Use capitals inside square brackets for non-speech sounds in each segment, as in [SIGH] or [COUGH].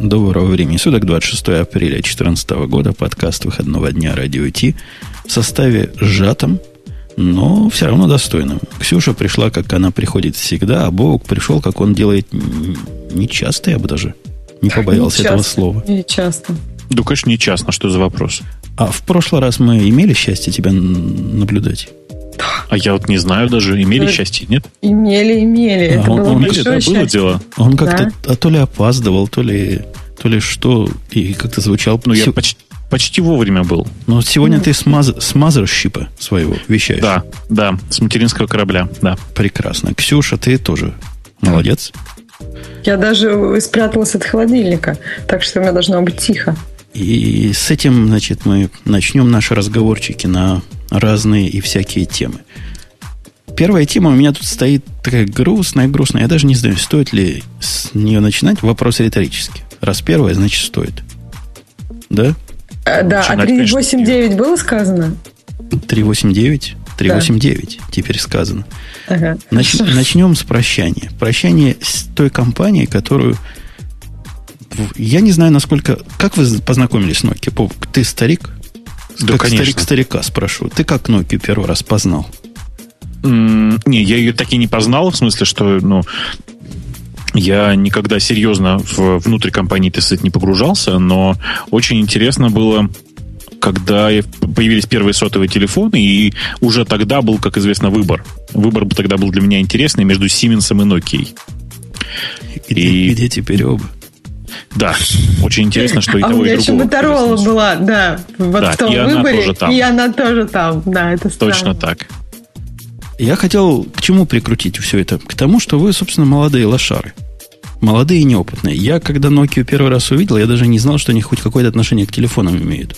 Доброго времени суток, 26 апреля 2014 года, подкаст выходного дня Радио Ти в составе сжатом, но все равно достойным. Ксюша пришла, как она приходит всегда, а Бог пришел, как он делает нечасто, я бы даже не побоялся не этого слова. Не часто. Да, конечно, не часто. Что за вопрос? А в прошлый раз мы имели счастье тебя наблюдать? А я вот не знаю даже, имели да. счастье, нет? Имели, имели. А это он, было он, это было дело. Он как-то да? а то ли опаздывал, то ли, то ли что, и как-то звучал. Ну, я почти, почти вовремя был. Но сегодня mm. ты смаз, с мазерщипа своего вещаешь. Да, да, с материнского корабля, да. Прекрасно. Ксюша, ты тоже молодец. Я даже спряталась от холодильника, так что у меня должно быть тихо. И с этим, значит, мы начнем наши разговорчики на разные и всякие темы. Первая тема у меня тут стоит такая грустная, грустная. Я даже не знаю, стоит ли с нее начинать. Вопрос риторический. Раз первая, значит, стоит. Да? А, да, а 389 было сказано? 389? 389 да. теперь сказано. Ага. Нач, начнем с прощания. Прощание с той компанией, которую... Я не знаю, насколько... Как вы познакомились с Nokia? Ты старик? Да, как конечно. старик старика спрошу. Ты как Nokia первый раз познал? Mm, не, я ее так и не познал, в смысле, что, ну, я никогда серьезно в, внутрь компании, так сказать, не погружался, но очень интересно было, когда появились первые сотовые телефоны, и уже тогда был, как известно, выбор. Выбор тогда был для меня интересный между Siemens и Nokia. Где, и... где теперь оба? Да, очень интересно, что и а того, у меня и еще Моторола была, да, вот да, в том и выборе, она тоже там. и она тоже там, да, это странно. Точно так. Я хотел к чему прикрутить все это? К тому, что вы, собственно, молодые лошары. Молодые и неопытные. Я, когда Nokia первый раз увидел, я даже не знал, что они хоть какое-то отношение к телефонам имеют.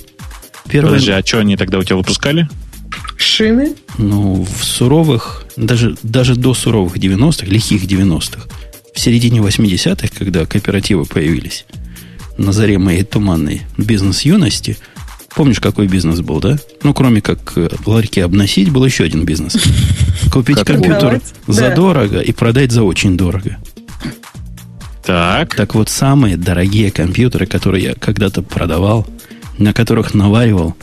Первое... Подожди, а что они тогда у тебя выпускали? Шины? Ну, в суровых, даже, даже до суровых 90-х, лихих 90-х, в середине 80-х, когда кооперативы появились, на заре моей туманной бизнес-юности, помнишь, какой бизнес был, да? Ну, кроме как э, ларьки обносить, был еще один бизнес. [LAUGHS] Купить компьютер задорого и продать за очень дорого. Так. Так вот, самые дорогие компьютеры, которые я когда-то продавал, на которых наваривал,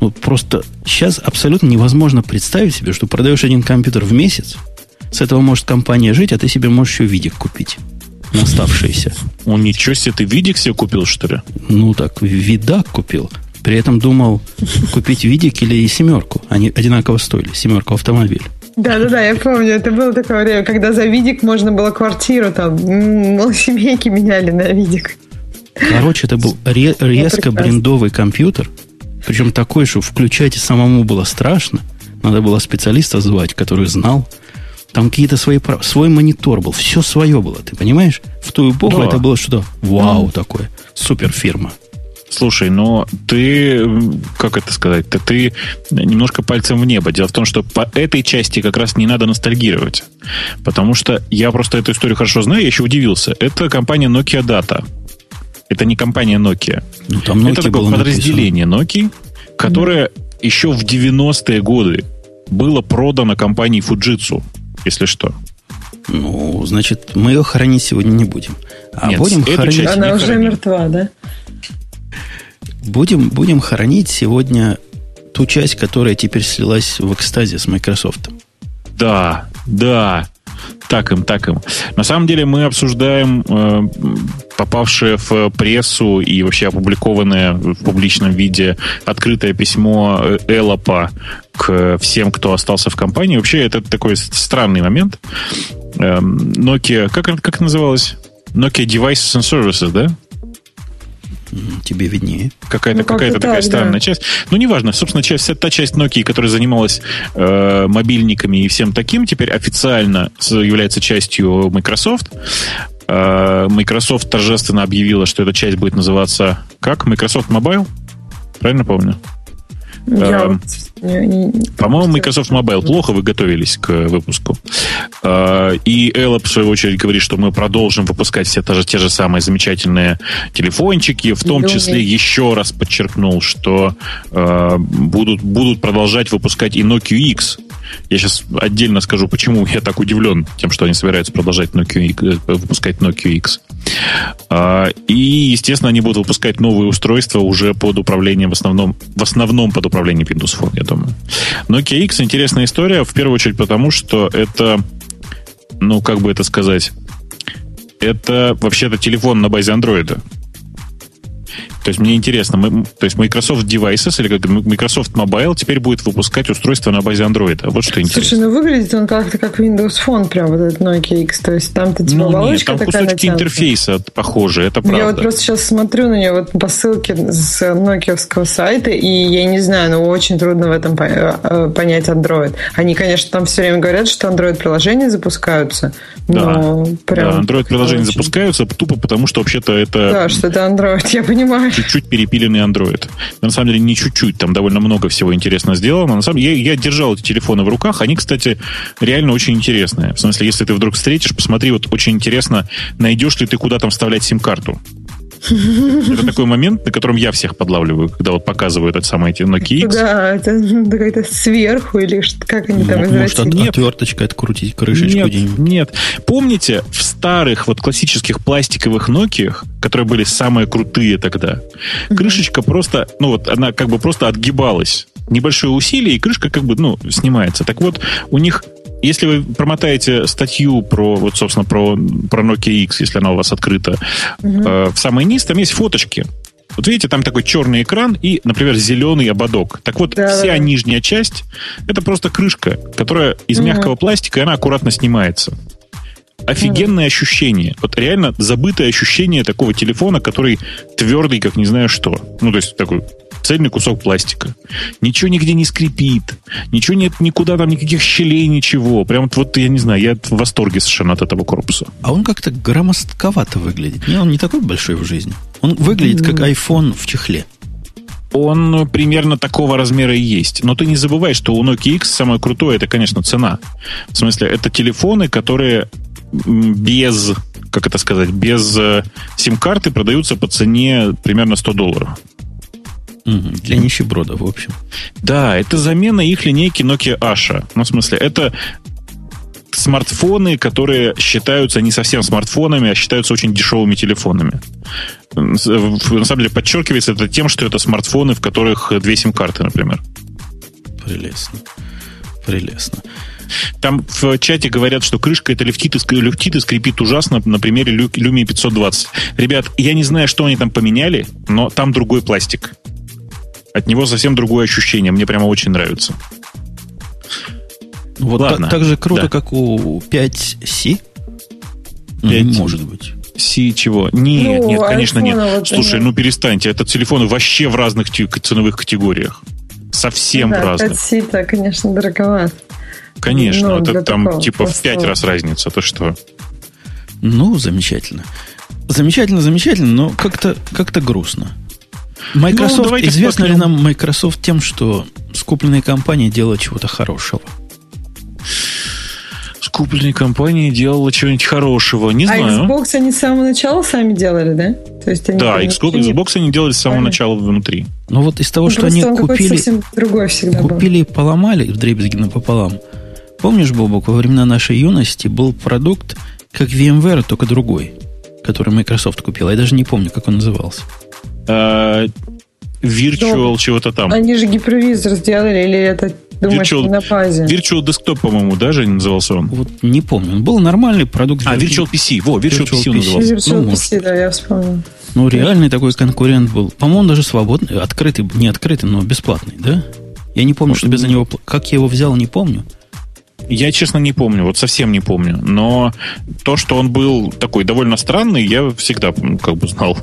вот просто сейчас абсолютно невозможно представить себе, что продаешь один компьютер в месяц, с этого может компания жить, а ты себе можешь еще видик купить. На оставшиеся. Он ничего себе, ты видик себе купил, что ли? Ну так, видак купил. При этом думал купить видик или семерку. Они одинаково стоили. Семерку автомобиль. Да-да-да, я помню, это было такое время, когда за видик можно было квартиру там, [LAUGHS] семейки меняли на видик. Короче, это был ре- резко брендовый компьютер, причем такой, что включать самому было страшно. Надо было специалиста звать, который знал. Там какие-то свои свой монитор был, все свое было, ты понимаешь? В ту эпоху да. это было что-то вау такое, супер фирма. Слушай, но ты, как это сказать, ты, немножко пальцем в небо. Дело в том, что по этой части как раз не надо ностальгировать. Потому что я просто эту историю хорошо знаю, я еще удивился. Это компания Nokia Data. Это не компания Nokia. Ну, там Nokia это такое подразделение написано. Nokia, которое mm. еще в 90-е годы было продано компанией Fujitsu если что. Ну, значит, мы ее хоронить сегодня не будем. А Нет, будем хоронить... Она уже хороним. мертва, да? Будем, будем хоронить сегодня ту часть, которая теперь слилась в экстазе с Microsoft. Да, да. Так им, так им. На самом деле мы обсуждаем э, попавшее в прессу и вообще опубликованное в публичном виде открытое письмо Эллопа к всем, кто остался в компании. Вообще это такой странный момент. Э, Nokia, как, как называлось? Nokia Devices and Services, да? Тебе виднее. Какая-то ну, какая такая так, странная да. часть. Ну, неважно. Собственно, часть, вся та часть Nokia, которая занималась э, мобильниками и всем таким, теперь официально является частью Microsoft. Э, Microsoft торжественно объявила, что эта часть будет называться как? Microsoft Mobile? Правильно помню? Я эм, По-моему, Microsoft Mobile плохо вы готовились к выпуску. Э, и Эллоп, в свою очередь, говорит, что мы продолжим выпускать все те же, те же самые замечательные телефончики. В том числе еще раз подчеркнул, что э, будут, будут продолжать выпускать и Nokia X. Я сейчас отдельно скажу, почему я так удивлен тем, что они собираются продолжать Nokia, э, выпускать Nokia X. А, и, естественно, они будут выпускать новые устройства уже под управлением, в основном, в основном под управлением Windows Phone, я думаю. Nokia X интересная история, в первую очередь потому, что это, ну, как бы это сказать, это вообще-то телефон на базе андроида. То есть мне интересно, мы, то есть Microsoft Devices или как Microsoft Mobile теперь будет выпускать устройство на базе Android. Вот что интересно. Слушай, ну выглядит он как-то как Windows Phone, прям вот этот Nokia X. То есть там-то типа ну, оболочка нет, там такая кусочки натянутая. интерфейса похожи, это правда. Я вот просто сейчас смотрю на нее вот по ссылке с нокиевского сайта, и я не знаю, но очень трудно в этом э, понять Android. Они, конечно, там все время говорят, что Android-приложения запускаются, но прям... да, Android-приложения запускаются тупо потому, что вообще-то это Да, что это Android, [LAUGHS] я понимаю. Чуть-чуть перепиленный Android. На самом деле не чуть-чуть, там довольно много всего интересно сделано. На самом деле, я, я держал эти телефоны в руках, они, кстати, реально очень интересные. В смысле, если ты вдруг встретишь, посмотри, вот очень интересно, найдешь ли ты куда там вставлять сим-карту. [LAUGHS] Это такой момент, на котором я всех подлавливаю, когда вот показывают это самое эти Nokia X. Да, это ну, какая-то сверху или что, как они там М- Может, от- извратили. Нет. отверточкой открутить крышечку Нет, где-нибудь. нет. Помните, в старых вот классических пластиковых Nokia, которые были самые крутые тогда, крышечка просто, ну вот она как бы просто отгибалась. Небольшое усилие, и крышка как бы, ну, снимается. Так вот, у них если вы промотаете статью про, вот, собственно, про, про Nokia X, если она у вас открыта, э, в самый низ, там есть фоточки. Вот видите, там такой черный экран и, например, зеленый ободок. Так вот, Да, вся да, нижняя часть это просто крышка, которая из Мгм. мягкого пластика, и она аккуратно снимается. Офигенное ощущение. Вот реально забытое ощущение такого телефона, который твердый, как не знаю что. Ну, то есть такой цельный кусок пластика. Ничего нигде не скрипит. Ничего нет, никуда там никаких щелей, ничего. Прям вот, я не знаю, я в восторге совершенно от этого корпуса. А он как-то громоздковато выглядит. Не, он не такой большой в жизни. Он выглядит как iPhone в чехле. Он примерно такого размера и есть. Но ты не забывай, что у Nokia X самое крутое, это, конечно, цена. В смысле, это телефоны, которые без, как это сказать, без э, сим-карты продаются по цене примерно 100 долларов. Для нищебродов, в общем. Да, это замена их линейки Nokia Asha. Ну, в смысле, это смартфоны, которые считаются не совсем смартфонами, а считаются очень дешевыми телефонами. На самом деле подчеркивается это тем, что это смартфоны, в которых две сим-карты, например. Прелестно. Прелестно. Там в чате говорят, что крышка это люфтит и, ск- люфтит и скрипит ужасно на примере Lumia 520. Ребят, я не знаю, что они там поменяли, но там другой пластик. От него совсем другое ощущение. Мне прямо очень нравится. Вот Ладно. так, так же круто, Да. как у 5C. Ну, 5. не может быть. Си чего? Нет, Ну, нет, конечно, нет. вот Слушай, они- ну перестаньте. Это телефоны вообще в разных ценовых категориях. Совсем в да, разных. 5C-то, конечно, дороговато. Конечно, ну, это там такого типа в пять раз разница. То что? Ну, замечательно. Замечательно, замечательно, но как-то как грустно. Microsoft, Ну, известно ли вспомним. нам Microsoft тем, что скупленные компании делают чего-то хорошего? Скупленная компания делала чего-нибудь хорошего. Не А знаю. Xbox они с самого начала сами делали, да? То есть они Да, Xbox, не- Xbox они делали с самого Понятно. начала внутри. Но вот из того, Ну, что просто они купили, совсем другой всегда был. купили и поломали в дребезги напополам. Помнишь, Бобок, во времена нашей юности был продукт, как VMware, только другой, который Microsoft купила. Я даже не помню, как он назывался. А, Virtual чего-то там. Они же гипервизор сделали, или это, думаешь, Virtual- на базе? Virtual Desktop, по-моему, даже назывался он. Вот не помню. Он был нормальный продукт. А, Virtual PC. Во, Virtual, Virtual PC назывался. Virtual Ну, PC, да, я вспомнил. Ну, реальный такой конкурент был. По-моему, даже свободный, открытый, не открытый, но бесплатный, да? Я не помню, что без него... пл- Как я его взял, не помню. Я, честно, не помню, вот совсем не помню. Но то, что он был такой довольно странный, я всегда как бы знал.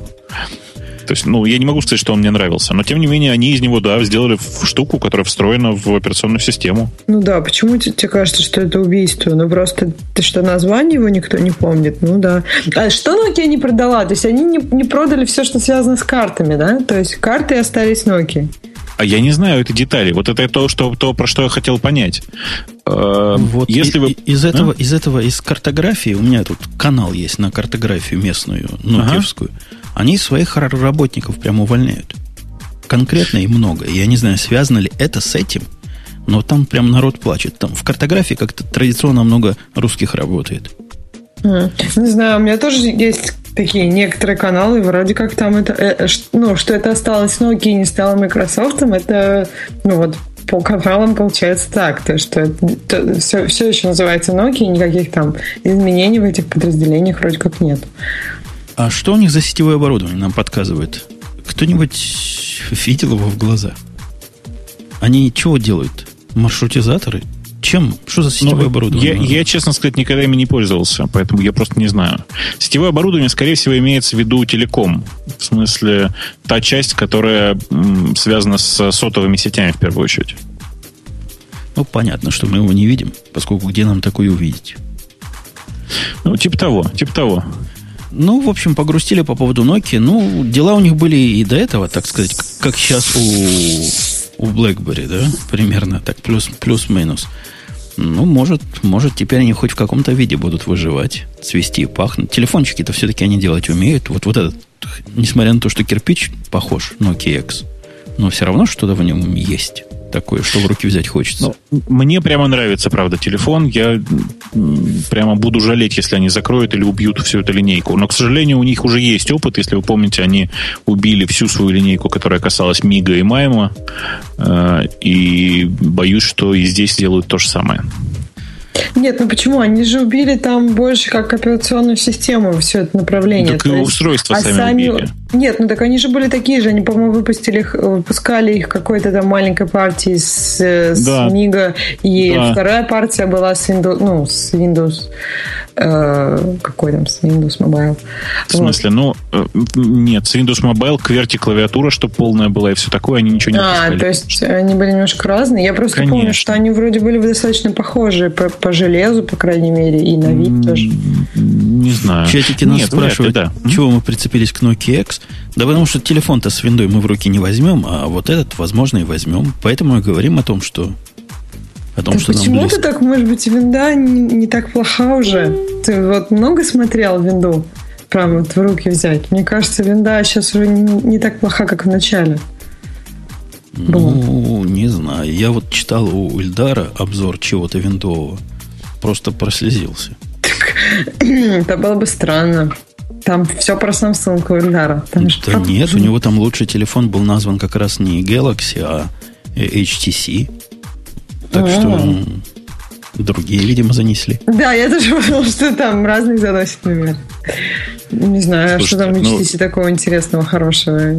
То есть, ну, я не могу сказать, что он мне нравился. Но, тем не менее, они из него, да, сделали штуку, которая встроена в операционную систему. Ну да, почему те- тебе кажется, что это убийство? Ну просто ты что, название его никто не помнит? Ну да. А что Nokia не продала? То есть они не, не продали все, что связано с картами, да? То есть карты остались Nokia. А я не знаю этой детали. Вот это то, что, то про что я хотел понять. Э, Вот Если и- вы... из этого, из этого, из картографии, у меня тут канал есть на картографию местную, нокиевскую, они своих ра- работников прямо увольняют. Конкретно и много. Я не знаю, связано ли это с этим, но там прям народ плачет. Там в картографии как-то традиционно много русских работает. Не знаю, у меня тоже есть такие некоторые каналы, вроде как там это, э, ну, что это осталось Nokia и не стало Microsoft, это, ну, вот по каналам получается так, то что это, все, все еще называется Nokia, никаких там изменений в этих подразделениях вроде как нет. А что у них за сетевое оборудование нам подсказывает? Кто-нибудь видел его в глаза? Они чего делают? Маршрутизаторы? Чем? Что за сетевое ну, оборудование? Я, я, честно сказать, никогда ими не пользовался, поэтому я просто не знаю. Сетевое оборудование, скорее всего, имеется в виду телеком. В смысле, та часть, которая м, связана с сотовыми сетями в первую очередь. Ну, понятно, что мы его не видим, поскольку где нам такое увидеть? Ну, типа того, типа того. Ну, в общем, погрустили по поводу Nokia. Ну, дела у них были и до этого, так сказать, как сейчас у, у BlackBerry, да, примерно так, плюс, плюс-минус. Ну, может, может, теперь они хоть в каком-то виде будут выживать, цвести и пахнуть. Телефончики-то все-таки они делать умеют. Вот, вот этот, несмотря на то, что кирпич похож, Nokia X, но все равно что-то в нем есть такое, что в руки взять хочется. Ну, мне прямо нравится, правда, телефон. Я прямо буду жалеть, если они закроют или убьют всю эту линейку. Но, к сожалению, у них уже есть опыт. Если вы помните, они убили всю свою линейку, которая касалась Мига и Майма. Э, и боюсь, что и здесь сделают то же самое. Нет, ну почему? Они же убили там больше как операционную систему все это направление. Так и устройства а сами, сами убили. Нет, ну так они же были такие же. Они, по-моему, выпустили их, выпускали их какой-то там маленькой партии с, с да. Мига. И да. вторая партия была с Windows, ну, с Windows э, какой там, с Windows Mobile. В смысле? Вот. Ну, э, нет, с Windows Mobile кверти клавиатура, чтобы полная была и все такое, они ничего не А, то есть они были немножко разные. Я просто Конечно. помню, что они вроде были достаточно похожи по, по железу, по крайней мере, и на вид тоже. Не знаю. Чатики нас Нет, спрашивают, да. чего мы прицепились к Nokia X. Да потому что телефон-то с виндой мы в руки не возьмем, а вот этот, возможно, и возьмем. Поэтому мы говорим о том, что о том, так что почему ты так, может быть, винда не, не так плоха уже? Ты вот много смотрел винду? Прям вот в руки взять. Мне кажется, винда сейчас уже не, не так плоха, как в начале. Ну, не знаю. Я вот читал у Ильдара обзор чего-то виндового. Просто прослезился. Это было бы странно. Там все про Samsung Ильдара. Там да нет, у него там лучший телефон был назван как раз не Galaxy, а HTC. Так что другие, видимо, занесли. Да, я тоже подумал, что там разных заносит номер. Не знаю, Слушайте, что там HTC ну, такого интересного, хорошего.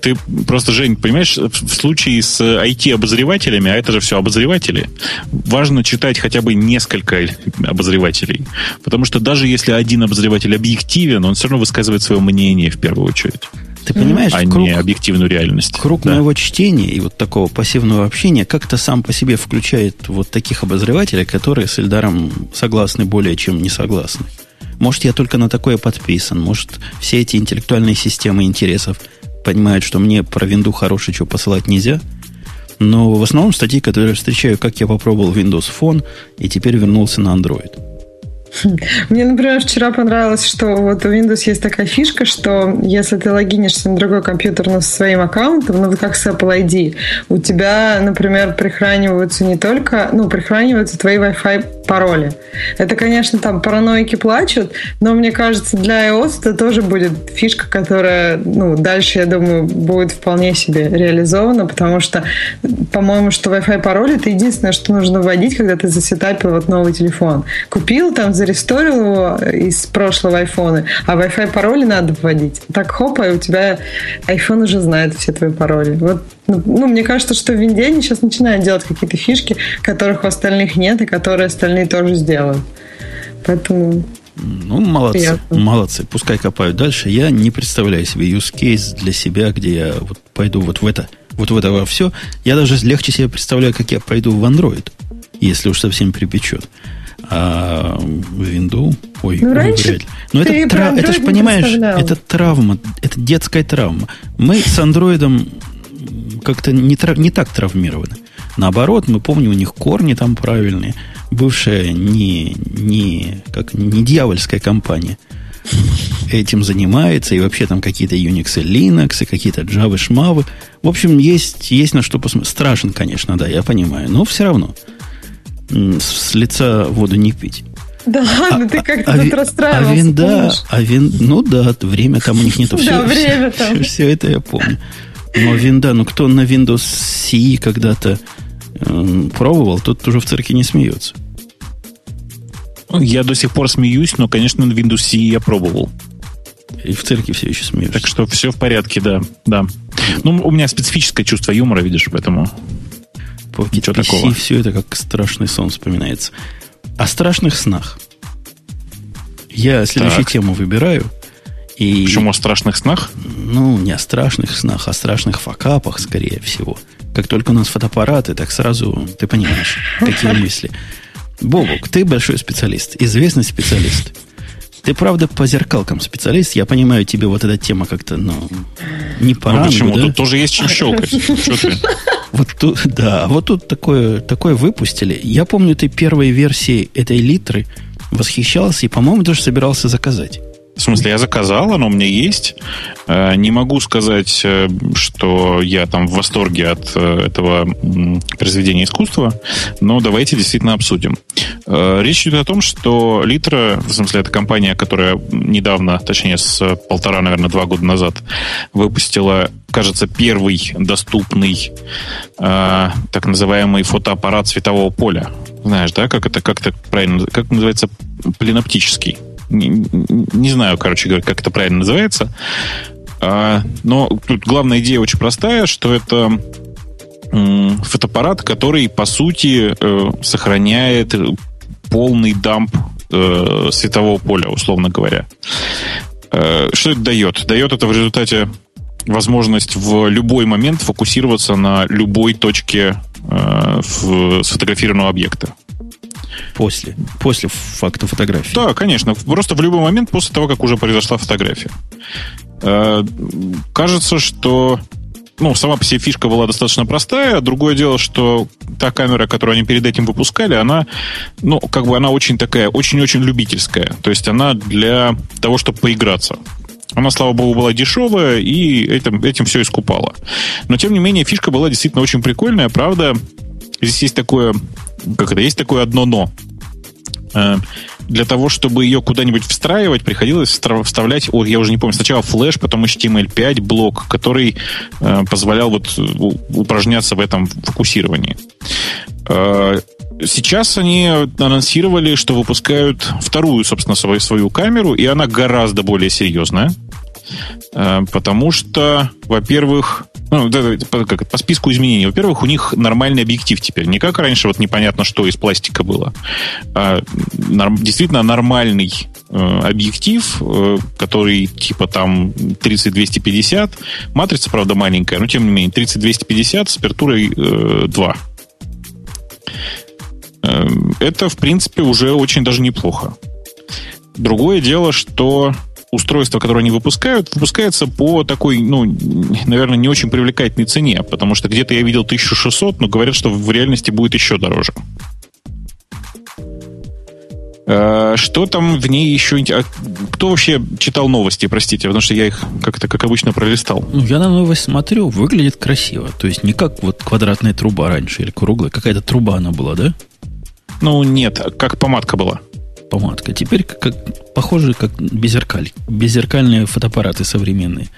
Ты просто, Жень, понимаешь, в случае с IT-обозревателями, а это же все обозреватели, важно читать хотя бы несколько обозревателей. Потому что даже если один обозреватель объективен, он все равно высказывает свое мнение в первую очередь. Ты понимаешь, а круг, не объективную реальность. Круг да. моего чтения и вот такого пассивного общения как-то сам по себе включает вот таких обозревателей, которые с Эльдаром согласны более чем не согласны. Может, я только на такое подписан. Может, все эти интеллектуальные системы интересов понимают, что мне про винду хороший что посылать нельзя. Но в основном статьи, которые я встречаю, как я попробовал Windows Phone и теперь вернулся на Android. [LAUGHS] Мне, например, вчера понравилось, что вот у Windows есть такая фишка, что если ты логинишься на другой компьютер но со своим аккаунтом, ну как с Apple ID, у тебя, например, прихраниваются не только, ну, прихраниваются твои Wi-Fi пароли. Это, конечно, там параноики плачут, но мне кажется, для iOS это тоже будет фишка, которая, ну, дальше, я думаю, будет вполне себе реализована, потому что, по-моему, что Wi-Fi пароль это единственное, что нужно вводить, когда ты засетапил вот новый телефон. Купил там, заресторил его из прошлого айфона, а Wi-Fi пароли надо вводить. Так хопа, и у тебя iPhone уже знает все твои пароли. Вот, ну, ну мне кажется, что в Винде они сейчас начинают делать какие-то фишки, которых у остальных нет, и которые остальные тоже сделают. Поэтому ну, молодцы, Приятно. молодцы. Пускай копают дальше. Я не представляю себе use case для себя, где я вот пойду вот в это, вот в это во все. Я даже легче себе представляю, как я пойду в Android, если уж совсем припечет. А Винду, ой, ну, раньше вряд ли. Но это, тра- это же, понимаешь, это травма, это детская травма. Мы с андроидом как-то не, трав- не так травмированы. Наоборот, мы помним, у них корни там правильные. Бывшая не, не, как, не дьявольская компания этим занимается, и вообще там какие-то Unix и Linux, и какие-то Java, шмавы. В общем, есть, есть на что посмотреть. Страшен, конечно, да, я понимаю, но все равно с лица воду не пить. Да ладно, ты как-то а, тут расстраивался. А винда, а вин, ну да, время там у них нету. Да, время там. Все, все это я помню. Но винда, ну кто на Windows CE когда-то э, пробовал, тот уже в церкви не смеется. Я до сих пор смеюсь, но, конечно, на Windows CE я пробовал. И в церкви все еще смеются. Так что все в порядке, да. да. Ну, у меня специфическое чувство юмора, видишь, поэтому... По Ничего PC такого. все это как страшный сон вспоминается. О страшных снах. Я следующую так. тему выбираю. И, Почему о страшных снах? Ну, не о страшных снах, о страшных факапах, скорее всего. Как только у нас фотоаппараты, так сразу ты понимаешь, какие [LAUGHS] мысли. Бобок, ты большой специалист, известный специалист. Ты, правда, по зеркалкам специалист. Я понимаю, тебе вот эта тема как-то, ну, не по ну, почему? Да? Тут тоже есть чем щелкать. Вот тут, да, вот тут такое, такое выпустили. Я помню, ты первой версии этой литры восхищался и, по-моему, даже собирался заказать. В смысле, я заказал, оно у меня есть. Э, не могу сказать, э, что я там в восторге от э, этого произведения искусства, но давайте действительно обсудим. Речь идет о том, что Литра, в смысле, это компания, которая недавно, точнее, с полтора, наверное, два года назад выпустила, кажется, первый доступный так называемый фотоаппарат светового поля. Знаешь, да, как это, как это правильно, как называется, пленоптический не, не знаю, короче говоря, как это правильно называется. А, но тут главная идея очень простая, что это фотоаппарат, который, по сути, э, сохраняет полный дамп э, светового поля, условно говоря. Э, что это дает? Дает это в результате возможность в любой момент фокусироваться на любой точке сфотографированного объекта. После, после факта фотографии. Да, конечно. Просто в любой момент после того, как уже произошла фотография. Э, кажется, что ну, сама по себе фишка была достаточно простая. Другое дело, что та камера, которую они перед этим выпускали, она, ну, как бы она очень такая, очень-очень любительская. То есть она для того, чтобы поиграться. Она, слава богу, была дешевая, и этим, этим все искупала. Но, тем не менее, фишка была действительно очень прикольная. Правда, здесь есть такое как это, есть такое одно но. Э, для того, чтобы ее куда-нибудь встраивать, приходилось вставлять, ой, я уже не помню, сначала флеш, потом HTML5 блок, который э, позволял вот упражняться в этом фокусировании. Э, сейчас они анонсировали, что выпускают вторую, собственно, свою, свою камеру, и она гораздо более серьезная. Потому что, во-первых, ну, как, по списку изменений. Во-первых, у них нормальный объектив теперь. Не как раньше, вот непонятно, что из пластика было. А, норм, действительно нормальный э, объектив, э, который типа там 30-250. Матрица, правда, маленькая, но тем не менее 30-250 с апертурой э, 2. Э, это, в принципе, уже очень даже неплохо. Другое дело, что устройство, которое они выпускают, выпускается по такой, ну, наверное, не очень привлекательной цене, потому что где-то я видел 1600, но говорят, что в реальности будет еще дороже. Э, что там в ней еще... А кто вообще читал новости, простите, потому что я их как-то, как обычно, пролистал. Ну, я на новость смотрю, выглядит красиво. То есть не как вот квадратная труба раньше или круглая. Какая-то труба она была, да? Ну, нет, как помадка была помадка. Теперь как, похоже, как беззеркаль. Беззеркальные фотоаппараты современные.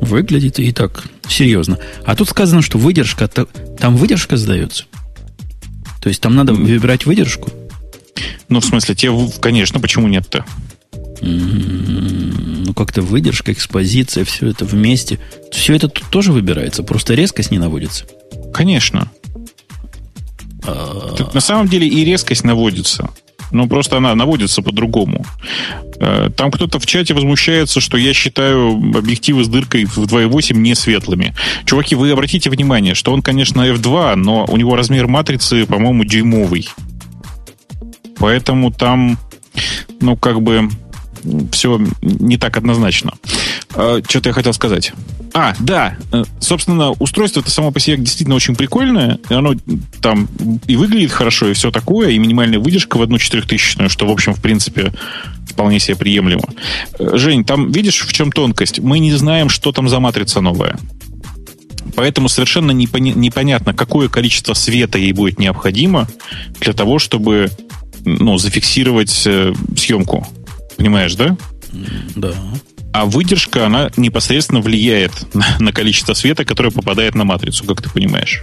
Выглядит и так серьезно. А тут сказано, что выдержка, там выдержка сдается. То есть там надо выбирать выдержку. Ну, в смысле, те, конечно, почему нет-то? Ну, как-то выдержка, экспозиция, все это вместе. Все это тут тоже выбирается, просто резкость не наводится. Конечно. А... на самом деле и резкость наводится. Ну, просто она наводится по-другому. Э, там кто-то в чате возмущается, что я считаю объективы с дыркой в 2.8 не светлыми. Чуваки, вы обратите внимание, что он, конечно, F2, но у него размер матрицы, по-моему, дюймовый. Поэтому там, ну, как бы все не так однозначно. А, Что-то я хотел сказать. А, да, э, собственно, устройство это само по себе действительно очень прикольное. Оно там и выглядит хорошо, и все такое, и минимальная выдержка в одну четырехтысячную, что, в общем, в принципе, вполне себе приемлемо. Э, Жень, там видишь, в чем тонкость? Мы не знаем, что там за матрица новая. Поэтому совершенно непонятно, какое количество света ей будет необходимо для того, чтобы ну, зафиксировать э, съемку. Понимаешь, да? Да. А выдержка, она непосредственно влияет на, на количество света, которое попадает на матрицу, как ты понимаешь.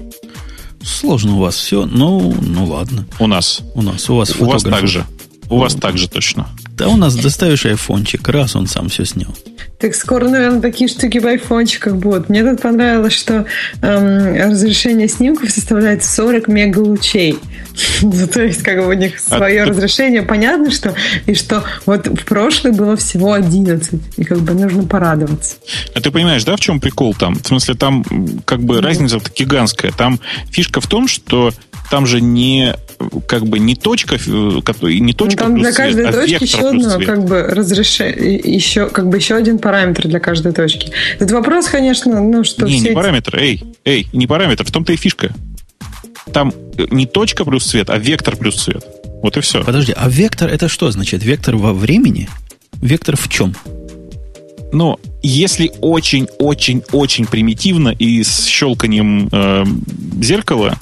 Сложно у вас все, ну, ну ладно. У нас. У нас. У вас У вас так же. У вас так же точно. Да у нас доставишь айфончик, раз он сам все снял. Так скоро, наверное, такие штуки в айфончиках будут. Мне тут понравилось, что эм, разрешение снимков составляет 40 мегалучей. [LAUGHS] ну, то есть, как бы у них свое а разрешение. Ты... Понятно, что и что вот в прошлое было всего 11. И как бы нужно порадоваться. А ты понимаешь, да, в чем прикол там? В смысле, там как бы mm. разница гигантская. Там фишка в том, что там же не как бы не точка, э, не точка ну, там для каждой цвет, а точки еще одно как бы разрешение, еще как бы еще один параметр для каждой точки. Этот вопрос, конечно, ну что не, все не параметр, эй, эй, не параметр, в том-то и фишка. Там э, не точка плюс цвет, а вектор плюс цвет. Вот и все. Подожди, а вектор это что значит? Вектор во времени? Вектор в чем? Ну, если очень-очень-очень примитивно и с щелканием э, зеркала,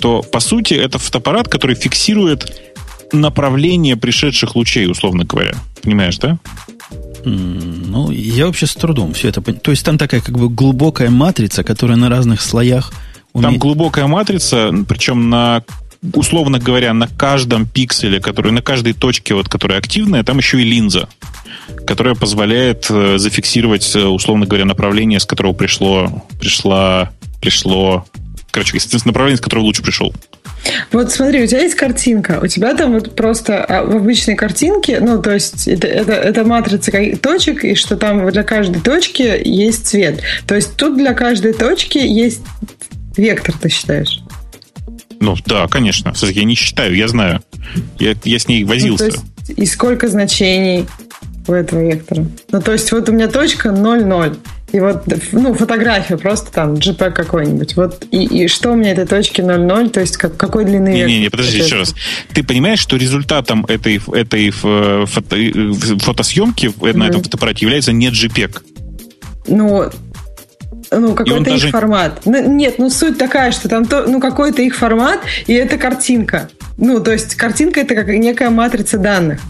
то, по сути, это фотоаппарат, который фиксирует направление пришедших лучей, условно говоря. Понимаешь, да? Ну, я вообще с трудом все это понимаю. То есть там такая как бы глубокая матрица, которая на разных слоях умеет... Там глубокая матрица, причем на условно говоря, на каждом пикселе, который на каждой точке, вот, которая активная, там еще и линза, которая позволяет э, зафиксировать, э, условно говоря, направление, с которого пришло, пришло, пришло короче, естественно, направление, с которого лучше пришел. Вот смотри, у тебя есть картинка, у тебя там вот просто а, в обычной картинке, ну, то есть это, это, это матрица точек, и что там для каждой точки есть цвет. То есть тут для каждой точки есть вектор, ты считаешь? Ну, да, конечно. Я не считаю, я знаю. Я, я с ней возился. Ну, то есть, и сколько значений у этого вектора? Ну, то есть вот у меня точка 0,0. И вот, ну, фотография просто там, JPEG какой-нибудь. Вот, и, и что у меня этой точки 0,0, то есть как, какой длины... Не-не-не, подожди еще раз. Ты понимаешь, что результатом этой, этой фото, фотосъемки mm-hmm. на этом фотоаппарате является не JPEG? Ну, ну, какой-то их даже... формат. Ну, нет, ну суть такая, что там то, ну, какой-то их формат, и это картинка. Ну, то есть картинка это как некая матрица данных.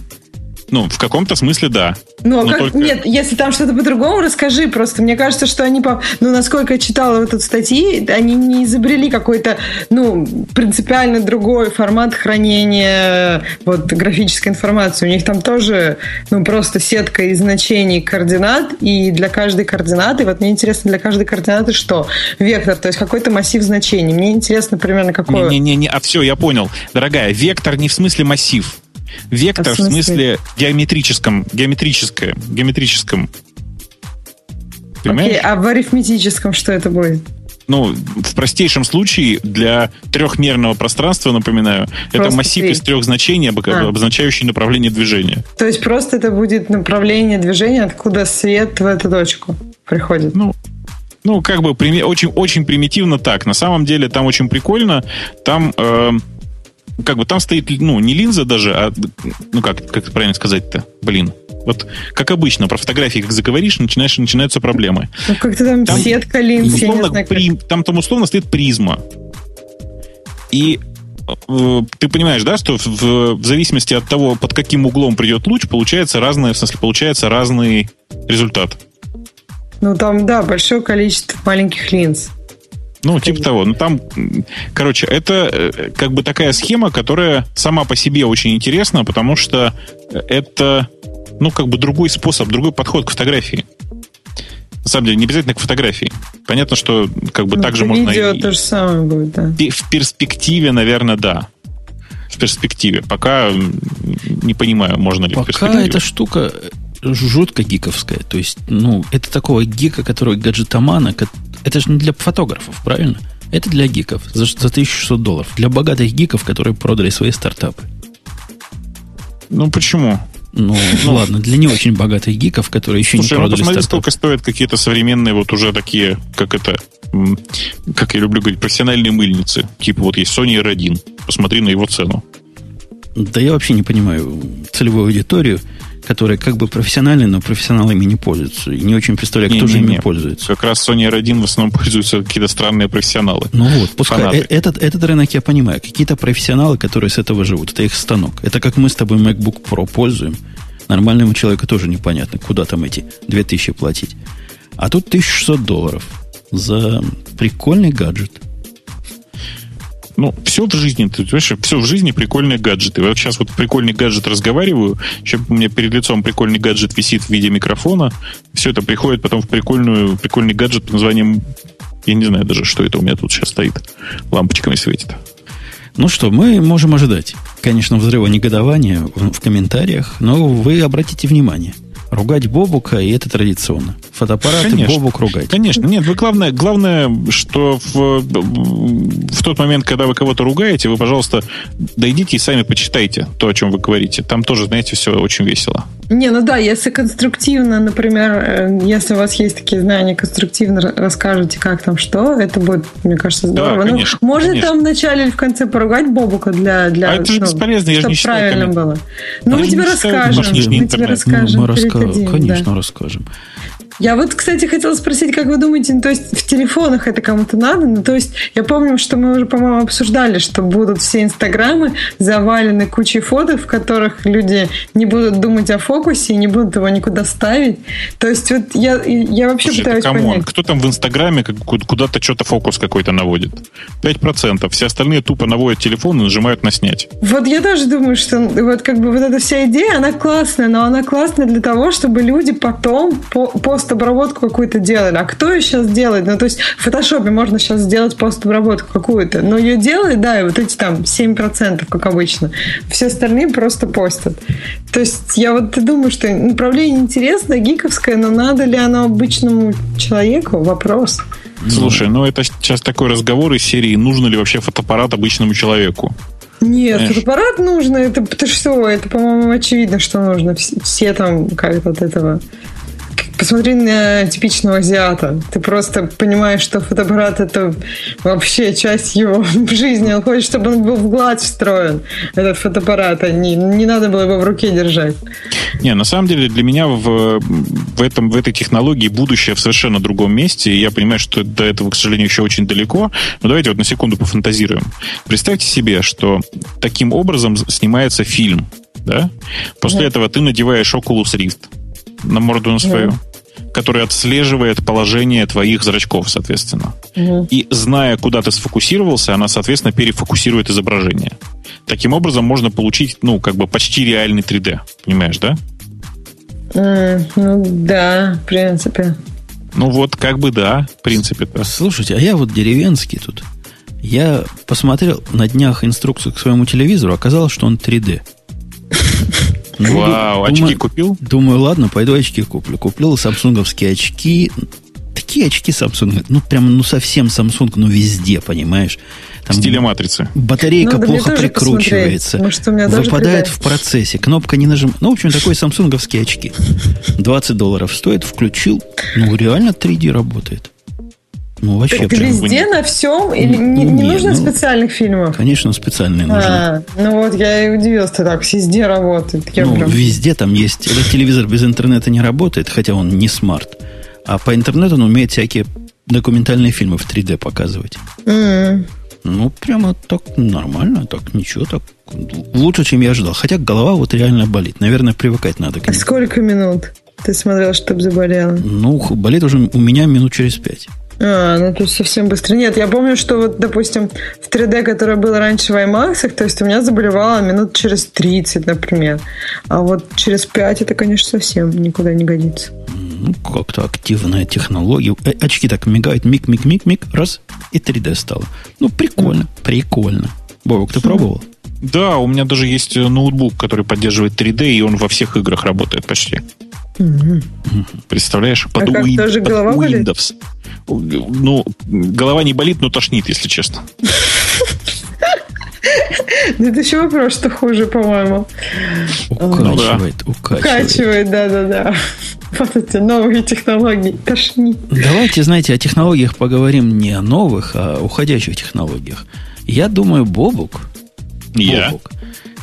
Ну, в каком-то смысле да. Ну, а как... только... нет, если там что-то по-другому, расскажи просто. Мне кажется, что они, по... ну, насколько я читала вот эту статьи, они не изобрели какой-то, ну, принципиально другой формат хранения вот графической информации. У них там тоже, ну, просто сетка из значений координат, и для каждой координаты, вот мне интересно, для каждой координаты что? Вектор, то есть какой-то массив значений. Мне интересно примерно какой... Не-не-не, а все, я понял. Дорогая, вектор не в смысле массив. Вектор а в, смысле? в смысле геометрическом, геометрическое, геометрическом. Понимаешь? Окей, а в арифметическом что это будет? ну, в простейшем случае для трехмерного пространства, напоминаю, просто это массив 3. из трех значений, а. обозначающий направление движения. То есть просто это будет направление движения, откуда свет в эту точку приходит. Ну, ну как бы очень, очень примитивно так. На самом деле там очень прикольно. Там э, как бы там стоит, ну, не линза даже, а, ну, как, как правильно сказать-то, блин. Вот, как обычно, про фотографии, как заговоришь, начинаешь, начинаются проблемы. Ну, как-то там, там сетка линз, условно, я знаю, при, там, там условно стоит призма. И э, ты понимаешь, да, что в, в зависимости от того, под каким углом придет луч, получается разное, в смысле, получается разный результат. Ну, там, да, большое количество маленьких линз. Ну, типа того. Ну, там, короче, это э, как бы такая схема, которая сама по себе очень интересна, потому что это, ну, как бы другой способ, другой подход к фотографии. На самом деле, не обязательно к фотографии. Понятно, что как бы ну, так же можно... Видео и, то же самое будет, да. В перспективе, наверное, да. В перспективе. Пока не понимаю, можно ли Пока в перспективе. эта штука жутко гиковская. То есть, ну, это такого гика, который гаджетомана, это же не для фотографов, правильно? Это для гиков за, за 1600 долларов. Для богатых гиков, которые продали свои стартапы. Ну, почему? Ну, [LAUGHS] ну, ладно, для не очень богатых гиков, которые еще Слушай, не продали ну, посмотри, стартап. сколько стоят какие-то современные вот уже такие, как это, как я люблю говорить, профессиональные мыльницы. Типа вот есть Sony R1. Посмотри на его цену. Да я вообще не понимаю целевую аудиторию которые как бы профессиональные, но профессионалами не пользуются. И не очень представляю, кто не, же не, ими не. пользуется. Как раз Sony R1 в основном пользуются какие-то странные профессионалы. Ну вот, пускай. Э, этот, этот рынок я понимаю. Какие-то профессионалы, которые с этого живут. Это их станок. Это как мы с тобой MacBook Pro пользуем. Нормальному человеку тоже непонятно, куда там эти 2000 платить. А тут 1600 долларов за прикольный гаджет. Ну, все в жизни, ты понимаешь, все в жизни прикольные гаджеты. Вот сейчас вот прикольный гаджет разговариваю, еще у меня перед лицом прикольный гаджет висит в виде микрофона. Все это приходит потом в прикольную, прикольный гаджет под названием... Я не знаю даже, что это у меня тут сейчас стоит. Лампочками светит. Ну что, мы можем ожидать, конечно, взрыва негодования в комментариях, но вы обратите внимание – Ругать Бобука, и это традиционно. Фотоаппараты Конечно. Бобук ругать. Конечно. Нет, вы главное, главное, что в, в тот момент, когда вы кого-то ругаете, вы, пожалуйста, дойдите и сами почитайте то, о чем вы говорите. Там тоже, знаете, все очень весело. Не, ну да, если конструктивно, например, э, если у вас есть такие знания, конструктивно расскажете, как там что, это будет, мне кажется, здорово. Да, конечно, ну, можно конечно. там вначале или в конце поругать Бобука для, для а это же ну, бесполезно, я же не правильно коммент... было. Ну, мы тебе расскажем. Мы тебе расскажем. Мы раска... Конечно, расскажем. Я вот, кстати, хотела спросить, как вы думаете, ну, то есть в телефонах это кому-то надо? Ну, то есть я помню, что мы уже, по-моему, обсуждали, что будут все инстаграмы завалены кучей фото, в которых люди не будут думать о фокусе и не будут его никуда ставить. То есть вот я, я вообще Слушай, пытаюсь come on, понять. Кто там в инстаграме куда-то что-то фокус какой-то наводит? 5%. Все остальные тупо наводят телефон и нажимают на снять. Вот я тоже думаю, что вот как бы вот эта вся идея, она классная, но она классная для того, чтобы люди потом по, пост постобработку какую-то делали. А кто ее сейчас делает? Ну, то есть в фотошопе можно сейчас сделать постобработку какую-то, но ее делает, да, и вот эти там 7%, как обычно. Все остальные просто постят. То есть я вот думаю, что направление интересное, гиковское, но надо ли оно обычному человеку? Вопрос. Слушай, ну это сейчас такой разговор из серии «Нужно ли вообще фотоаппарат обычному человеку?» Нет, Знаешь? фотоаппарат нужно. Это ты что? Это, по-моему, очевидно, что нужно. Все, все там как-то от этого Посмотри на типичного азиата. Ты просто понимаешь, что фотоаппарат это вообще часть его [LAUGHS] жизни. Он хочет, чтобы он был в гладь встроен, этот фотоаппарат, а не, не надо было его в руке держать. Не, на самом деле для меня в, в, этом, в этой технологии будущее в совершенно другом месте. Я понимаю, что до этого, к сожалению, еще очень далеко. Но давайте вот на секунду пофантазируем. Представьте себе, что таким образом снимается фильм. Да? После да. этого ты надеваешь Oculus Rift на морду на свою. Да который отслеживает положение твоих зрачков, соответственно. Угу. И зная, куда ты сфокусировался, она, соответственно, перефокусирует изображение. Таким образом, можно получить, ну, как бы почти реальный 3D. Понимаешь, да? Mm, ну, да, в принципе. Ну, вот, как бы да, в принципе-то. Слушайте, а я вот деревенский тут. Я посмотрел на днях инструкцию к своему телевизору, оказалось, что он 3D. Ну, Вау, думаю, очки купил? Думаю, ладно, пойду очки куплю. Купил самсунговские очки. Такие очки Samsung, ну прям, ну совсем Samsung, ну везде, понимаешь? Там в стиле матрицы. Батарейка Надо плохо прикручивается. Может, выпадает в процессе. Кнопка не нажим. Ну, в общем, такой самсунговские очки. 20 долларов стоит, включил. Ну, реально 3D работает. Ну, вообще. Так везде, на всем? Или не, не, не нужно ну, специальных фильмов? Конечно, специальные нужны. А, ну вот я и удивился, так везде работает. Я ну, прям... везде там есть. Этот телевизор без интернета не работает, хотя он не смарт. А по интернету он умеет всякие документальные фильмы в 3D показывать. Mm. Ну, прямо так нормально, так ничего, так лучше, чем я ожидал. Хотя голова вот реально болит. Наверное, привыкать надо. А сколько минут ты смотрел, чтобы заболело? Ну, болит уже у меня минут через пять. А, ну тут совсем быстро. Нет, я помню, что вот, допустим, в 3D, которое было раньше в IMAX, то есть у меня заболевало минут через 30, например. А вот через 5 это, конечно, совсем никуда не годится. Ну, как-то активная технология. Э, очки так мигают, миг, миг, миг, миг, раз, и 3D стало. Ну, прикольно, mm. прикольно. Бобок, ты mm. пробовал? Да, у меня даже есть ноутбук, который поддерживает 3D, и он во всех играх работает почти. Угу. Представляешь? Под а Win, даже под голова Windows. Болит? Ну, голова не болит, но тошнит, если честно. Ну, это еще вопрос, что хуже, по-моему. Укачивает, ну укачивает. Укачивает, да-да-да. Вот эти новые технологии. Тошнит. Давайте, знаете, о технологиях поговорим не о новых, а о уходящих технологиях. Я думаю, Бобук, Я? Бобук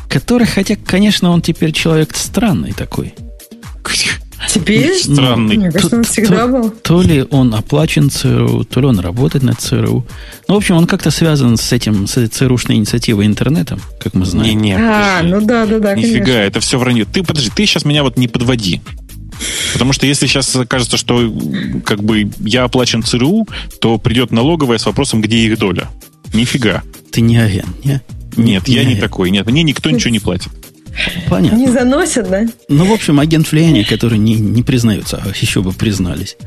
который, хотя, конечно, он теперь человек странный такой – Теперь? Странный. Мне кажется, он всегда был. То ли он оплачен ЦРУ, то ли он работает на ЦРУ. Ну, в общем, он как-то связан с этим, с этой ЦРУшной инициативой интернетом, как мы знаем. Не-не, А, подожди. ну да, да, да, Нифига, конечно. это все вранье. Ты подожди, ты сейчас меня вот не подводи. Потому что если сейчас кажется, что как бы я оплачен ЦРУ, то придет налоговая с вопросом, где их доля. Нифига. Ты не агент, не? Нет, я не агент. такой. Нет, мне никто ничего не платит. Понятно. Не заносят, да? Ну, в общем, агент влияния, который не, не признаются, а еще бы признались.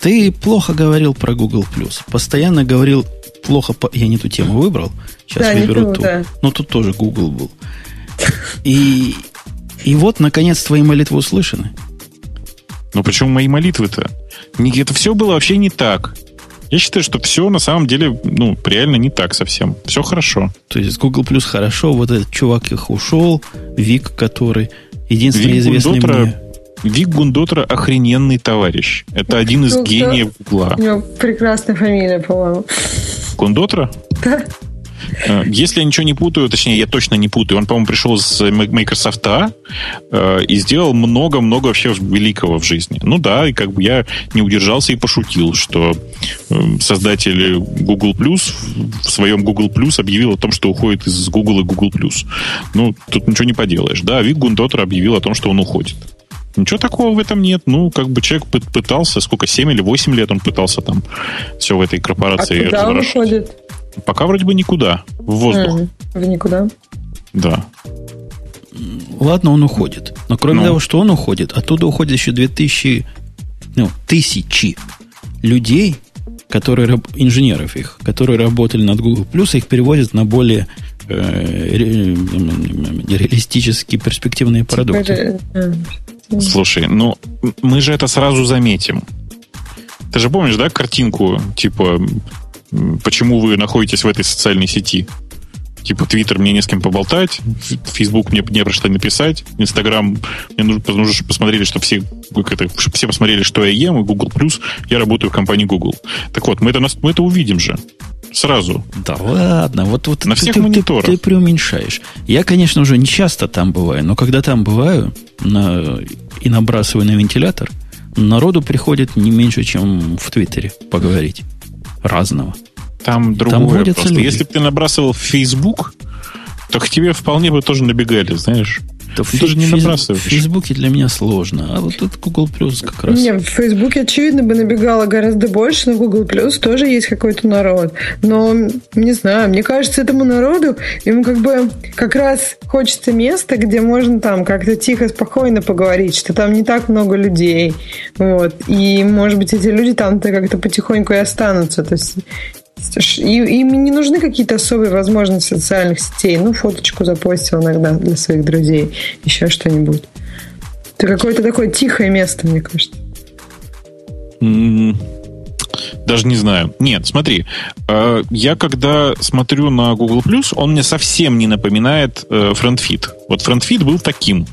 Ты плохо говорил про Google Постоянно говорил плохо по... Я не ту тему выбрал. Сейчас Да, выберу ту, ту. да. Но тут тоже Google был. И, и вот, наконец, твои молитвы услышаны. Но почему мои молитвы-то? Это все было вообще не так. Я считаю, что все на самом деле, ну, реально не так совсем. Все хорошо. То есть Google Plus хорошо, вот этот чувак их ушел, Вик, который единственный Вик известный Гундотра- мне. Вик Гундотра охрененный товарищ. Это один из гениев Гугла. У него прекрасная фамилия, по-моему. Гундотра? Да. Э, Если я ничего не путаю, точнее, я точно не путаю, он, по-моему, пришел с Microsoft э, и сделал много-много вообще великого в жизни. Ну да, и как бы я не удержался и пошутил, что э, создатель Google Plus в своем Google Plus объявил о том, что уходит из Google и Google Plus. Ну, тут ничего не поделаешь. Да, Вик Гундотер объявил о том, что он уходит. Ничего такого в этом нет. Ну, как бы человек пы- пытался, сколько, 7 или 8 лет он пытался там все в этой А корпорации куда он уходит? Пока вроде бы никуда. В воздух. М, В никуда. Да. Ладно, он уходит. Но кроме Ну. того, что он уходит, оттуда уходит еще 2000, ну, тысячи людей, которые, инженеров их, которые работали над Google Plus, их переводят на более э, ре- реалистические перспективные продукты. Э, э, Слушай, ну мы же это сразу заметим. Ты же помнишь, да, картинку, типа, почему вы находитесь в этой социальной сети? Типа, Твиттер мне не с кем поболтать, Фейсбук мне не про что написать, Инстаграм мне нужно, нужно, чтобы посмотрели, что все, как это, чтобы все посмотрели, что я ем, и Google Плюс, я работаю в компании Google. Так вот, мы это, мы это увидим же. Сразу. Да ладно, вот, вот На ты, всех ты- ты- мониторах. Ты, преуменьшаешь. Я, конечно, уже не часто там бываю, но когда там бываю на- и набрасываю на вентилятор, народу приходит не меньше, чем в Твиттере поговорить. Разного. Там другое водятся просто. люди. Если бы ты набрасывал в Facebook, то к тебе вполне бы тоже набегали, знаешь. То Ну, ты же не в набрасываешь. В Фейсбуке для меня сложно, а вот тут Google Plus как раз. Не, в Фейсбуке, очевидно, бы набегало гораздо больше, но Google Plus тоже есть какой-то народ. Но, не знаю, мне кажется, этому народу, ему как бы как раз хочется места, где можно там как-то тихо, спокойно поговорить, что там не так много людей. Вот. И, может быть, эти люди там-то как-то потихоньку и останутся. То есть и- им не нужны какие-то особые возможности социальных сетей. Ну, фоточку запостил иногда для своих друзей, еще что-нибудь. Это какое-то такое тихое место, мне кажется. М, Даже не знаю. Нет, смотри, э, я когда смотрю на Google он мне совсем не напоминает э, FriendFeed. Вот FriendFeed был таким.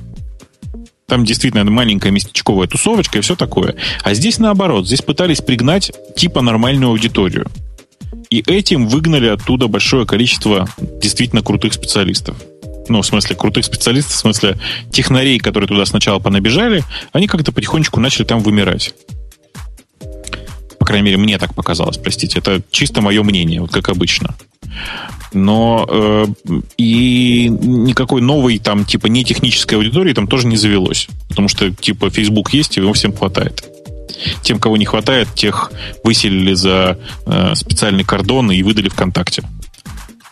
Там действительно маленькая местечковая тусовочка и все такое. А здесь наоборот, здесь пытались пригнать типа нормальную аудиторию. И этим выгнали оттуда большое количество действительно крутых специалистов. Ну, в смысле, крутых специалистов, в смысле, технарей, которые туда сначала понабежали, они как-то потихонечку начали там вымирать. По крайней мере, мне так показалось, простите. Это чисто мое мнение, вот как обычно. Но э, и никакой новой там типа не технической аудитории там тоже не завелось. Потому что типа Facebook есть, и его всем хватает. Тем, кого не хватает, тех выселили за э, специальный кордон и выдали ВКонтакте.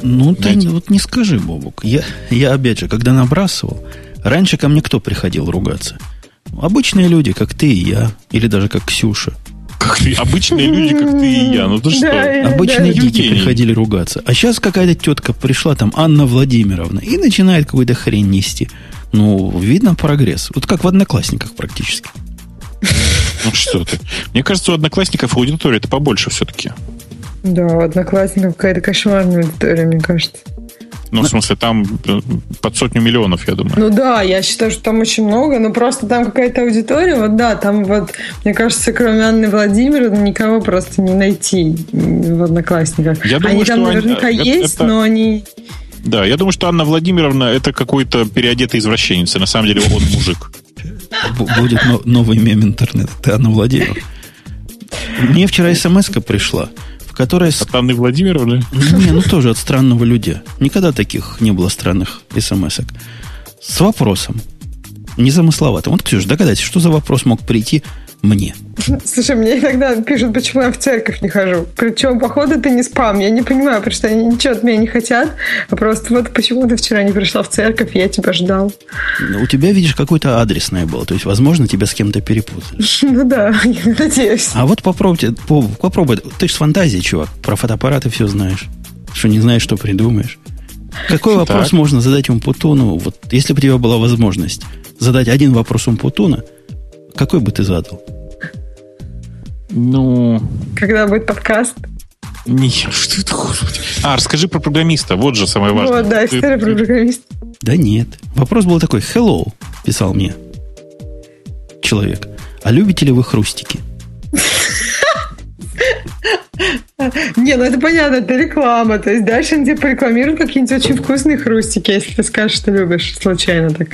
Ну, ты Знаете. вот не скажи, Бобук. Я, я, опять же, когда набрасывал, раньше ко мне кто приходил ругаться? Обычные люди, как ты и я, или даже как Ксюша. Как ты- обычные люди, как ты и я. Ну ты [LAUGHS] Да, что? Обычные да. дети Евгений. приходили ругаться. А сейчас какая-то тетка пришла, там, Анна Владимировна, и начинает какую-то хрень нести. Ну, видно прогресс. Вот как в одноклассниках практически. Ну что ты? Мне кажется, у одноклассников аудитория это побольше все-таки. Да, у одноклассников какая-то кошмарная аудитория, мне кажется. Ну, в смысле, там э, под сотню миллионов, я думаю. Ну да, я считаю, что там очень много, но просто там какая-то аудитория, вот да, там вот, мне кажется, кроме Анны Владимировны никого просто не найти в одноклассниках. Я думаю, они там они- наверняка это- есть, это- но они... Да, я думаю, что Анна Владимировна это какой-то переодетый извращенец. и На самом деле он мужик. Будет новый мем интернета. Ты Анна Владимиров. Мне вчера смс пришла, в которой... От Анны Владимировны? Не, ну тоже от странного людей. Никогда таких не было странных смс -ок. С вопросом. Незамысловатым. Вот, Ксюша, догадайся, что за вопрос мог прийти мне. Слушай, мне иногда пишут, почему я в церковь не хожу. Причем, походу, это не спам. Я не понимаю, потому что они ничего от меня не хотят. А просто вот почему ты вчера не пришла в церковь, я тебя ждал. Ну, у тебя, видишь, какой-то адресное было. То есть, возможно, тебя с кем-то перепутали. [LAUGHS] Ну да, [LAUGHS] я надеюсь. А вот попробуйте, попробуй. Ты же с фантазией, чувак. Про фотоаппараты все знаешь. Что не знаешь, что придумаешь. Какой вопрос так. можно задать Умпутуну? Вот если бы у тебя была возможность задать один вопрос Умпутуна, какой бы ты задал? Ну... Когда будет подкаст? Не, что это, господи. А, расскажи про программиста. Вот же самое важное. Вот, да, история про программиста. Да нет. Вопрос был такой. Hello, писал мне человек. А любите ли вы хрустики? [LAUGHS] Не, ну это понятно, это реклама. То есть дальше они тебе порекламируют какие-нибудь очень вкусные хрустики, если ты скажешь, что любишь случайно так.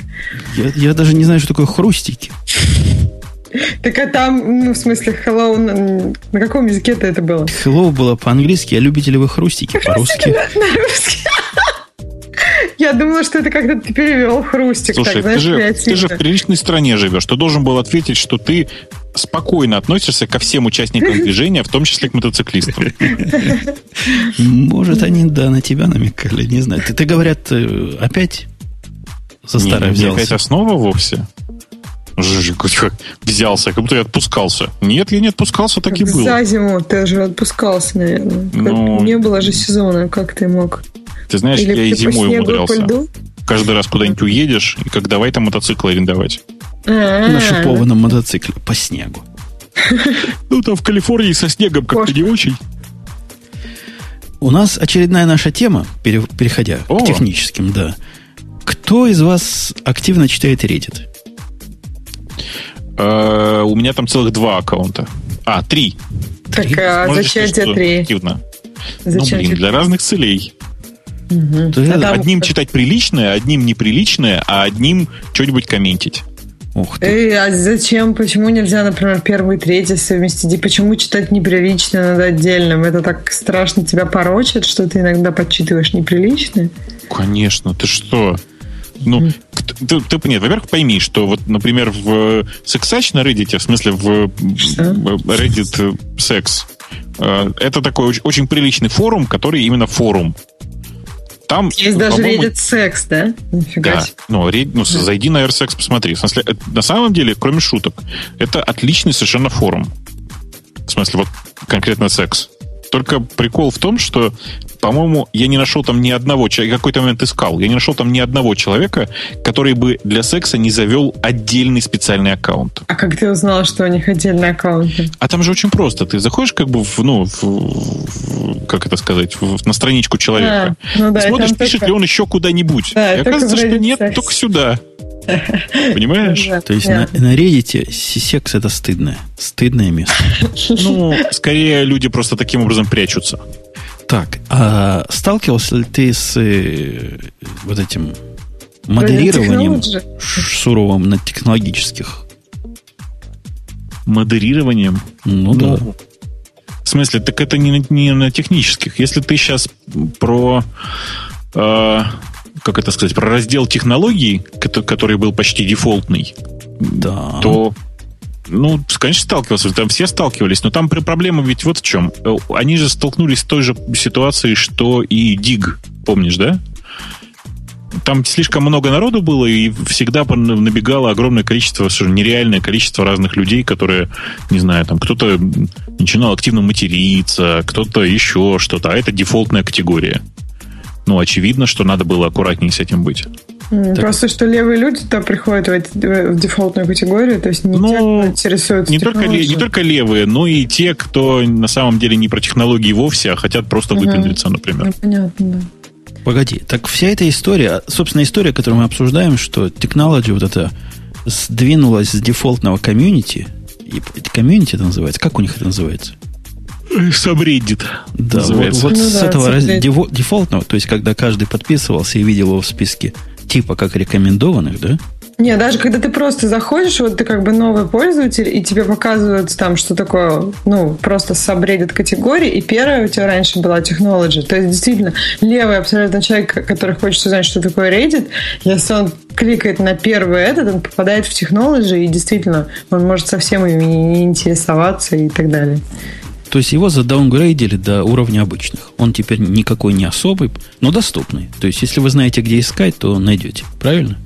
Я, я даже не знаю, что такое хрустики. Так а там, ну, в смысле, hello, на, на каком языке это это было? Hello было по-английски, а любите ли вы хрустики по-русски? На русский. Я думала, что это когда ты перевел хрустик. Слушай, так, знаешь, ты, же, ты же в приличной стране живешь. Ты должен был ответить, что ты спокойно относишься ко всем участникам [LAUGHS] движения, в том числе к мотоциклистам. Может, они, да, на тебя намекали, не знаю. Ты, говорят, э, опять за старое взялся? Опять основа вовсе? Взялся, как будто я отпускался. Нет, я не отпускался, так и было. За зиму ты же отпускался, наверное. Ну, не было же сезона, как ты мог? Ты знаешь, Или я и зимой умудрялся. Каждый раз куда-нибудь уедешь, и как давай там мотоцикл арендовать. А-а-а. На шипованном мотоцикле по снегу. Ну, там в Калифорнии со снегом как-то не очень. У нас очередная наша тема, переходя О. к техническим, да. Кто из вас активно читает Reddit? Э, у меня там целых два аккаунта. А, три. Так, а зачем тебе три? Активно. Ну, блин, для разных целей. Угу. А одним там... читать приличное, одним неприличное, а одним что-нибудь комментить. Ух ты. Эй, а зачем? Почему нельзя, например, первый и третий совместить? И почему читать неприлично надо отдельным? Это так страшно тебя порочит, что ты иногда подчитываешь неприличное? Конечно, ты что? Ну, ты, ты, нет, во-первых, пойми, что вот, например, в Sexach на Reddit, в смысле в Reddit Sex, э, это такой очень, очень приличный форум, который именно форум. Там, Есть даже Reddit Sex, да? Нифига да. Ну, Reddit, ну, да. зайди на RSex, посмотри. В смысле, на самом деле, кроме шуток, это отличный совершенно форум. В смысле, вот конкретно секс. Только прикол в том, что по-моему, я не нашел там ни одного человека, какой-то момент искал, я не нашел там ни одного человека, который бы для секса не завел отдельный специальный аккаунт. А как ты узнал, что у них отдельный аккаунт? А там же очень просто. Ты заходишь как бы в, ну, в, в, как это сказать, в, на страничку человека. А, ну да, смотришь, пишет только... ли он еще куда-нибудь. Да, и оказывается, что нет, секс. только сюда. [LAUGHS] Понимаешь? То есть на, на Reddit секс это стыдное. Стыдное место. Ну, скорее люди просто таким образом прячутся. Так, а сталкивался ли ты с э, вот этим модерированием суровым на технологических? Модерированием? Ну, ну да. В смысле, так это не, не на технических. Если ты сейчас про, э, как это сказать, про раздел технологий, который был почти дефолтный, да. то ну, конечно, сталкивался. Там все сталкивались. Но там проблема ведь вот в чем. Э, они же столкнулись с той же ситуацией, что и Диг. Помнишь, да? Там слишком много народу было, и всегда набегало огромное количество, нереальное количество разных людей, которые, не знаю, там кто-то начинал активно материться, кто-то еще что-то. А это дефолтная категория. Ну, очевидно, что надо было аккуратнее с этим быть. Так. Просто что левые люди то приходят в, эти, в дефолтную категорию, то есть не ну, те, кто интересуется не только, не только левые, но и те, кто на самом деле не про технологии вовсе, а хотят просто угу. выпендриться, например. Ну, понятно, да. Погоди, так вся эта история, собственно, история, которую мы обсуждаем, что технология вот это сдвинулась с дефолтного комьюнити, и комьюнити это называется, как у них это называется? Subreddit. Да, называется. вот, вот ну, с да, этого раз, дефолтного, то есть когда каждый подписывался и видел его в списке типа как рекомендованных, да? Не, даже когда ты просто заходишь, вот ты как бы новый пользователь, и тебе показывают там, что такое, ну, просто сабреддит категории, и первая у тебя раньше была technology. То есть, действительно, левый абсолютно человек, который хочет узнать, что такое Reddit, если он кликает на первый этот, он попадает в technology, и действительно, он может совсем ими не интересоваться и так далее. То есть его задаунгрейдили до уровня обычных. Он теперь никакой не особый, но доступный. То есть, если вы знаете, где искать, то найдете. Правильно?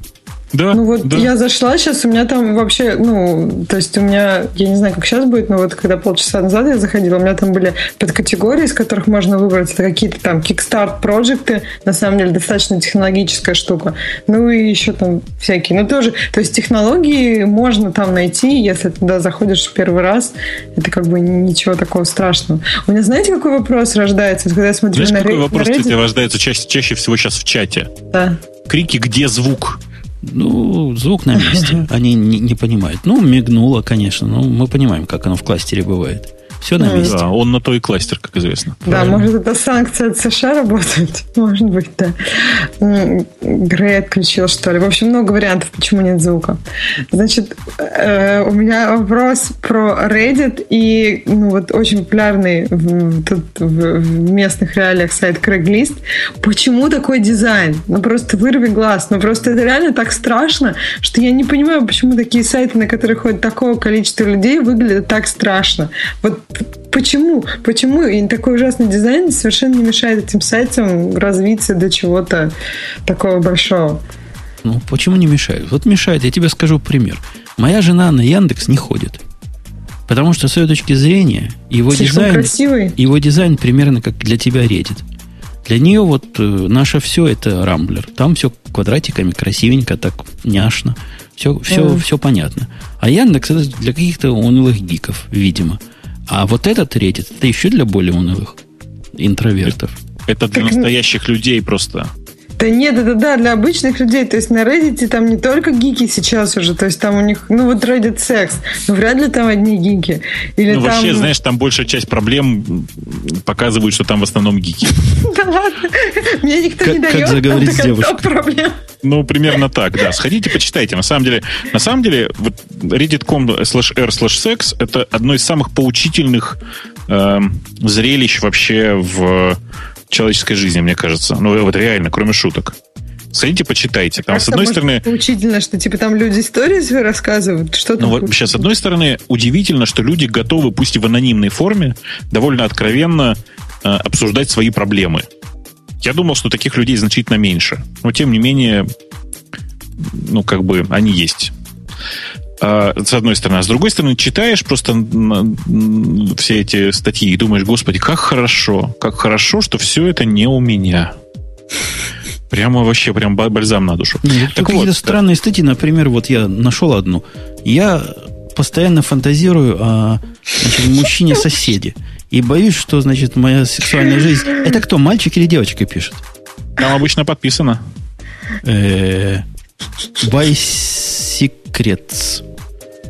Да. Ну вот да. я зашла сейчас, у меня там вообще, ну, то есть у меня, я не знаю, как сейчас будет, но вот когда полчаса назад я заходила, у меня там были подкатегории, из которых можно выбрать, это какие-то там Kickstart проекты, на самом деле достаточно технологическая штука. Ну и еще там всякие. Ну тоже, то есть технологии можно там найти, если туда заходишь в первый раз, это как бы ничего такого страшного. У меня знаете, какой вопрос рождается? Когда я смотрю Знаешь, на какой вопрос, на кстати, рождается чаще, чаще всего сейчас в чате? Да. Крики «Где звук?» Ну, звук на месте. [LAUGHS] Они не, не понимают. Ну, мигнуло, конечно. Но мы понимаем, как оно в кластере бывает. Все на месте. Да, он на то и кластер, как известно. Да, Правильно. может, это санкция от США работает? [LAUGHS] Может быть, да. Грей отключил, что ли. В общем, много вариантов, почему нет звука. Значит, э, у меня вопрос про Reddit и ну, вот очень популярный в, тут в, в местных реалиях сайт Craigslist. Почему такой дизайн? Ну, просто вырви глаз. Ну, просто это реально так страшно, что я не понимаю, почему такие сайты, на которые ходит такое количество людей, выглядят так страшно. Вот Почему? Почему и такой ужасный дизайн совершенно не мешает этим сайтам развиться до чего-то такого большого? Ну, почему не мешает? Вот мешает, я тебе скажу пример. Моя жена на Яндекс не ходит. Потому что с ее точки зрения его дизайн, красивый. его дизайн примерно как для тебя редит. Для нее вот э, наше все это рамблер. Там все квадратиками, красивенько, так няшно. Все, все, mm. все понятно. А Яндекс это для каких-то унылых гиков, видимо. А вот этот Reddit, это еще для более унылых интровертов. Это для так, настоящих людей просто. Да нет, это да, для обычных людей. То есть на Reddit там не только гики сейчас уже, то есть там у них, ну вот Reddit секс, но вряд ли там одни гики. Или ну там... вообще, знаешь, там большая часть проблем показывают, что там в основном гики. [LAUGHS] Да ладно, мне никто не дает. Как заговорить с девушкой? Ну, примерно так, да. Сходите, почитайте. На самом деле, на самом деле, вот reddit.com slash r slash sex это одно из самых поучительных э, зрелищ вообще в человеческой жизни, мне кажется. Ну, вот реально, кроме шуток. Сходите, почитайте. Там, с одной стороны... Поучительно, что типа там люди истории рассказывают. Что ну, вот сейчас, с одной стороны, удивительно, что люди готовы, пусть и в анонимной форме, довольно откровенно э, обсуждать свои проблемы. Я думал, что таких людей значительно меньше. Но, тем не менее, ну, как бы, они есть. А, с одной стороны. А с другой стороны, читаешь просто все эти статьи и думаешь, господи, как хорошо, как хорошо, что все это не у меня. Прямо вообще, прям бальзам на душу. Нет, так какие-то вот, странные да. статьи, например, вот я нашел одну. Я постоянно фантазирую о мужчине-соседе. И боюсь, что, значит, моя сексуальная жизнь... Это кто, мальчик или девочка пишет? Там обычно подписано. By Secrets.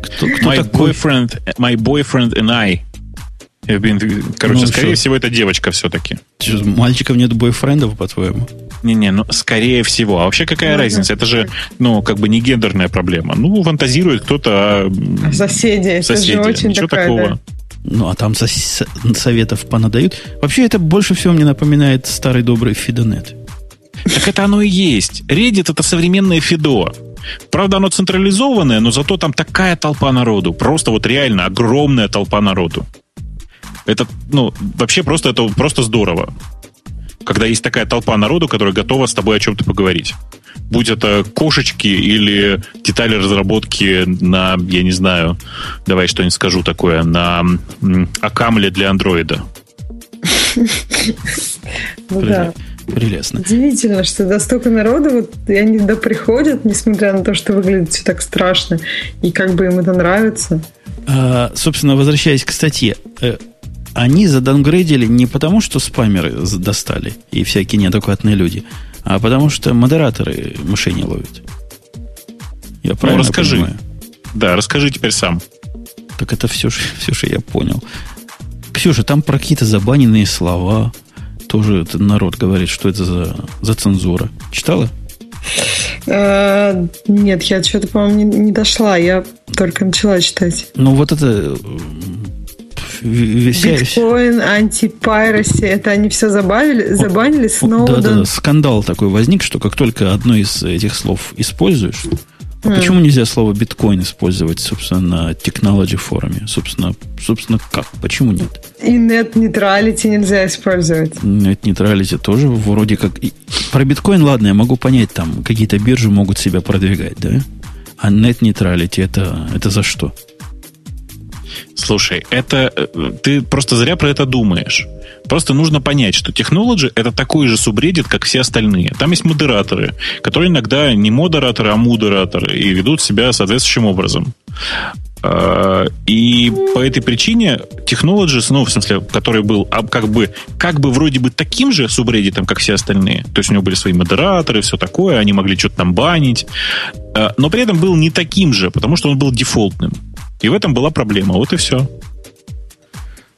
Кто, кто my такой? Boyfriend, my boyfriend and I been... Короче, ну, скорее что? всего, это девочка все-таки. Что, мальчиков нет бойфрендов, по-твоему? Не-не, ну, скорее всего. А вообще какая ну, разница? Это же, ну, как бы не гендерная проблема. Ну, фантазирует кто-то. Соседи. Соседи. Это же очень Ничего такая, такого. Да. Ну, а там со- советов понадают. Вообще, это больше всего мне напоминает старый добрый Фидонет. Так это оно и есть. Reddit это современное Фидо. Правда, оно централизованное, но зато там такая толпа народу. Просто вот реально огромная толпа народу. Это, ну, вообще просто это просто здорово. Когда есть такая толпа народу, которая готова с тобой о чем-то поговорить. Будь это кошечки или детали разработки на, я не знаю, давай что-нибудь скажу такое, на Акамле для андроида. Ну да. Прелестно. Удивительно, что до столько народу, вот, и они туда приходят, несмотря на то, что выглядит все так страшно, и как бы им это нравится. А, собственно, возвращаясь к статье, э, они задангрейдили не потому, что спамеры достали и всякие неадекватные люди, а потому что модераторы мышей не ловят. Я правильно ну, расскажи. понимаю? Да, расскажи теперь сам. Так это все, все, что я понял. Ксюша, там про какие-то забаненные слова, тоже народ говорит, что это за, за цензура. Читала? Э, нет, я что-то, по-моему, не, не дошла. Я только начала читать. Ну, вот это Биткоин, антипайроси, это они все забавили, забанили снова. Да, да, скандал такой возник, что как только одно из этих слов используешь, а mm. почему нельзя слово биткоин использовать, собственно, на technology форуме? Собственно, собственно, как? Почему нет? И net neutrality нельзя использовать. Net neutrality тоже вроде как... Про биткоин, ладно, я могу понять, там какие-то биржи могут себя продвигать, да? А net neutrality это, это за что? Слушай, это э, ты просто зря про это думаешь. Просто нужно понять, что Technology это такой же субреддит, как все остальные. Там есть модераторы, которые иногда не модераторы, а мудераторы, и ведут себя соответствующим образом. А, и по этой причине Technologies, ну, в смысле, который был как бы, как бы вроде бы таким же субреддитом, как все остальные, то есть у него были свои модераторы, все такое, они могли что-то там банить, а, но при этом был не таким же, потому что он был дефолтным. И в этом была проблема. Вот и все.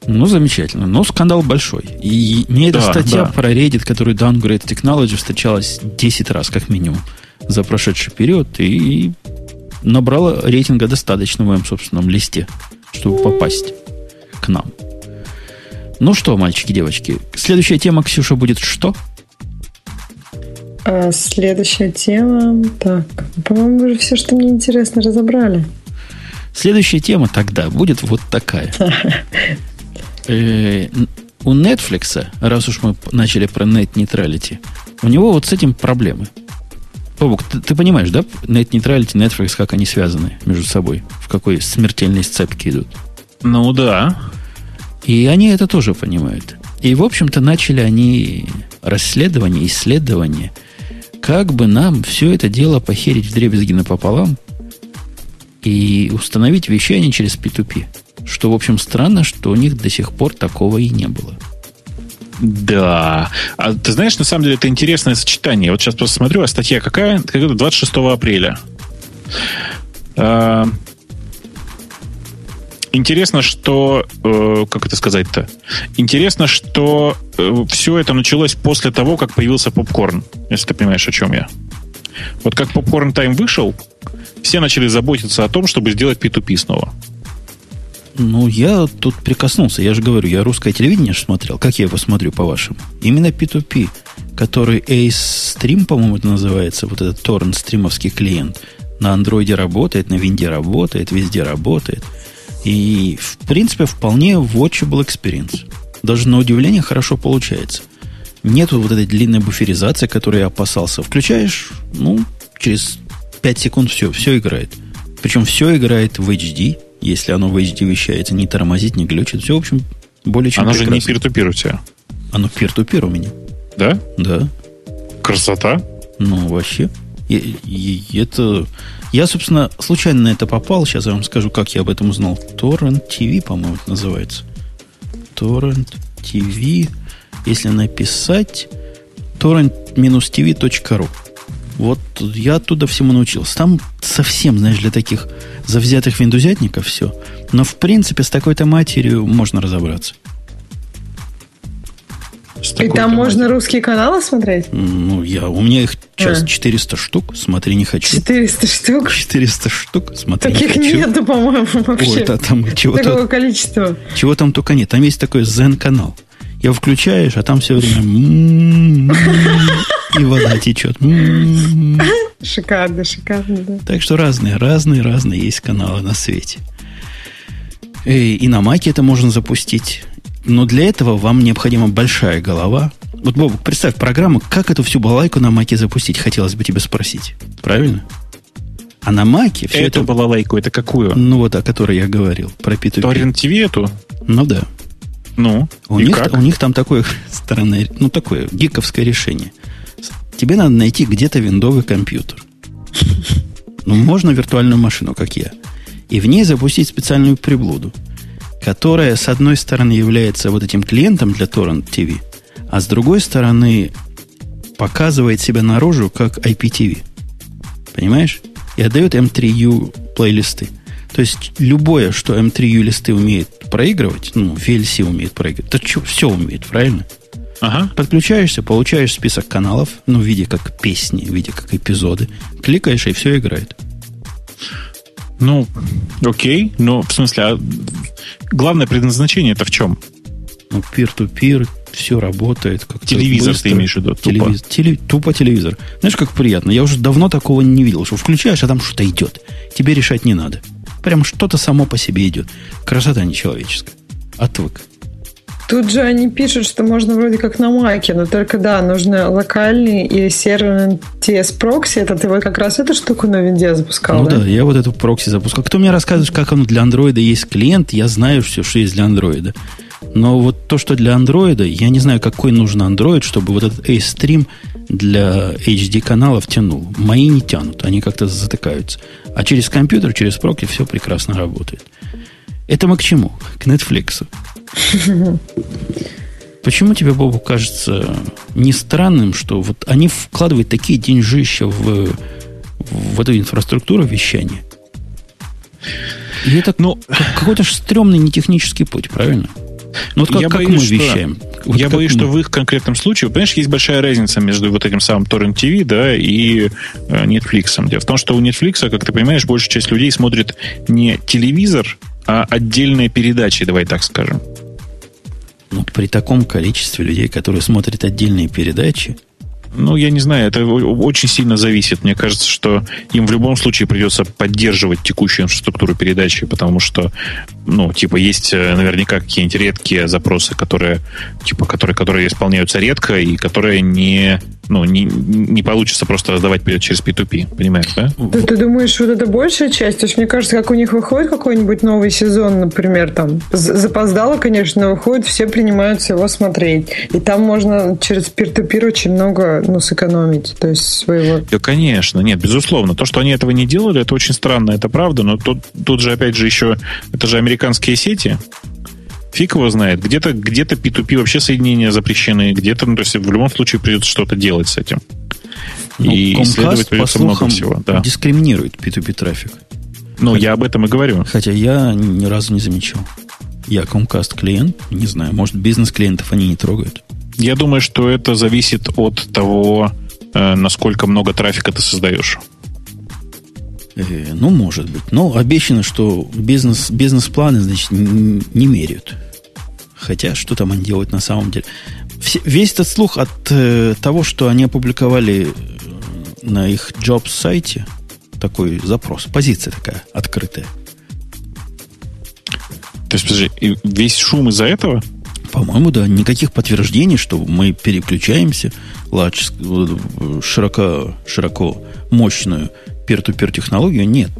Ну, замечательно. Но скандал большой. И мне эта да, статья да. про Reddit, который Downgrade Technology, встречалась 10 раз, как минимум, за прошедший период. И набрала рейтинга достаточно в моем собственном листе, чтобы попасть к нам. Ну что, мальчики, девочки, следующая тема, Ксюша, будет что? А, следующая тема... Так, по-моему, уже все, что мне интересно, разобрали. Следующая тема тогда будет вот такая. Э, у Netflix, раз уж мы начали про net neutrality, у него вот с этим проблемы. Бобук, ты, ты понимаешь, да, net neutrality, Netflix, как они связаны между собой? В какой смертельной сцепке идут? Ну да. И они это тоже понимают. И, в общем-то, начали они расследование, исследование, как бы нам все это дело похерить в дребезги напополам, и установить вещание через P2P. Что, в общем, странно, что у них до сих пор такого и не было. Да. А ты знаешь, на самом деле, это интересное сочетание. Вот сейчас просто смотрю, а статья какая? Какая-то 26 апреля. А, интересно, что... Э, как это сказать-то? Интересно, что э, все это началось после того, как появился попкорн. Если ты понимаешь, о чем я. Вот как попкорн тайм вышел, все начали заботиться о том, чтобы сделать P2P снова. Ну, я тут прикоснулся. Я же говорю, я русское телевидение смотрел. Как я его смотрю, по-вашему? Именно P2P, который Ace Stream, по-моему, это называется, вот этот торрент стримовский клиент, на андроиде работает, на винде работает, везде работает. И, в принципе, вполне watchable experience. Даже на удивление хорошо получается. Нету вот этой длинной буферизации, которой я опасался. Включаешь, ну, через 5 секунд все, все играет. Причем все играет в HD, если оно в HD вещается, не тормозит, не глючит. Все, в общем, более чем Оно прекрасно. же не пир-ту-пир у тебя. Оно пир-ту-пир у меня. Да? Да. Красота. Ну, вообще. И, и это... Я, собственно, случайно на это попал. Сейчас я вам скажу, как я об этом узнал. Torrent TV, по-моему, это называется. Torrent TV. Если написать torrent-tv.ru вот я оттуда всему научился. Там совсем, знаешь, для таких завзятых виндузятников все. Но, в принципе, с такой-то матерью можно разобраться. И там можно матерью. русские каналы смотреть? Ну, я, у меня их сейчас а. 400 штук, смотри, не хочу. 400 штук? 400 штук, смотри, Таких не хочу. нету, по-моему, вообще. Ой, да, там чего Такого количества. Чего там только нет. Там есть такой Zen-канал. Его включаешь, а там все время и вода течет. Шикарно, шикарно, да. Так что разные, разные, разные есть каналы на свете. И на Маке это можно запустить. Но для этого вам необходима большая голова. Вот, Боб, представь программу, как эту всю балайку на Маке запустить, хотелось бы тебя спросить. Правильно? А на Маке все эту это... балалайку, это какую? Ну, вот о которой я говорил, про P2P. Torrent TV эту? Ну, да. Ну, у них, как? у них там такое [LAUGHS] странное, ну, такое гиковское решение. Тебе надо найти где-то виндовый компьютер. Ну, можно виртуальную машину, как я. И в ней запустить специальную приблуду, которая, с одной стороны, является вот этим клиентом для Torrent TV, а с другой стороны, показывает себя наружу как IPTV. Понимаешь? И отдает M3U плейлисты. То есть любое, что M3U листы умеет проигрывать, ну, VLC умеет проигрывать, то что, все умеет, правильно? Ага. Подключаешься, получаешь список каналов, ну, в виде как песни, в виде как эпизоды. Кликаешь, и все играет. Ну, окей. Но, в смысле, а главное предназначение это в чем? Ну, peer-to-peer, все работает. Как телевизор быстро. ты имеешь в виду? Телевиз... Тупо. Теле... Тупо телевизор. Знаешь, как приятно. Я уже давно такого не видел, что включаешь, а там что-то идет. Тебе решать не надо. Прям что-то само по себе идет. Красота нечеловеческая. Отвык. Тут же они пишут, что можно вроде как на Маке, но только да, нужно локальный и серверный TS прокси. Это ты вот как раз эту штуку на винде запускал, Ну да, да я вот эту прокси запускал. Кто мне рассказывает, как оно для андроида есть клиент, я знаю все, что есть для андроида. Но вот то, что для андроида, я не знаю, какой нужен андроид, чтобы вот этот A-Stream для HD-каналов тянул. Мои не тянут, они как-то затыкаются. А через компьютер, через прокси все прекрасно работает. Это мы к чему? К Netflix. Почему тебе, Бобу, кажется не странным, что вот они вкладывают такие деньжища в, в эту инфраструктуру вещания? И это ну, какой-то стрёмный нетехнический путь, правильно? Ну, вот как, я как боюсь, мы что, вещаем? Вот я боюсь, мы... что в их конкретном случае, понимаешь, есть большая разница между вот этим самым Torrent TV, да, и э, Netflix. Дело в том, что у Netflix, как ты понимаешь, большая часть людей смотрит не телевизор, а отдельные передачи, давай так скажем. Ну, при таком количестве людей, которые смотрят отдельные передачи, ну, я не знаю, это очень сильно зависит. Мне кажется, что им в любом случае придется поддерживать текущую инфраструктуру передачи, потому что, ну, типа, есть э, наверняка какие-нибудь редкие запросы, которые, типа, которые, которые исполняются редко и которые не ну, не, не получится просто раздавать через P2P, понимаешь, да? Ты, ты думаешь, вот это большая часть? То есть, мне кажется, как у них выходит какой-нибудь новый сезон, например, там, запоздало, конечно, выходит, все принимаются его смотреть. И там можно через peer-to-peer очень много, ну, сэкономить, то есть своего... Да, конечно, нет, безусловно. То, что они этого не делали, это очень странно, это правда, но тут, тут же, опять же, еще, это же американские сети, Фиг его знает. Где-то где P2P вообще соединения запрещены, где-то, ну, то есть в любом случае придется что-то делать с этим. Ну, и Comcast, исследовать придется много всего. Да. дискриминирует P2P трафик. Ну, хотя, я об этом и говорю. Хотя я ни разу не замечал. Я Comcast клиент, не знаю, может, бизнес-клиентов они не трогают. Я думаю, что это зависит от того, э, насколько много трафика ты создаешь. Э, ну, может быть. Но обещано, что бизнес, бизнес-планы, значит, не, не меряют. Хотя, что там они делают на самом деле? Все, весь этот слух от э, того, что они опубликовали э, на их Jobs сайте такой запрос, позиция такая открытая. То есть, подожди, весь шум из-за этого? По-моему, да. Никаких подтверждений, что мы переключаемся large, э, широко, широко мощную peer-to-peer технологию нет.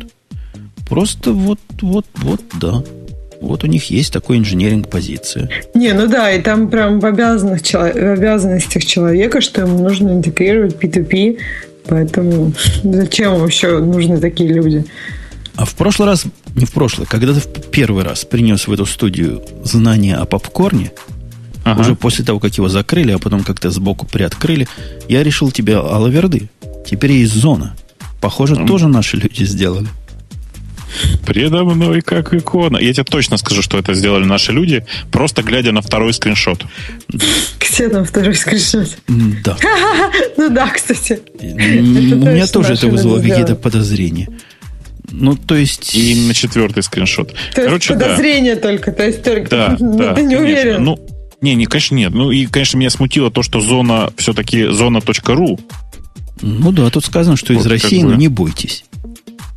Просто вот, вот, вот, да. Вот у них есть такой инженеринг позиция. Не, ну да, и там прям в, обязанных, в обязанностях человека, что ему нужно интегрировать P2P, поэтому зачем вообще нужны такие люди? А в прошлый раз, не в прошлый, когда ты в первый раз принес в эту студию знания о попкорне, ага. уже после того, как его закрыли, а потом как-то сбоку приоткрыли, я решил тебе алаверды. Теперь есть зона. Похоже, mm. тоже наши люди сделали. Предо мной как икона. Я тебе точно скажу, что это сделали наши люди, просто глядя на второй скриншот. Где там второй скриншот? Да. [LAUGHS] Ну да, кстати. У меня тоже это вызвало какие-то подозрения. Ну, то есть... И на четвертый скриншот. То Короче, есть подозрение да. только, то есть только да, [LAUGHS] ну, да, ты не конечно. уверен. Ну, не, не, конечно, нет. Ну, и, конечно, меня смутило то, что зона все-таки зона.ру. Ну да, тут сказано, что вот из России, бы... но не бойтесь.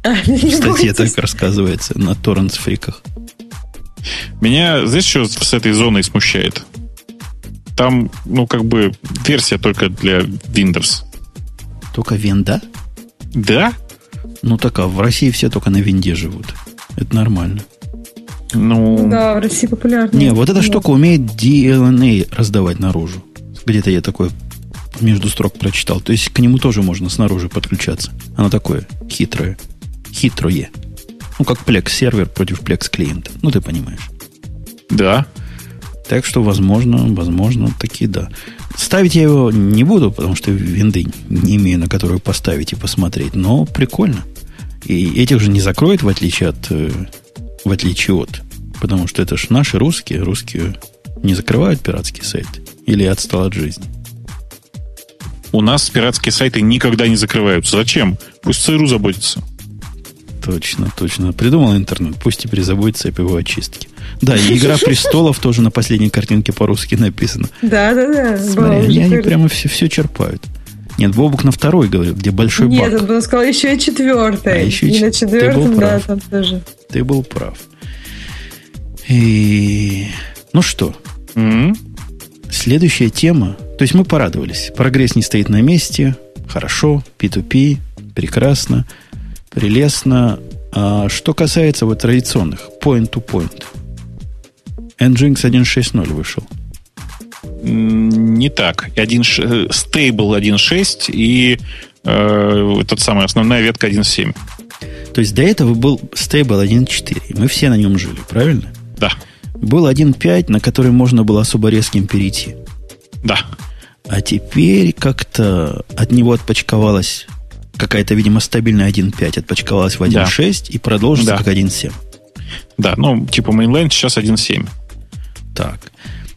В статье так рассказывается на торрент-фриках. Меня, знаешь, что с этой зоной смущает? Там, ну, как бы, версия только для Windows. Только винда? Да. Ну, так, а в России все только на винде живут. Это нормально. Ну... Да, в России популярно. Не, вот эта штука умеет DLNA раздавать наружу. Где-то я такое между строк прочитал. То есть к нему тоже можно снаружи подключаться. Оно такое хитрое хитрое. Ну, как Plex сервер против Plex клиента. Ну, ты понимаешь. Да. Так что, возможно, возможно, таки да. Ставить я его не буду, потому что винды не имею, на которую поставить и посмотреть. Но прикольно. И этих же не закроет, в отличие от... Э, в отличие от. Потому что это же наши русские. Русские не закрывают пиратский сайт. Или отстал от жизни? У нас пиратские сайты никогда не закрываются. Зачем? Пусть ЦРУ заботится. Точно, точно. Придумал интернет. Пусть теперь заботится о его очистке. Да, и «Игра престолов» тоже на последней картинке по-русски написано. Да, да, да. Смотри, они, они прямо все, все черпают. Нет, Бобук на второй говорил, где большой Нет, баг. Нет, он сказал еще и четвертый. А, еще и, и на четвертом, да, там тоже. Ты был прав. И... Ну что? Mm-hmm. Следующая тема. То есть мы порадовались. Прогресс не стоит на месте. Хорошо. P2P. Прекрасно. Прелестно. А что касается вот традиционных point-to-point. Nginx 1.6.0 вышел. Не так. 1, э, Stable 1.6 и э, тот самый основная ветка 1.7. То есть до этого был Stable 1.4. Мы все на нем жили, правильно? Да. Был 1.5, на который можно было особо резким перейти. Да. А теперь как-то от него отпочковалась какая-то, видимо, стабильная 1.5, отпочковалась в 1.6 да. и продолжится да. как 1.7. Да, ну, типа Mainline сейчас 1.7. Так.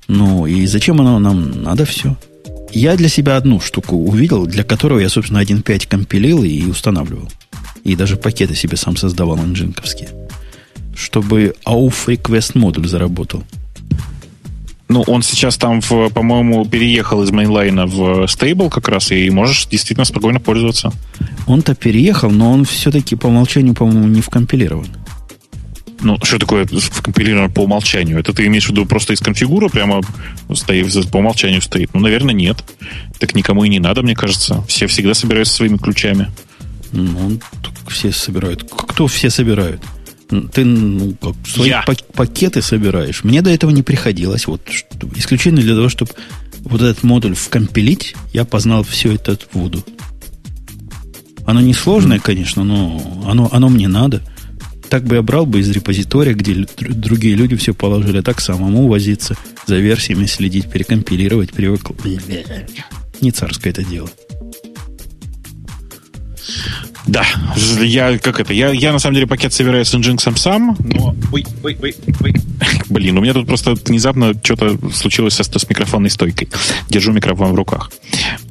Ну, и зачем оно нам надо все? Я для себя одну штуку увидел, для которого я, собственно, 1.5 компилил и устанавливал. И даже пакеты себе сам создавал nginx овские. Чтобы auth request модуль заработал. Ну, он сейчас там, в, по-моему, переехал из mainline а в stable как раз, и можешь действительно спокойно пользоваться. Он-то переехал, но он все-таки по умолчанию, по-моему, не вкомпилирован. Ну, что такое компилировано по умолчанию? Это ты имеешь в виду просто из конфигура прямо стоит, по умолчанию стоит? Ну, наверное, нет. Так никому и не надо, мне кажется. Все всегда собираются своими ключами. Ну, все собирают. Кто все собирают? Ты ну, как, свои Я. пакеты собираешь. Мне до этого не приходилось. Вот исключительно для того, чтобы вот этот модуль вкомпилить, я познал все это в Voodoo. Оно не сложное, конечно, но оно, оно мне надо. Так бы я брал бы из репозитория, где другие люди все положили, а так самому возиться, за версиями следить, перекомпилировать, привык. Не царское это дело. Да, я как это, я, я на самом деле пакет собираю с Nginx сам, но... Ой, ой, ой, ой. [LAUGHS] Блин, у меня тут просто внезапно что-то случилось со, с микрофонной стойкой. Держу микрофон в руках.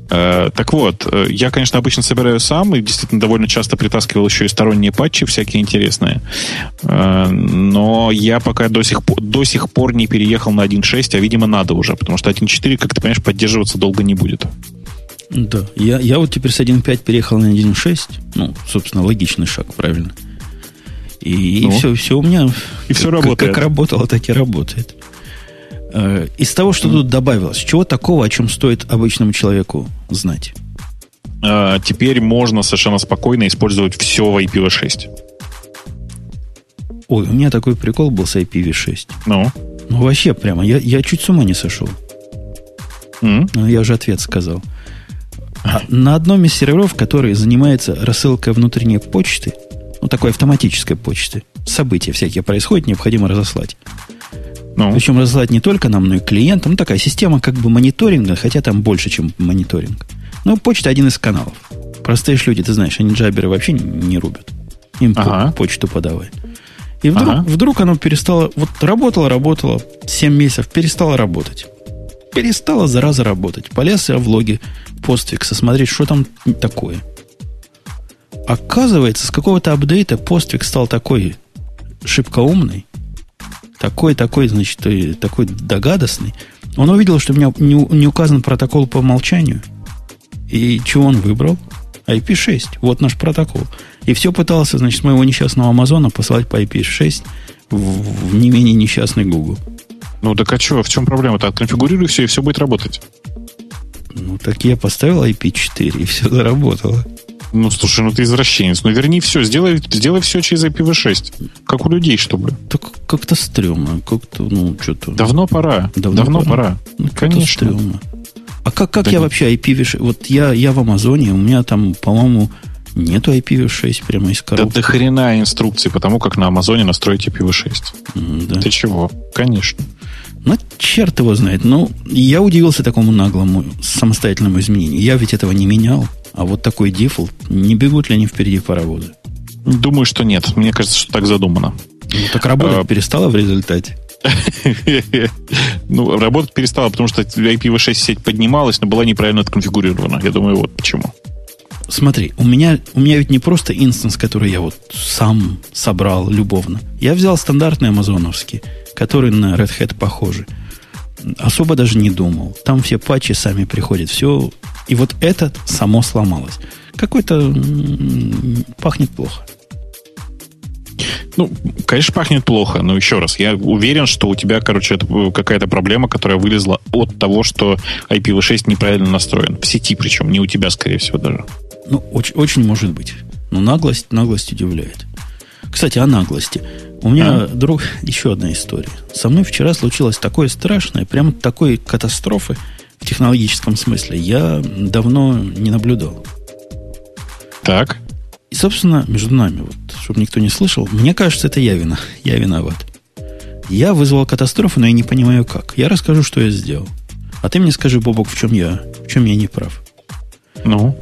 Э, так вот, э, я, конечно, обычно собираю сам и действительно довольно часто притаскивал еще и сторонние патчи всякие интересные. Э, но я пока до сих, до сих пор не переехал на 1.6, а, видимо, надо уже, потому что 1.4, как ты понимаешь, поддерживаться долго не будет. Да, я, я вот теперь с 1.5 переехал на 1.6. Ну, собственно, логичный шаг, правильно. И, ну, и все, все у меня и все как, работает. как работало, так и работает. Э, из того, что mm. тут добавилось, чего такого, о чем стоит обычному человеку знать? А, теперь можно совершенно спокойно использовать все в IPv6. Ой, у меня такой прикол был с IPv6. Ну? Ну, вообще прямо, я, я чуть с ума не сошел. Mm? Ну, я уже ответ сказал. А на одном из серверов, который занимается рассылкой внутренней почты, ну, такой автоматической почты, события всякие происходят, необходимо разослать. Ну. Причем разослать не только нам, но и клиентам. Ну, такая система как бы мониторинга, хотя там больше, чем мониторинг. Но почта один из каналов. Простые люди, ты знаешь, они джаберы вообще не рубят. Им ага. почту подавай. И вдруг, ага. вдруг оно перестало... Вот работало, работало 7 месяцев, перестало работать. Перестало, зараза, работать. Полез я в логи постфикса смотреть, что там такое. Оказывается, с какого-то апдейта постфикс стал такой шибко умный, такой, такой, значит, такой догадостный. Он увидел, что у меня не, не указан протокол по умолчанию. И чего он выбрал? IP6. Вот наш протокол. И все пытался, значит, моего несчастного Амазона послать по IP6 в, в не менее несчастный Google. Ну так а что, в чем проблема-то? Отконфигурируй все, и все будет работать. Ну, так я поставил IP4, и все заработало. Ну, слушай, ну ты извращенец. Ну, верни все, сделай, сделай все через IPv6. Как у людей, чтобы. Так как-то стрёмно. Как-то, ну, что-то... Давно пора. Давно, Давно пора. пора. Ну, Конечно. Стрёмно. А как, как да я вообще IPv6... Вот я, я в Амазоне, у меня там, по-моему, нету IPv6 прямо из коробки. Да до хрена инструкции по тому, как на Амазоне настроить IPv6. Да. Ты чего? Конечно. Ну, черт его знает. Ну, я удивился такому наглому самостоятельному изменению. Я ведь этого не менял. А вот такой дефолт, не бегут ли они впереди паровозы? Думаю, что нет. Мне кажется, что так задумано. Ну, так работать а, перестало в результате. [LAUGHS] Ну, работать перестала, потому что IPv6 сеть поднималась, но была неправильно отконфигурирована. Я думаю, вот почему. Смотри, у меня, у меня ведь не просто инстанс, который я вот сам собрал любовно. Я взял стандартный амазоновский, который на Red Hat похожий. Особо даже не думал. Там все патчи сами приходят. Все. И вот этот само сломалось. Какой-то пахнет плохо. Ну, конечно, пахнет плохо, но еще раз, я уверен, что у тебя, короче, это какая-то проблема, которая вылезла от того, что IPv6 неправильно настроен. В сети причем, не у тебя, скорее всего, даже. Ну, очень, очень может быть. Но наглость, наглость удивляет. Кстати, о наглости. У меня, а? друг, [LAUGHS] еще одна история. Со мной вчера случилось такое страшное, прямо такой катастрофы в технологическом смысле я давно не наблюдал. Так. И, собственно, между нами, вот, чтобы никто не слышал, мне кажется, это я вина. Я виноват. Я вызвал катастрофу, но я не понимаю как. Я расскажу, что я сделал. А ты мне скажи, Бобок, в чем я, в чем я не прав. Ну?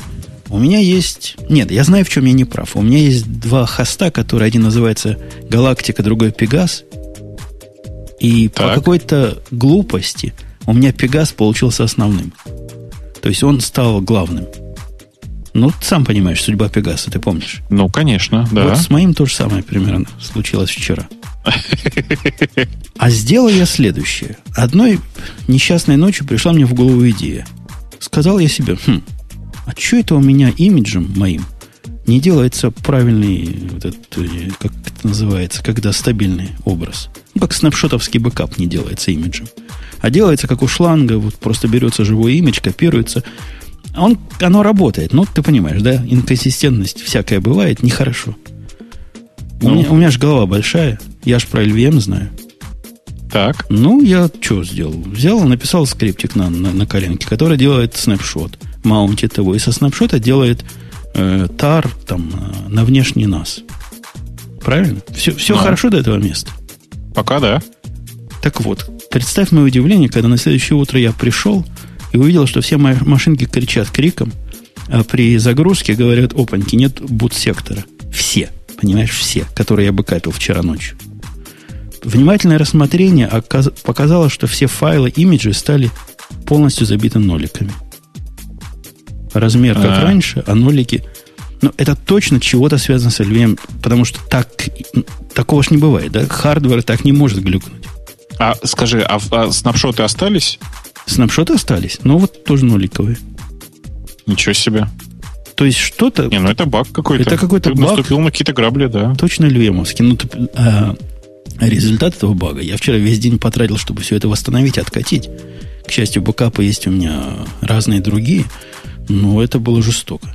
У меня есть... Нет, я знаю, в чем я не прав. У меня есть два хоста, которые один называется Галактика, другой Пегас. И так. по какой-то глупости у меня Пегас получился основным. То есть он стал главным. Ну, сам понимаешь, судьба Пегаса, ты помнишь? Ну, конечно, да. Вот с моим то же самое примерно случилось вчера. А сделал я следующее. Одной несчастной ночью пришла мне в голову идея. Сказал я себе, хм, а что это у меня имиджем моим не делается правильный, вот этот, э, как это называется, когда стабильный образ? Ну, как snapshot овский бэкап не делается имиджем. А делается как у шланга, вот просто берется живой имидж, копируется, он, оно работает. Ну, ты понимаешь, да? Инконсистентность всякая бывает, нехорошо. Ну. У, меня, у меня же голова большая. Я же про LVM знаю. Так. Ну, я что сделал? Взял, написал скриптик на, на, на коленке, который делает снапшот. Маунтит его. И со снапшота делает э, тар там, э, на внешний нас. Правильно? Все, все ну. хорошо до этого места? Пока да. Так вот, представь мое удивление, когда на следующее утро я пришел, и увидел, что все мои машинки кричат криком, а при загрузке говорят, опаньки, нет бут-сектора. Все, понимаешь, все, которые я бы капил вчера ночью. Внимательное рассмотрение показало, что все файлы, имиджи стали полностью забиты ноликами. Размер как А-а-а. раньше, а нолики... Ну, это точно чего-то связано с LVM, потому что так, такого ж не бывает, да? Хардвер так не может глюкнуть. А скажи, а, а снапшоты остались? Снапшоты остались, но вот тоже ноликовые. Ничего себе. То есть что-то... Не, ну это баг какой-то. Это какой-то ты баг. наступил на какие-то грабли, да. Точно львемовский. Ну, ты, а, результат этого бага я вчера весь день потратил, чтобы все это восстановить, откатить. К счастью, бэкапы есть у меня разные другие, но это было жестоко.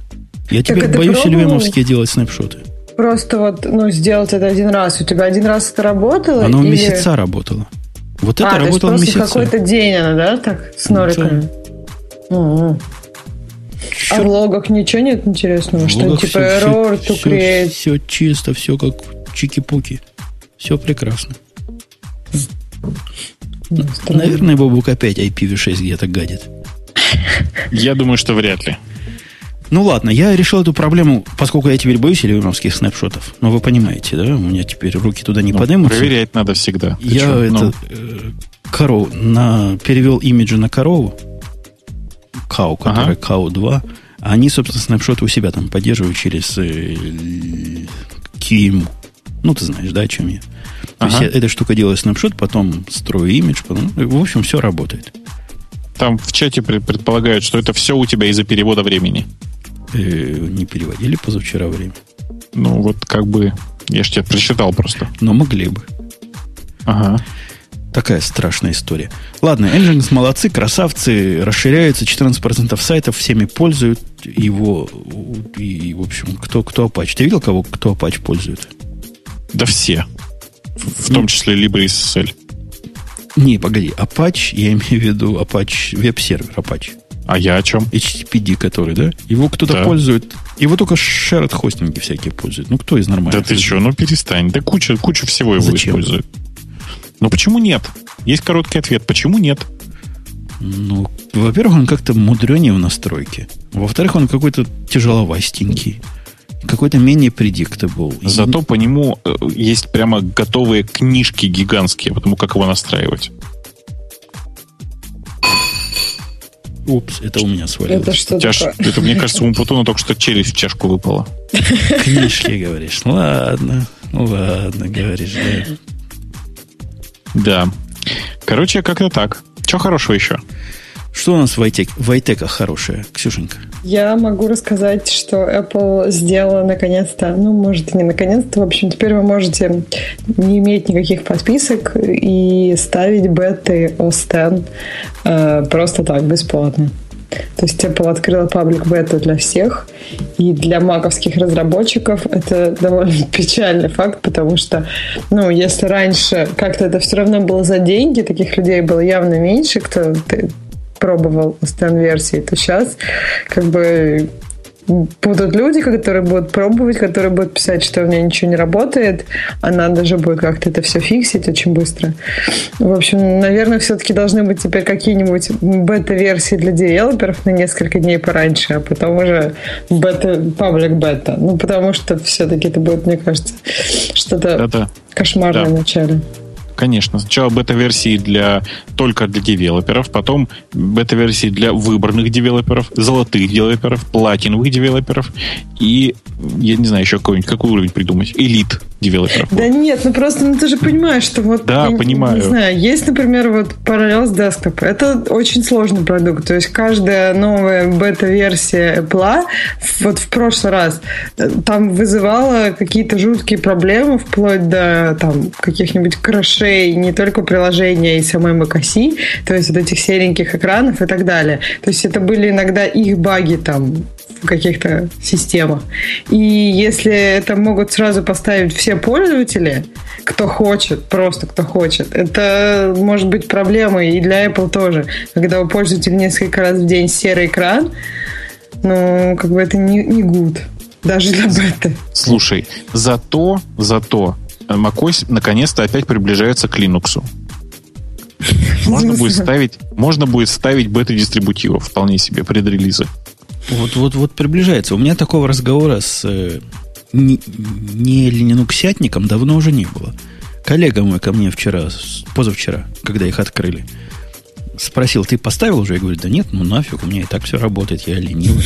Я так теперь боюсь пробовал? львемовские делать снапшоты. Просто вот, ну, сделать это один раз. У тебя один раз это работало? Оно или... месяца работало. Вот это а, работало месяца. какой-то день она, да, так, с нориками? Да. А в логах ничего нет интересного? В что типа все, error to все, create? Все чисто, все как чики-пуки. Все прекрасно. Наверное, Бобук опять IPv6 где-то гадит. Я думаю, что вряд ли. Ну ладно, я решил эту проблему, поскольку я теперь боюсь ливеновских снапшотов. Ну, вы понимаете, да? У меня теперь руки туда не ну, поднимутся. Проверять надо всегда. Ты я что? это ну. э, корову на, перевел имиджи на корову. Кау, которая ага. Кау 2. А они, собственно, снапшоты у себя там поддерживают через э, QEMU. Ну, ты знаешь, да, о чем я. То ага. есть эта штука делает снапшот, потом строю имидж, потом, в общем, все работает. Там в чате предполагают, что это все у тебя из-за перевода времени не переводили позавчера время. Ну, вот как бы... Я же тебе прочитал просто. Но могли бы. Ага. Такая страшная история. Ладно, Nginx молодцы, красавцы, расширяются, 14% сайтов всеми пользуют его. И, в общем, кто, кто Apache? Ты видел, кого кто Apache пользует? Да все. В, в ну, том числе LibreSSL. Не, погоди, Apache, я имею в виду Apache, веб-сервер Apache. А я о чем? HTTPD, который, да? Его кто-то да. пользует. Его только shared хостинги всякие пользуют. Ну, кто из нормальных? Да ты что, ну перестань. Да куча, куча всего его Зачем? использует. Ну, почему нет? Есть короткий ответ. Почему нет? Ну, во-первых, он как-то мудренее в настройке. Во-вторых, он какой-то тяжеловастенький. какой-то менее predictable. Зато и... по нему э, есть прямо готовые книжки гигантские, потому как его настраивать. Упс, это у меня свалилось. Это что Тяж... такое? Это, мне кажется, у Путуна только что челюсть в чашку выпала. Книжки, говоришь. Ладно, ладно, говоришь, да. Да. Короче, как-то так. Что хорошего еще? Что у нас в, в iTech хорошее, Ксюшенька? Я могу рассказать, что Apple сделала наконец-то, ну, может, не наконец-то, в общем, теперь вы можете не иметь никаких подписок и ставить беты OS э, просто так, бесплатно. То есть Apple открыла паблик бета для всех, и для маковских разработчиков это довольно [LAUGHS] печальный факт, потому что, ну, если раньше как-то это все равно было за деньги, таких людей было явно меньше, кто пробовал стен-версии, то сейчас как бы будут люди, которые будут пробовать, которые будут писать, что у меня ничего не работает, а надо же будет как-то это все фиксить очень быстро. В общем, наверное, все-таки должны быть теперь какие-нибудь бета-версии для девелоперов на несколько дней пораньше, а потом уже бета, паблик бета. Ну, потому что все-таки это будет, мне кажется, что-то кошмарное да. в начале. Конечно. Сначала бета-версии для, только для девелоперов, потом бета-версии для выбранных девелоперов, золотых девелоперов, платиновых девелоперов и, я не знаю, еще какой-нибудь, какой уровень придумать, элит девелоперов. Да нет, ну просто ну, ты же понимаешь, что вот... Да, я, понимаю. Не знаю, есть, например, вот Parallels Desktop. Это очень сложный продукт. То есть каждая новая бета-версия Apple вот в прошлый раз э, там вызывала какие-то жуткие проблемы вплоть до там каких-нибудь крашей не только приложения и самой macOS, то есть вот этих сереньких экранов и так далее. То есть это были иногда их баги там в каких-то системах. И если это могут сразу поставить все пользователи, кто хочет, просто кто хочет, это может быть проблемой и для Apple тоже. Когда у пользователя несколько раз в день серый экран, ну, как бы это не, не good. Даже для беты. Слушай, зато, зато macOS наконец-то опять приближается к Linux. Можно будет ставить, можно будет ставить бета-дистрибутивов вполне себе предрелизы. Вот, вот, вот приближается. У меня такого разговора с э, не, не ленинуксятником давно уже не было. Коллега мой ко мне вчера, позавчера, когда их открыли, спросил, ты поставил уже? Я говорю, да нет, ну нафиг, у меня и так все работает, я ленивый.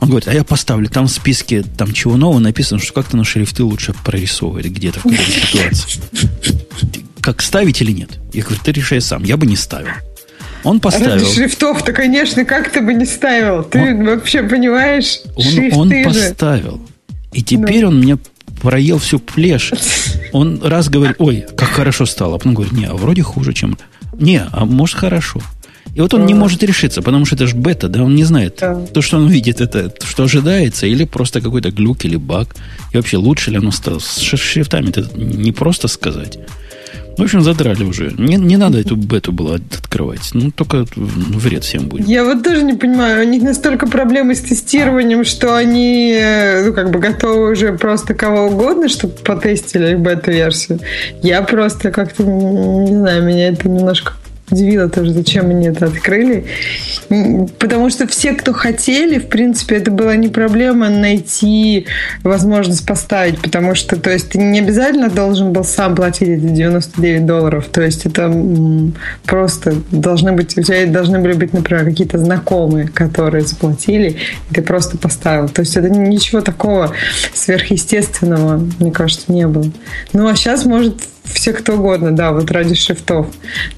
Он говорит, а я поставлю, там в списке там чего нового написано, что как-то на шрифты лучше прорисовывать где-то в какой-то ситуации. Как ставить или нет? Я говорю, ты решай сам, я бы не ставил. Он поставил. Ради шрифтов-то, конечно, как ты бы не ставил? Ты он, вообще понимаешь? Он, он поставил. И теперь ну. он мне проел всю плешь. Он раз говорит, ой, как хорошо стало. А потом говорит, не, а вроде хуже, чем... Не, а может хорошо. И вот он не может решиться, потому что это же бета, да, он не знает, да. то, что он видит, это что ожидается, или просто какой-то глюк или баг. И вообще, лучше ли оно стало с шрифтами, это не просто сказать. В общем, задрали уже. Не, не надо эту бету было открывать. Ну, только вред всем будет. Я вот тоже не понимаю. У них настолько проблемы с тестированием, что они э, ну, как бы готовы уже просто кого угодно, чтобы потестили бета-версию. Я просто как-то, не знаю, меня это немножко удивило тоже, зачем они это открыли. Потому что все, кто хотели, в принципе, это была не проблема найти возможность поставить, потому что, то есть, ты не обязательно должен был сам платить эти 99 долларов. То есть, это просто должны быть, у тебя должны были быть, например, какие-то знакомые, которые заплатили, и ты просто поставил. То есть, это ничего такого сверхъестественного, мне кажется, не было. Ну, а сейчас, может, все кто угодно, да, вот ради шрифтов.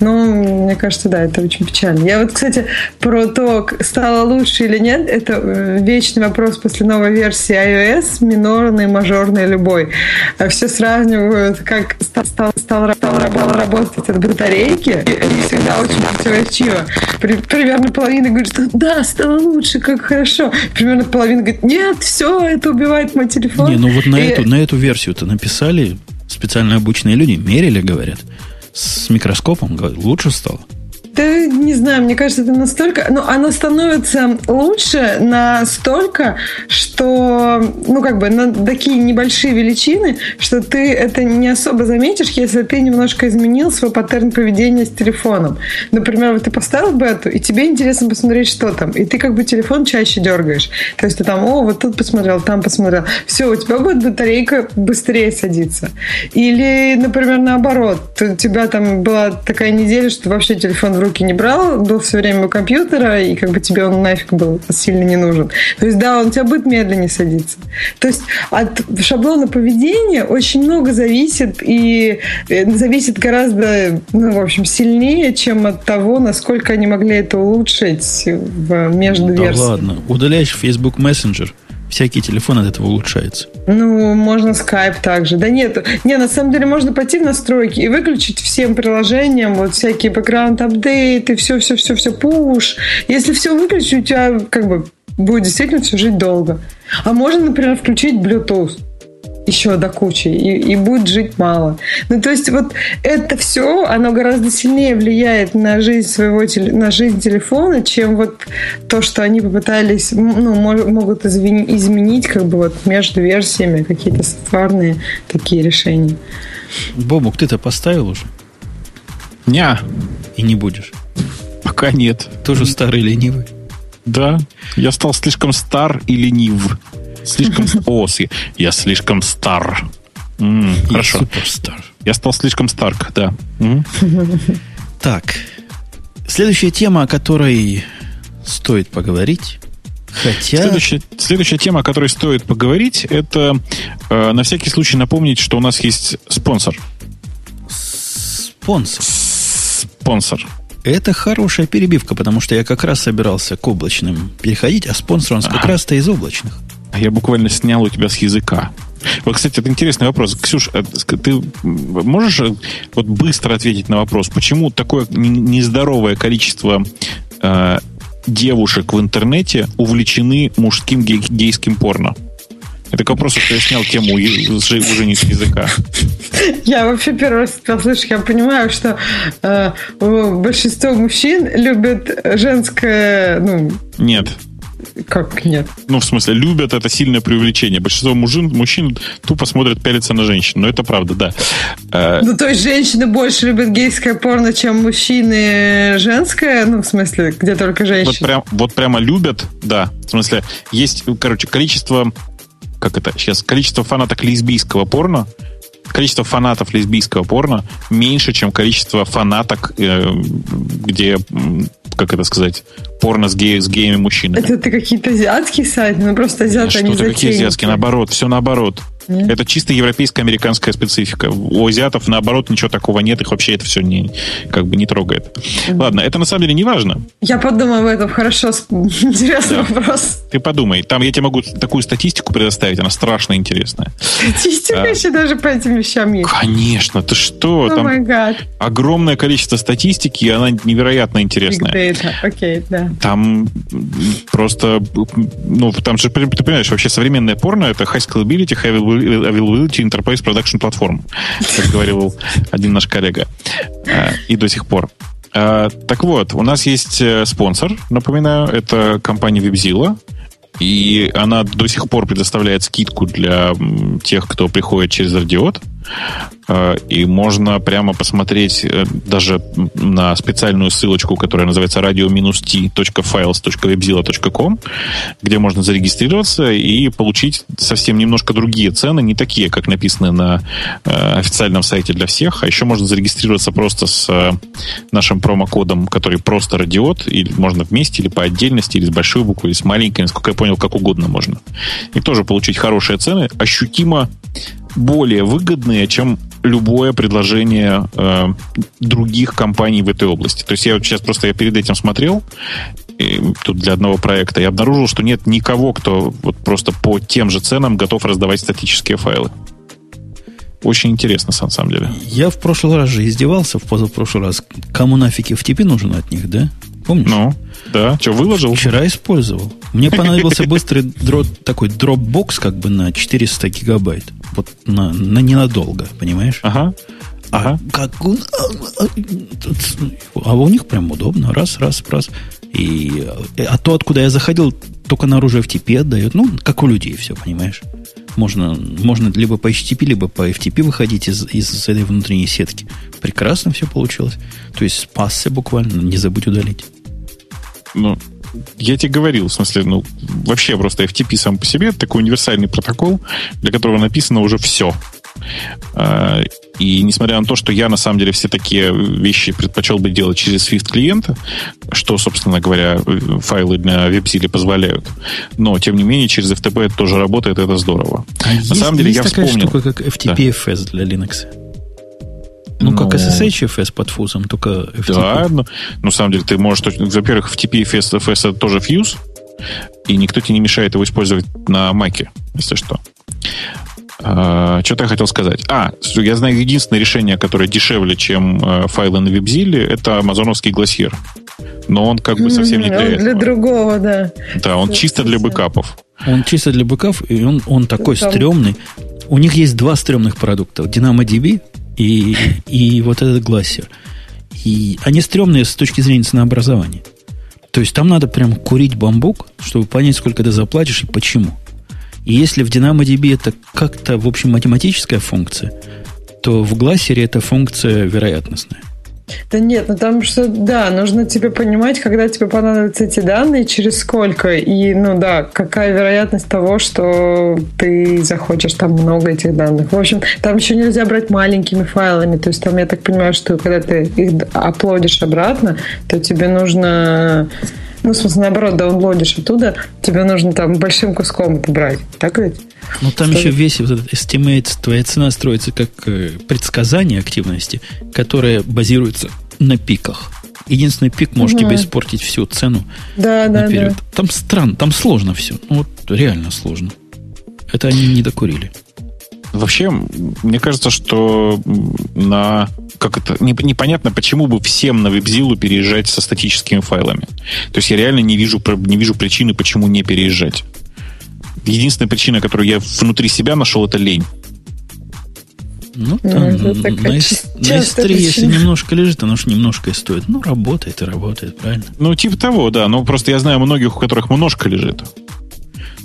Ну, мне кажется, да, это очень печально. Я вот, кстати, про то, стало лучше или нет, это э, вечный вопрос после новой версии iOS, минорный, мажорный, любой. А все сравнивают, как стал, стал, стал, стал работать от батарейки, и всегда очень противоречиво. При, примерно половина говорит, что да, стало лучше, как хорошо. Примерно половина говорит, нет, все, это убивает мой телефон. Не, ну вот на, и... эту, на эту версию-то написали специально обученные люди, мерили, говорят, с микроскопом, говорят, лучше стало. Да, не знаю, мне кажется, это настолько... Ну, оно становится лучше настолько, что, ну, как бы, на такие небольшие величины, что ты это не особо заметишь, если ты немножко изменил свой паттерн поведения с телефоном. Например, вот ты поставил бету, и тебе интересно посмотреть, что там, и ты как бы телефон чаще дергаешь. То есть ты там, о, вот тут посмотрел, там посмотрел. Все, у тебя будет батарейка быстрее садиться. Или, например, наоборот, у тебя там была такая неделя, что вообще телефон в руки не брал, был все время у компьютера, и как бы тебе он нафиг был сильно не нужен. То есть, да, он у тебя будет медленнее садиться. То есть от шаблона поведения очень много зависит, и э, зависит гораздо, ну, в общем, сильнее, чем от того, насколько они могли это улучшить в между Да ладно, удаляешь Facebook Messenger – всякий телефон от этого улучшается. Ну, можно Skype также. Да нет, не, на самом деле можно пойти в настройки и выключить всем приложениям вот всякие background апдейты, все-все-все-все, пуш. Если все выключить, у тебя как бы будет действительно все жить долго. А можно, например, включить Bluetooth еще до кучи, и, и будет жить мало. Ну, то есть вот это все, оно гораздо сильнее влияет на жизнь своего, на жизнь телефона, чем вот то, что они попытались, ну, могут изменить как бы вот между версиями какие-то софтварные такие решения. Бобук, ты-то поставил уже? Не. И не будешь? Пока нет. Тоже старый ленивый? Да. Я стал слишком стар и ленив. Слишком... [LAUGHS] О, я слишком стар. Хорошо. Суперстар. Я стал слишком старк, да. Так. Следующая тема, о которой стоит поговорить. Хотя... Следующая, следующая тема, о которой стоит поговорить, это э, на всякий случай напомнить, что у нас есть спонсор. Спонсор. Спонсор. Это хорошая перебивка, потому что я как раз собирался к облачным переходить, а спонсор у нас как раз-то из облачных. А я буквально снял у тебя с языка. Вот, кстати, это интересный вопрос. Ксюш, э, ты можешь э, вот быстро ответить на вопрос, почему такое нездоровое количество э, девушек в интернете увлечены мужским гей- гейским порно? Это к вопросу, что я снял тему уже, уже не с языка. Я вообще первый раз тебя слышу. Я понимаю, что э, большинство мужчин любят женское... Ну, Нет, как нет? Ну, в смысле, любят это сильное преувеличение. Большинство мужчин, мужчин тупо смотрят, пялятся на женщин. Но это правда, да. Э, ну, то есть женщины больше любят гейское порно, чем мужчины женское? Ну, в смысле, где только женщины? Вот, прям, вот прямо любят, да. В смысле, есть, короче, количество как это сейчас, количество фанаток лесбийского порно количество фанатов лесбийского порно меньше, чем количество фанаток, э, где, как это сказать, порно с, геи, с геями мужчинами. Это, это какие-то азиатские сайты? Ну, просто азиаты, они Что-то какие азиатские? Наоборот, все наоборот. Нет? Это чисто европейская американская специфика. У азиатов, наоборот, ничего такого нет, их вообще это все не, как бы не трогает. Mm-hmm. Ладно, это на самом деле не важно. Я подумаю об этом, хорошо, [LAUGHS] интересный да. вопрос. Ты подумай, там я тебе могу такую статистику предоставить, она страшно интересная. Статистика а, еще даже по этим вещам есть? Конечно, ты что? Oh там огромное количество статистики, и она невероятно интересная. Data, окей, да. Там просто, ну, там же, ты понимаешь, вообще современное порно, это high scalability, high availability enterprise production platform, как говорил один наш коллега. А, и до сих пор. А, так вот, у нас есть э, спонсор, напоминаю, это компания WebZilla, и она до сих пор предоставляет скидку для тех, кто приходит через радиот. Э, и можно прямо посмотреть э, даже на специальную ссылочку, которая называется radio-t.files.webzilla.com, где можно зарегистрироваться и получить совсем немножко другие цены, не такие, как написаны на э, официальном сайте для всех, а еще можно зарегистрироваться просто с нашим промокодом, который просто радиот, или можно вместе, или по отдельности, или с большой буквы, или с маленькой, насколько я понял, как угодно можно. И тоже получить хорошие цены, ощутимо более выгодные, чем любое предложение э, других компаний в этой области. То есть я вот сейчас просто я перед этим смотрел, и тут для одного проекта, и обнаружил, что нет никого, кто вот просто по тем же ценам готов раздавать статические файлы. Очень интересно, на самом деле. Я в прошлый раз же издевался, в позапрошлый раз. Кому нафиг FTP нужен от них, да? Помнишь? Ну, да. Что, выложил? Вчера использовал. Мне понадобился быстрый дроп, такой дропбокс как бы на 400 гигабайт. Вот на, на ненадолго, понимаешь? Ага. А, как, а, а у них прям удобно. Раз, раз, раз. И, а то, откуда я заходил, только наружу FTP отдает. Ну, как у людей все, понимаешь? Можно, можно либо по HTTP, либо по FTP выходить из, из этой внутренней сетки. Прекрасно все получилось. То есть спасся буквально, не забудь удалить. Ну, я тебе говорил, в смысле, ну, вообще просто FTP сам по себе это такой универсальный протокол, для которого написано уже все. А, и несмотря на то, что я на самом деле все такие вещи предпочел бы делать через Swift клиента, что, собственно говоря, файлы для WebZilla позволяют, но тем не менее через FTP это тоже работает, это здорово. А на есть, самом деле есть я такая вспомнил. штука, как FTPFS да. для Linux. Ну, ну, как SSHFS под фузом, только FTP. Да, но, ну, на самом деле ты можешь, во-первых, FTP-FS FS это тоже фьюз, и никто тебе не мешает его использовать на Маке, если что. А, что-то я хотел сказать. А, я знаю единственное решение, которое дешевле, чем э, файлы на вебзиле, это амазоновский глассир. Но он как бы совсем не для он этого. Для другого, да. Да, он чисто для бэкапов. Он чисто для бэкапов, и он, он такой Там... стрёмный. У них есть два стрёмных продукта. DynamoDB и, и вот этот глассер. И они стрёмные с точки зрения ценообразования. То есть там надо прям курить бамбук, чтобы понять, сколько ты заплатишь и почему. И если в DynamoDB это как-то, в общем, математическая функция, то в глассере это функция вероятностная. Да нет, ну там что, да, нужно тебе понимать, когда тебе понадобятся эти данные, через сколько, и, ну да, какая вероятность того, что ты захочешь там много этих данных. В общем, там еще нельзя брать маленькими файлами, то есть там, я так понимаю, что когда ты их оплодишь обратно, то тебе нужно ну, в смысле, наоборот, даунлодишь оттуда, тебе нужно там большим куском это брать. Так ведь? Ну, там что еще весь вот этот estimate, твоя цена строится как э, предсказание активности, которое базируется на пиках. Единственный пик может угу. тебе испортить всю цену да, наперед. Да, да. Там странно, там сложно все. Ну, вот реально сложно. Это они не докурили. Вообще, мне кажется, что на как это непонятно, почему бы всем на WebZilla переезжать со статическими файлами. То есть я реально не вижу, не вижу причины, почему не переезжать. Единственная причина, которую я внутри себя нашел, это лень. Ну, ну там ну, на, на S3, если немножко лежит, оно же немножко и стоит. Ну, работает и работает, правильно? Ну, типа того, да. Но просто я знаю многих, у которых немножко лежит.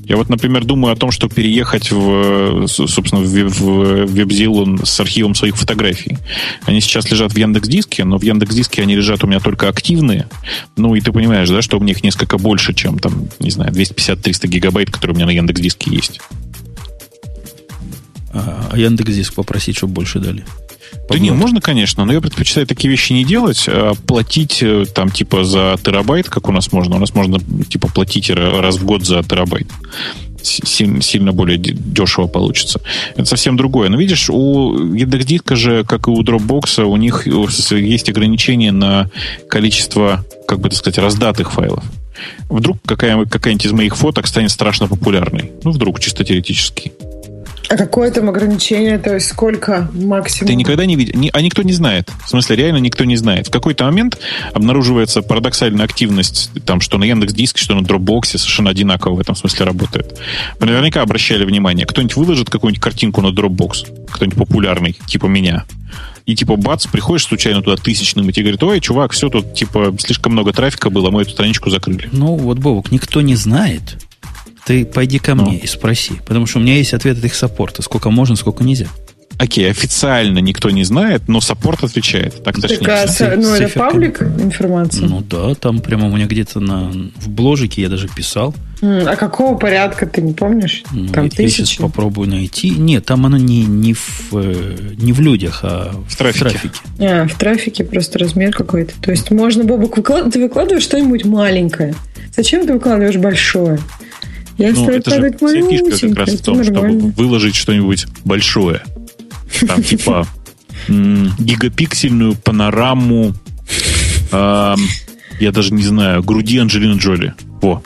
Я вот, например, думаю о том, что переехать в, собственно, в, в WebZilla с архивом своих фотографий. Они сейчас лежат в Яндекс Диске, но в Яндекс Диске они лежат у меня только активные. Ну, и ты понимаешь, да, что у них несколько больше, чем там, не знаю, 250-300 гигабайт, которые у меня на Яндекс Диске есть. А, а Яндекс Диск попросить, чтобы больше дали? Да не, можно, конечно, но я предпочитаю такие вещи не делать, а платить э, там типа за терабайт, как у нас можно. У нас можно типа платить раз в год за терабайт. Сильно, более дешево получится. Это совсем другое. Но видишь, у Яндекс.Диска же, как и у Dropbox, у них есть ограничения на количество, как бы так сказать, раздатых файлов. Вдруг какая, какая-нибудь из моих фоток станет страшно популярной. Ну, вдруг, чисто теоретически. А какое там ограничение? То есть сколько максимум? Ты никогда не видел? А никто не знает. В смысле, реально никто не знает. В какой-то момент обнаруживается парадоксальная активность, там, что на Яндекс Диске, что на Dropbox совершенно одинаково в этом смысле работает. Вы наверняка обращали внимание. Кто-нибудь выложит какую-нибудь картинку на Dropbox, кто-нибудь популярный, типа меня, и типа бац, приходишь случайно туда тысячным, и тебе говорят, ой, чувак, все тут типа слишком много трафика было, мы эту страничку закрыли. Ну вот, Бобок, никто не знает, ты пойди ко ну. мне и спроси. Потому что у меня есть ответ от их саппорта. Сколько можно, сколько нельзя. Окей, официально никто не знает, но саппорт отвечает. Так, так а, ну, это паблик информация? Ну да, там прямо у меня где-то на, в бложике я даже писал. А какого порядка, ты не помнишь? Ну, там я, тысячи? я сейчас попробую найти. Нет, там она не, не, в, э, не в людях, а в, в трафике. трафике. А, в трафике просто размер какой-то. То есть можно, Бобок, выклад... ты выкладываешь что-нибудь маленькое. Зачем ты выкладываешь большое? Я ну, это же вся фишка как раз в том, чтобы выложить что-нибудь большое. Там типа [LAUGHS] гигапиксельную панораму, я даже не знаю, груди Анджелины Джоли. Во.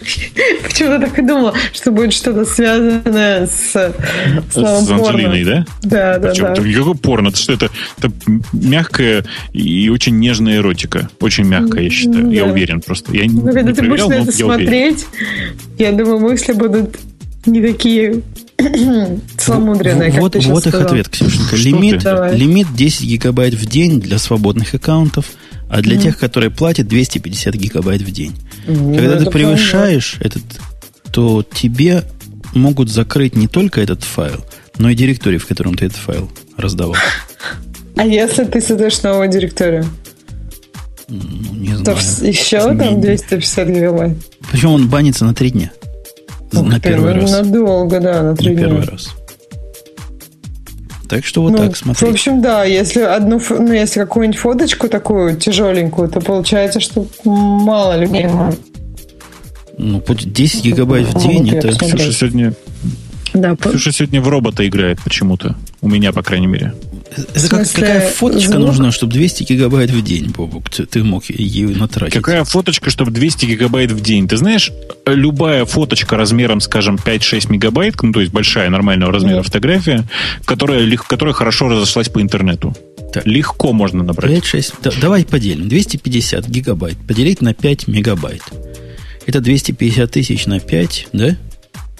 [LAUGHS] Почему-то так и думала, что будет что-то связанное с, с, с Анджелиной, да? Да, да, Причем, да. Никакое порно, это что это, это мягкая и очень нежная эротика. Очень мягкая, я считаю. Да. Я уверен просто. Я ну, когда ты будешь на это смотреть, я думаю, мысли будут не такие [CLEARS THROAT] Целомудренная, как вот, ты вот их сказал. ответ, Ксюшенька. Что Лимит, ты? лимит 10 гигабайт в день для свободных аккаунтов, а для тех, которые платят, 250 гигабайт в день. Ну, Когда ты превышаешь этот, то тебе могут закрыть не только этот файл, но и директорий, в котором ты этот файл раздавал. А если ты создаешь новую директорию? Ну, не То знаю. вс- еще там 250 гигабайт? Причем он банится на три дня. Ух на ты, первый ну, раз. Надолго, да, на три на дня. первый раз. Так что вот ну, так, В смотри. общем, да, если одну, ну, если какую-нибудь фоточку такую тяжеленькую, то получается, что мало людей. Ну, путь 10 гигабайт в Ну, день, я это... Ксюша сегодня, Да, по- Ксюша сегодня в робота играет почему-то. У меня, по крайней мере. Это как, какая фоточка звук? нужна, чтобы 200 гигабайт в день, Бобук, ты, ты мог ее натратить. Какая фоточка, чтобы 200 гигабайт в день? Ты знаешь, любая фоточка размером, скажем, 5-6 мегабайт, ну, то есть большая, нормального размера Да. фотография, которая, лег- которая хорошо разошлась по интернету. Так. Легко можно набрать. 5, 6, да- давай поделим. 250 гигабайт поделить на 5 мегабайт. Это 250 тысяч на 5, да?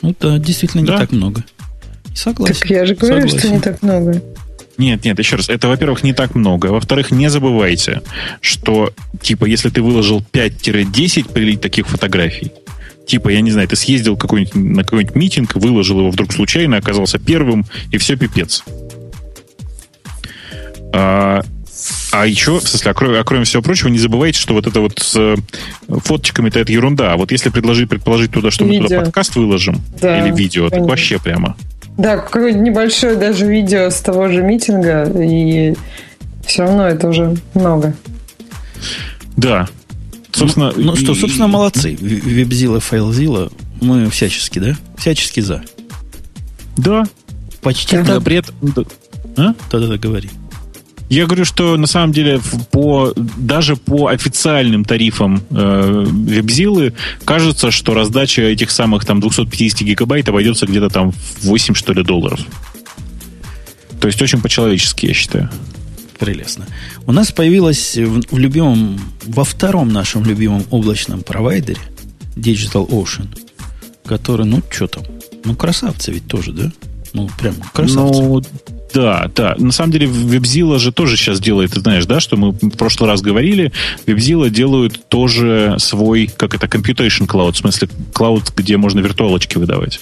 Ну да, действительно не Да. так много. Согласен. так я же говорю, что согласен. не так много. Нет, нет, еще раз, это, во-первых, не так много. Во-вторых, не забывайте, что, типа, если ты выложил 5-10 прилить таких фотографий, типа, я не знаю, ты съездил какой-нибудь, на какой-нибудь митинг, выложил его вдруг случайно, оказался первым, и все пипец. А, а еще, в смысле, окро- окроме всего прочего, не забывайте, что вот это вот с э, фоточками-то это ерунда. А вот если предложить, предположить туда, что мы туда Видео. подкаст выложим, Да, или видео, так конечно. вообще прямо. Да, какое-нибудь небольшое даже видео с того же митинга, и все равно это уже много. Да. Собственно, Ну что, и- собственно, молодцы. Вебзила, файлзила, мы всячески, да? Всячески за. Да, Почти Да. Да, так. при этом- А? Да-да-да, говори. Я говорю, что на самом деле по, даже по официальным тарифам э, вебзилы кажется, что раздача этих самых там 250 гигабайт обойдется где-то там в 8, что ли, долларов. То есть очень по-человечески, я считаю. Прелестно. У нас появилась в, в любимом, во втором нашем любимом облачном провайдере Digital Ocean, который, ну, что там, ну, красавцы ведь тоже, да? Ну, прям красавцы. Ну, да, да. На самом деле Вебзила же тоже сейчас делает, ты знаешь, да, что мы в прошлый раз говорили, Вебзила делают тоже свой, как это, computation cloud, в смысле клауд, где можно виртуалочки выдавать.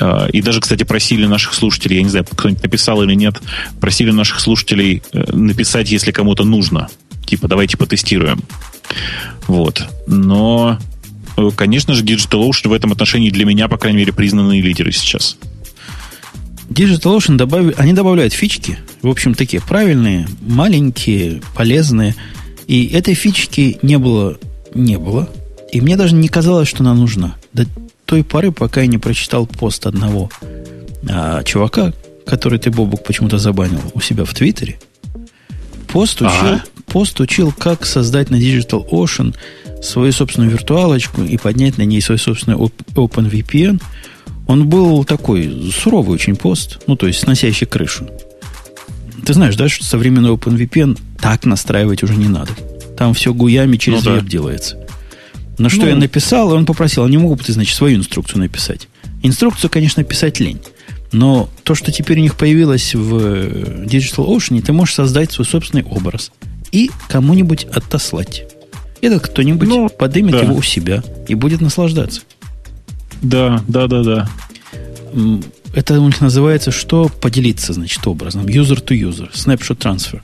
А, И даже, кстати, просили наших слушателей, я не знаю, кто-нибудь написал или нет, просили наших слушателей э, написать, если кому-то нужно. Типа, давайте потестируем. Вот. Но, э, конечно же, DigitalOcean в этом отношении для меня, по крайней мере, признанные лидеры сейчас. DigitalOcean добавили, они добавляют фички, в общем, такие правильные, маленькие, полезные. И этой фички не было, не было. И мне даже не казалось, что она нужна. До той поры, пока я не прочитал пост одного а, чувака, который ты, Бобук, почему-то забанил у себя в Твиттере. Пост учил, Ага. пост учил, как создать на Digital Ocean свою собственную виртуалочку и поднять на ней свой собственный OpenVPN. Он был такой суровый очень пост, ну, то есть сносящий крышу. Ты знаешь, да, что современный OpenVPN так настраивать уже не надо. Там все гуями через Ну да. веб делается. На что Ну. я написал, и он попросил, а не могу бы ты, значит, свою инструкцию написать. Инструкцию, конечно, писать лень. Но то, что теперь у них появилось в э, Digital Ocean, ты можешь создать свой собственный образ и кому-нибудь отослать. Этот кто-нибудь Ну, подымет да. его у себя и будет наслаждаться. Да, да, да, да. Это у них называется что? Поделиться, значит, образом. User to user. Snapshot transfer.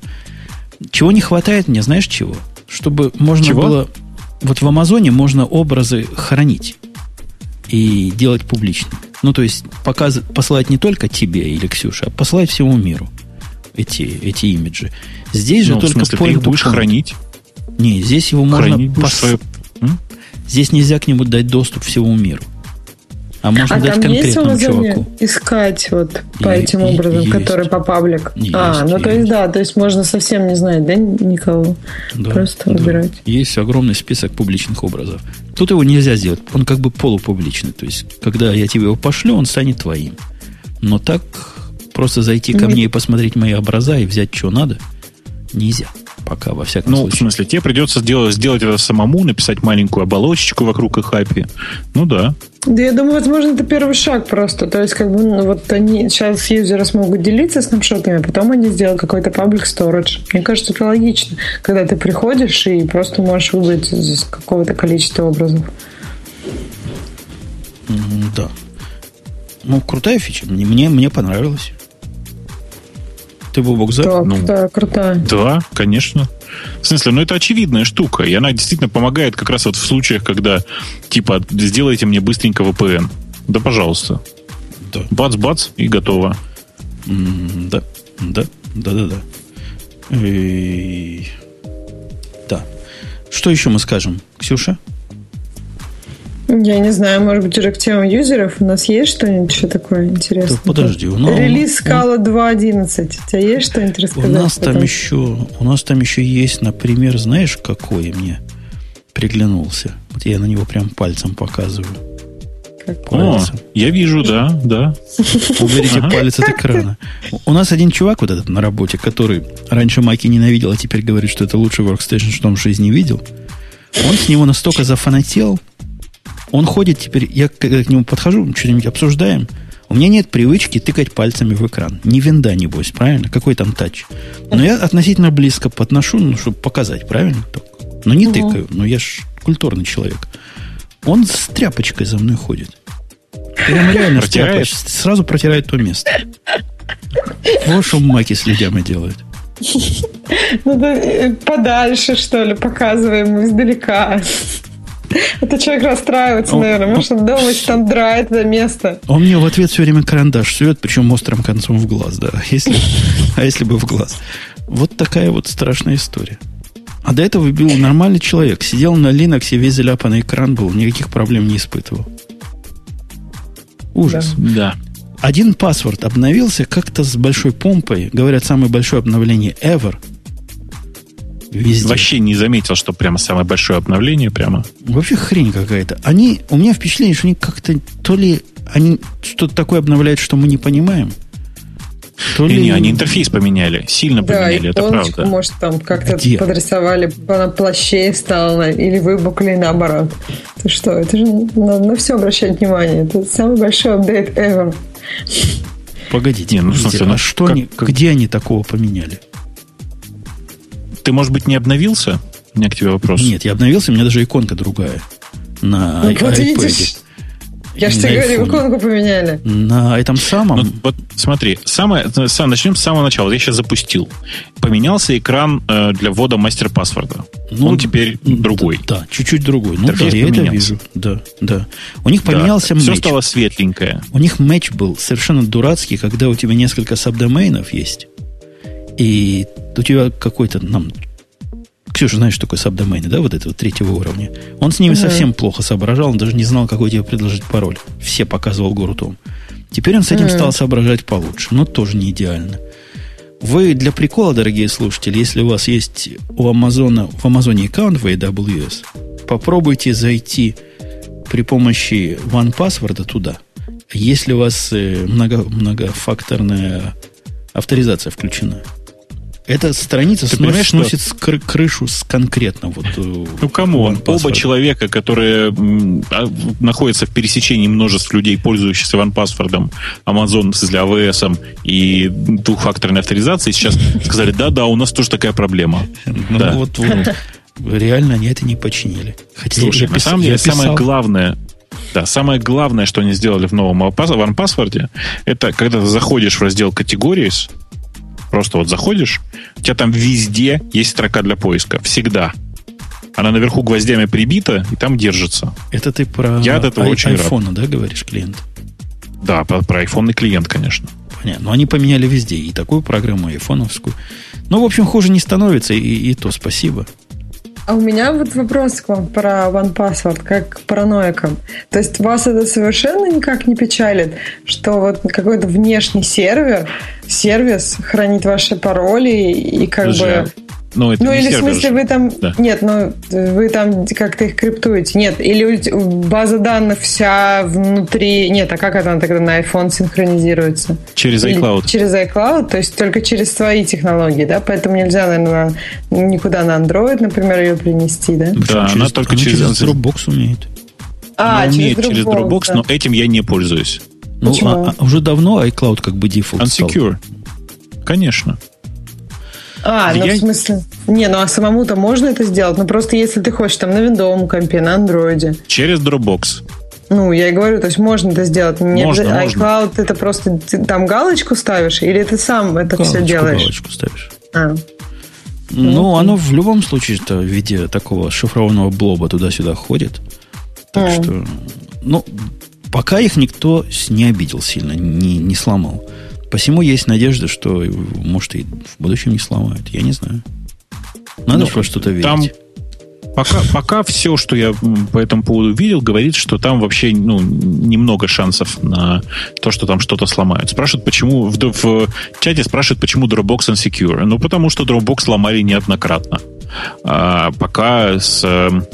Чего не хватает мне, знаешь чего? Чтобы можно Чего? было... Вот в Амазоне можно образы хранить и делать публичными. Ну, то есть показ... посылать не только тебе или Ксюше, а посылать всему миру эти, эти имиджи. Здесь же Ну, в только смысле, ты их будешь point. хранить? Не, здесь его можно... Хранить будешь пос- свое... М? Здесь нельзя к нему дать доступ всему миру. А можно а дать там есть конкретному указание чуваку. искать вот по Е- этим е- образом, есть. который по паблик? Есть, а, ну то есть. есть да, то есть можно совсем не знать, да, никого. Да, Просто да. выбирать. Есть огромный список публичных образов. Тут его нельзя сделать. Он как бы полупубличный. То есть, когда я тебе его пошлю, он станет твоим. Но так просто зайти ко Нет. мне и посмотреть мои образа и взять, что надо, нельзя. Пока, во всяком ну, случае. в смысле, тебе придется сделать, сделать это самому, написать маленькую оболочечку вокруг их API. Ну да. Да я думаю, возможно, это первый шаг просто. То есть, как бы, ну, вот они сейчас юзеры смогут делиться снапшотами, а потом они сделают какой-то public storage. Мне кажется, это логично, когда ты приходишь и просто можешь выбрать из какого-то количества образов. Да. Ну, крутая фича. Мне, мне, мне понравилось. Ты, Бобок, за? Да, Ну, крутая, крутая. Да, конечно. В смысле, ну это очевидная штука, и она действительно помогает как раз вот в случаях, когда, типа, сделайте мне быстренько VPN. Да, пожалуйста. Да. Бац-бац, и готово. Да, да, да, да, да. И- Да. Что еще мы скажем? Ксюша? Я не знаю, может быть, уже к темам юзеров у нас есть что-нибудь еще такое интересное? Да подожди, у нас- Релиз скала 2.11. У тебя есть что-нибудь У рассказать? нас по там еще, у нас там еще есть, например, знаешь, какой мне приглянулся? Вот я на него прям пальцем показываю. Какой? О, Пальцем. я вижу, да, да. Уберите Ага. палец от экрана. У нас один чувак вот этот на работе, который раньше Маки ненавидел, а теперь говорит, что это лучший workstation, что он в жизни видел. Он с него настолько зафанател. Он ходит теперь, я когда к нему подхожу, что-нибудь обсуждаем. У меня нет привычки тыкать пальцами в экран. Не винда, небось, правильно? Какой там тач? Но я относительно близко подношу, ну, чтобы показать, правильно? Но не тыкаю. Но я ж культурный человек. Он с тряпочкой за мной ходит. Прям реально Протирает? Сразу протирает то место. Вот что маки с людьми делают. Ну, да, э, подальше, что ли, показываем издалека. [LAUGHS] Это человек расстраивается, Он- наверное. Может, он думает, там драет это место. Он мне в ответ все время карандаш сует, причем острым концом в глаз, да. Если, а если бы в глаз. Вот такая вот страшная история. А до этого был нормальный человек. Сидел на Linux, весь заляпанный экран был, никаких проблем не испытывал. Ужас. Да. Один паспорт обновился как-то с большой помпой. Говорят, самое большое обновление ever. Везде. Вообще не заметил, что прямо самое большое обновление прямо. Вообще хрень какая-то. Они, у меня впечатление, что они как-то то ли они что-то такое обновляют, что мы не понимаем, то ли... не, они интерфейс поменяли, сильно Да, поменяли, это правда. может, там как-то Где? подрисовали, она плащей стала, или выбукли наоборот. Ты что, это же надо на все обращать внимание. Это самый большой апдейт ever. Погодите, Не, ну, смысле, ну, а что как- они, как- где они такого поменяли? Ты, может быть, не обновился? У меня к тебе вопрос. Нет, я обновился, у меня даже иконка другая. На Ну, вот видишь, я же тебе говорю, иконку поменяли. На этом самом... Ну, вот смотри, самое, сам, начнем с самого начала. Я сейчас запустил. Поменялся экран э, для ввода мастер-паспорта. Ну, Он теперь другой. Да, чуть-чуть другой. Ну да, я это поменялся. вижу. Да, да. У них поменялся Все матч. стало светленькое. У них матч был совершенно дурацкий, когда у тебя несколько сабдоменов есть, и у тебя какой-то, нам, Ксюша, знаешь, что такое сабдомены, да, вот этого третьего уровня? Он с ними Мгм. совсем плохо соображал, он даже не знал, какой тебе предложить пароль. Все показывал гору Том. Теперь он с этим стал соображать получше, но тоже не идеально. Вы для прикола, дорогие слушатели, если у вас есть у Амазона, в Амазоне аккаунт в AWS, попробуйте зайти при помощи OnePassword туда. Если у вас э, много, многофакторная авторизация включена. Эта страница Ты понимаешь, что- сносит с кры- крышу с конкретно вот. э, Ну, come on, OnePassword. оба человека, которые а, находятся в пересечении множеств людей, пользующихся OnePassword, Amazon, смысле, AWS и двухфакторной авторизацией, сейчас сказали, да-да, у нас тоже такая проблема. Ну, Да. вот, вот. Реально они это не починили. Хотя Слушай, я на самом деле, писал- самое главное, да, самое главное, что они сделали в новом OnePassword, это когда ты заходишь в раздел Categories, просто вот заходишь, у тебя там везде есть строка для поиска. Всегда. Она наверху гвоздями прибита и там держится. Это ты про Я от этого ай- очень рад. айфона, да, говоришь, клиент? Да, про, про iPhone клиент, конечно. Понятно. Но они поменяли везде. И такую программу, и айфоновскую. Ну, в общем, хуже не становится, и, и то спасибо. А у меня вот вопрос к вам про OnePassword, как к параноикам. То есть вас это совершенно никак не печалит, что вот какой-то внешний сервер, сервис хранит ваши пароли и как Слушай, бы... Ну, это ну не или в смысле же. вы там... Да. Нет, ну вы там как-то их криптуете. Нет, или база данных вся внутри... Нет, а как она тогда на iPhone синхронизируется? Через Или iCloud. Через iCloud, то есть только через свои технологии, да? Поэтому нельзя, наверное, на- никуда на Android, например, ее принести, да? Почему Да, она только через- Dropbox умеет. А, Она умеет через Dropbox, да. но этим я не пользуюсь. Ну, Почему? а- а уже давно iCloud как бы дефолт стал. Unsecure. Конечно. А, ну Я- в смысле... Не, ну а самому-то можно это сделать, но просто если ты хочешь там на виндовом компе, на андроиде. Через Dropbox. Ну, я и говорю, то есть можно это сделать. Не Можно, обяза- можно. iCloud это просто ты там галочку ставишь, или ты сам это все Галочку, делаешь? галочку ставишь. А. Ну, оно в любом случае -то в виде такого шифрованного блоба туда-сюда ходит. Так Мгм. что, ну, пока их никто не обидел сильно, не, не сломал. Посему есть надежда, что, может, и в будущем не сломают. Я не знаю. Надо Ну, во что-то верить. Там пока, пока все, что я по этому поводу видел, говорит, что там вообще ну, немного шансов на то, что там что-то сломают. Спрашивают, почему в, в чате спрашивают, почему Dropbox Unsecure. Ну, потому что Dropbox сломали неоднократно. А пока с, эм,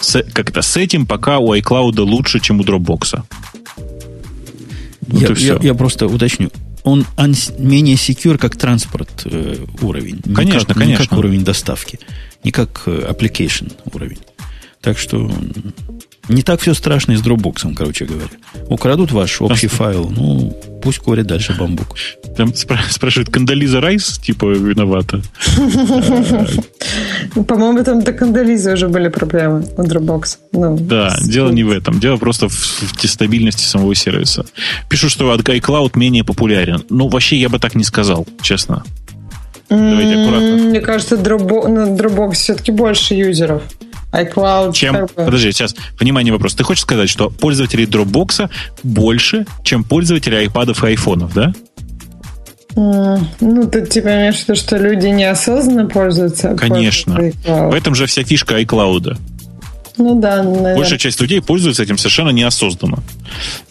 с, как это, с этим пока у iCloud лучше, чем у Dropbox. Вот я, я- я просто уточню. Он менее секьюр как транспорт э, уровень. Не Конечно, как, Не как конечно. уровень доставки. Не как э, application уровень. Так что не так все страшно и с Dropbox, короче говоря. Украдут ваш общий файл, ну, пусть курят дальше бамбук. Там спра- спрашивают, Кандализа Райс, типа, виновата. [LAUGHS] По-моему, там до Кандализы уже были проблемы у Dropbox. Ну, Да, с- дело не в этом. Дело просто в, в стабильности самого сервиса. Пишут, что от iCloud менее популярен. Ну, вообще, я бы так не сказал, честно. Давайте аккуратно. Мне кажется, Dropbox, на Dropbox все-таки больше юзеров. iCloud. Чем, как бы- подожди, сейчас, внимание, вопрос. Ты хочешь сказать, что пользователей Dropbox больше, чем пользователей iPad и айфонов, да? Ну, ты типа имеешь в виду, что люди неосознанно пользуются? Конечно. пользуются iCloud? В этом же вся фишка iCloud. Ну да, наверное. Большая часть людей пользуется этим совершенно неосознанно.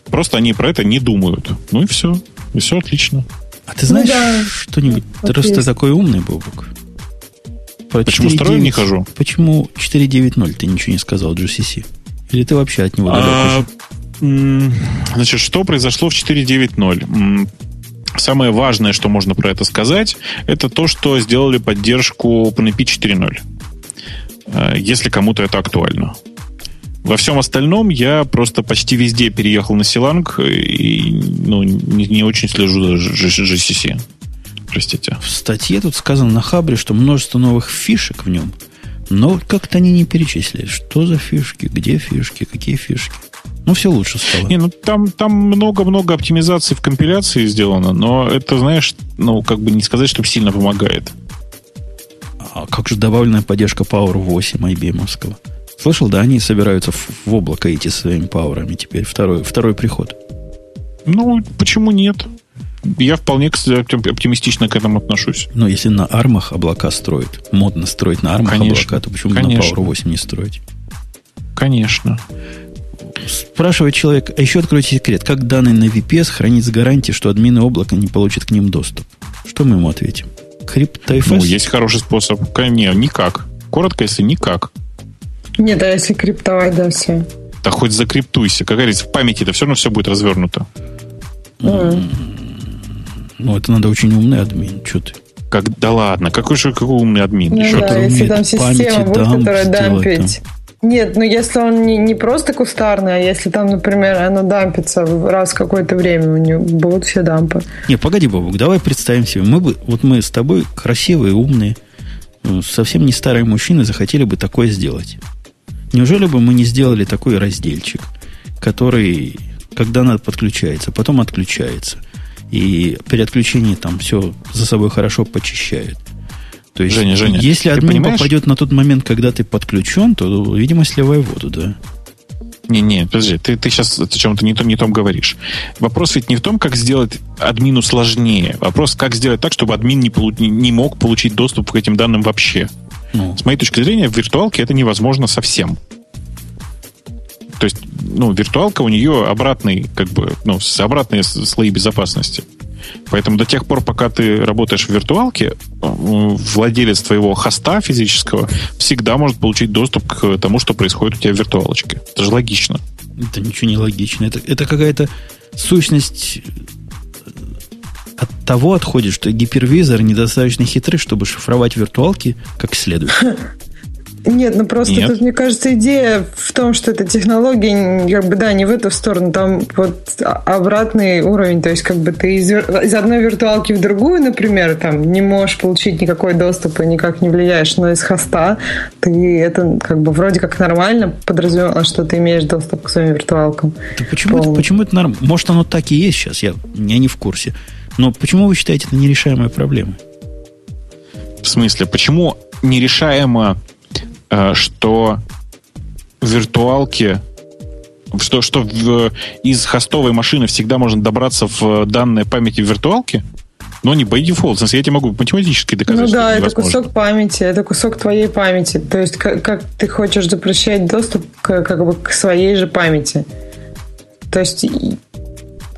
Просто они про это не думают. Ну и все. И все отлично. А ты знаешь Ну да. что-нибудь? Ты есть. такой умный, Бобок. Про Почему с второй 4.9 не хожу? Почему 4.9.0 ты ничего не сказал GCC? Или ты вообще от него далек А, Значит, что произошло в 4.9.0? М, Самое важное, что можно про это сказать, это то, что сделали поддержку OpenAPI 4.0. Э, Если кому-то это актуально. Во всем остальном я просто почти везде переехал на Силанг и ну, не, не очень слежу за GCC. Простите. В статье тут сказано на Хабре, что множество новых фишек в нем, но как-то они не перечислили. Что за фишки, где фишки, какие фишки. Ну, все лучше стало. Не, ну там, там много-много оптимизаций в компиляции сделано, но это, знаешь, ну, как бы не сказать, что сильно помогает. А как же добавленная поддержка Power 8 IBM-овского? Слышал, да, они собираются в, в облако идти со своими пауэрами теперь. Второй, второй приход. Ну, почему нет? Я вполне, кстати, оптим- оптимистично к этому отношусь. Но если на армах облака строят, модно строить на армах Конечно. облака, то почему Конечно. на Power 8 не строить? Конечно. Спрашивает человек, а еще откройте секрет, как данные на VPS хранить с гарантией, что админы облака не получат к ним доступ? Что мы ему ответим? CryptoFS? Ну, есть хороший способ. Не, никак. Коротко, если никак. Нет, а если криптовать, да, все. Да хоть закриптуйся. Как говорится, в памяти это все равно все будет развернуто. Ну, это надо очень умный админ. Что ты? Как, да ладно, какой же какой умный админ? Ну Еще да, если там система будет, дамп которая дампить. Нет, ну если он не, не просто кустарный, а если там, например, оно дампится раз в какое-то время, у него будут все дампы. Не, погоди, Бабук, давай представим себе. Мы бы, вот мы с тобой красивые, умные, э, совсем не старые мужчины захотели бы такое сделать. Неужели бы мы не сделали такой разделчик, который, когда надо, подключается, потом отключается. И при отключении там все за собой хорошо почищает. То есть, Женя, Женя, если админ понимаешь? попадет на тот момент, когда ты подключен, то, видимо, сливай воду, да. Не-не, подожди, ты, ты сейчас о чем-то не, том- не том говоришь. Вопрос ведь не в том, как сделать админу сложнее. Вопрос, как сделать так, чтобы админ не, полу- не мог получить доступ к этим данным вообще. Ну, С моей точки зрения, в виртуалке это невозможно совсем. То есть, ну, виртуалка у нее обратный, как бы, ну, с- обратные слои безопасности. Поэтому до тех пор, пока ты работаешь в виртуалке, владелец твоего хоста физического всегда может получить доступ к тому, что происходит у тебя в виртуалочке. Это же логично. Это ничего не логично. Это, это какая-то сущность от того отходит, что гипервизор недостаточно хитрый, чтобы шифровать виртуалки как следует. [LAUGHS] Нет, ну просто Нет. тут, мне кажется, идея в том, что эта технология, как бы, да, не в эту сторону, там вот обратный уровень, то есть как бы ты из, из одной виртуалки в другую, например, там не можешь получить никакой доступ и никак не влияешь, но из хоста ты это как бы вроде как нормально подразумевало, что ты имеешь доступ к своим виртуалкам. Да почему, это, почему это нормально? Может, оно так и есть сейчас, я, я не в курсе. Но почему вы считаете это нерешаемой проблемой? В смысле, почему нерешаемо, что виртуалки что, что в, из хостовой машины всегда можно добраться в данные памяти в виртуалке? Но не by default. В смысле, я тебе могу математически доказать, Ну да, это, это кусок памяти, это кусок твоей памяти. То есть, как, как ты хочешь запрещать доступ к, как бы, к своей же памяти. То есть,